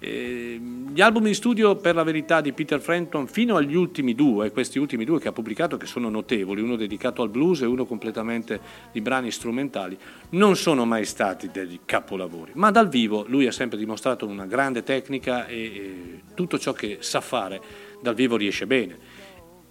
Speaker 1: Eh, gli album in studio, per la verità, di Peter Frampton, fino agli ultimi due, questi ultimi due che ha pubblicato, che sono notevoli, uno dedicato al blues e uno completamente di brani strumentali, non sono mai stati dei capolavori, ma dal vivo lui ha sempre dimostrato una grande tecnica e, e tutto ciò che sa fare dal vivo riesce bene.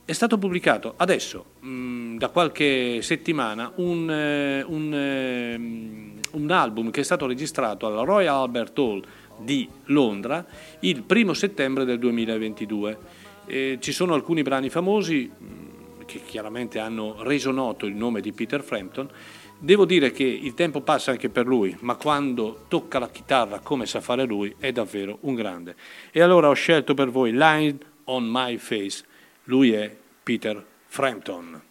Speaker 1: È stato pubblicato adesso, mh, da qualche settimana, un, eh, un, ehm, un album che è stato registrato alla Royal Albert Hall di Londra il primo settembre del 2022. Eh, ci sono alcuni brani famosi mh, che chiaramente hanno reso noto il nome di Peter Frampton. Devo dire che il tempo passa anche per lui, ma quando tocca la chitarra come sa fare lui è davvero un grande. E allora ho scelto per voi Line on My Face. Lui è Peter Frampton.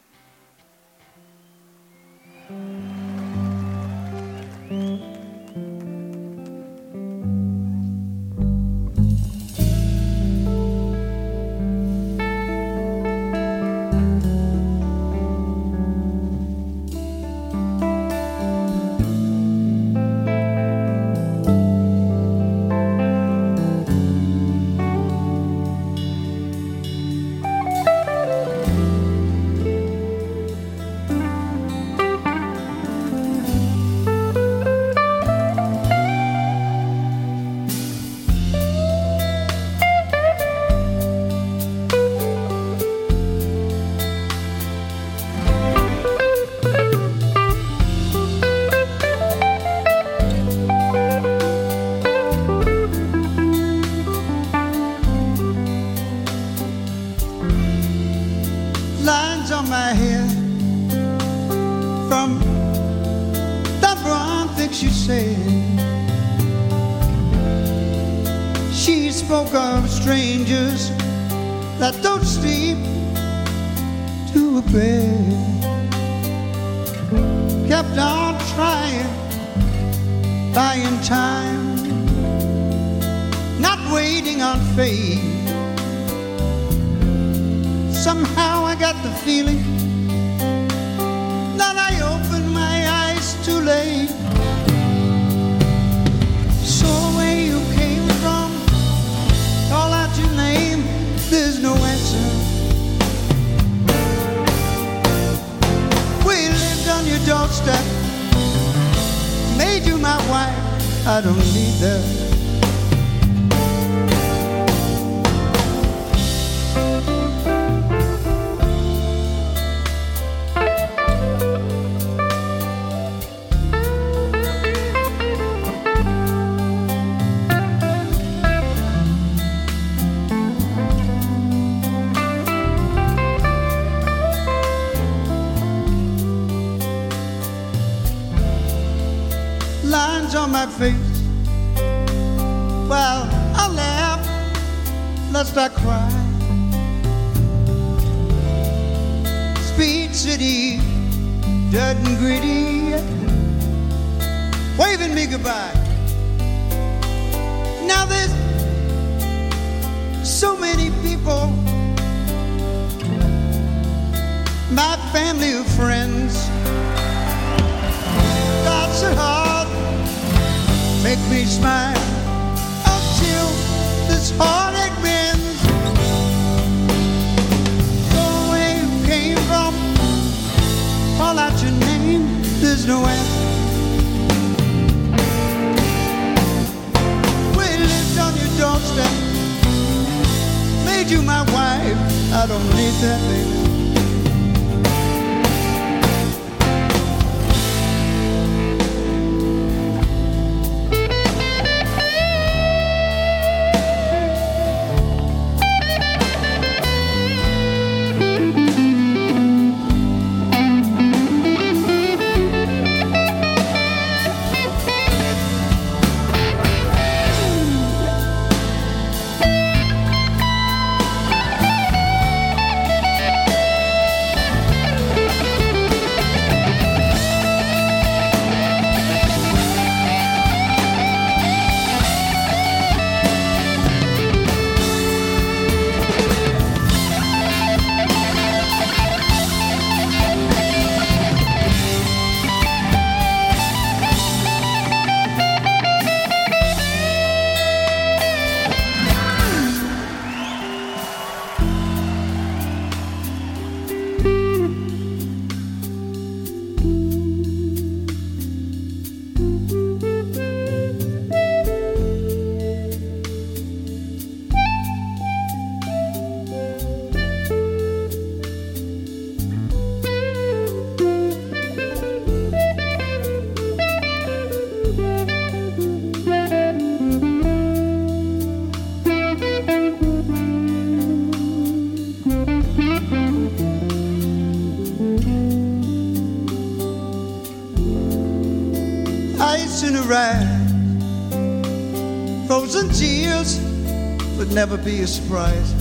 Speaker 9: Never be a surprise.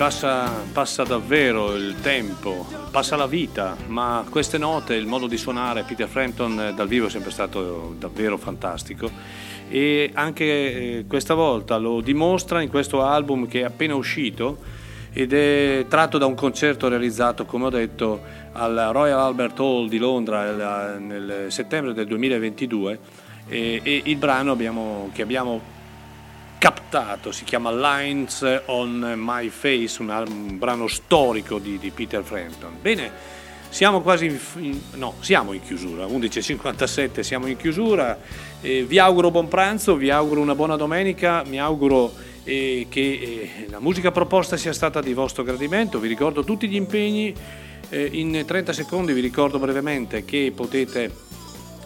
Speaker 1: Passa, passa davvero il tempo, passa la vita, ma queste note, il modo di suonare Peter Frampton eh, dal vivo è sempre stato davvero fantastico. E anche eh, questa volta lo dimostra in questo album che è appena uscito ed è tratto da un concerto realizzato, come ho detto, al Royal Albert Hall di Londra eh, nel settembre del 2022 e, e il brano abbiamo- che abbiamo captato si chiama Lines on My Face, un, brano storico di, di Peter Frampton. Bene, siamo quasi in- no, siamo in chiusura, 11.57 siamo in chiusura, Eh, vi auguro buon pranzo, vi auguro una buona domenica, mi auguro eh, che eh, la musica proposta sia stata di vostro gradimento, vi ricordo tutti gli impegni, Eh, in 30 secondi vi ricordo brevemente che potete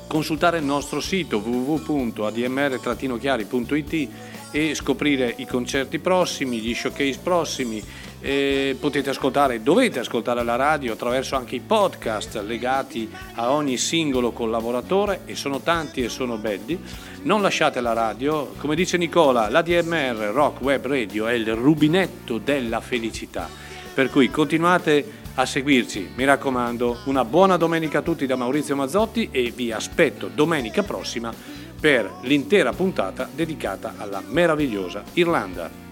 Speaker 1: consultare il nostro sito www.admr-chiari.it e scoprire i concerti prossimi, gli showcase prossimi. Eh, potete ascoltare, dovete ascoltare la radio attraverso anche i podcast legati a ogni singolo collaboratore e sono tanti e sono belli. Non lasciate la radio, come dice Nicola, l'ADMR Rock Web Radio è il rubinetto della felicità. Per cui continuate a seguirci, mi raccomando, una buona domenica a tutti da Maurizio Mazzotti e vi aspetto domenica prossima per l'intera puntata dedicata alla meravigliosa Irlanda.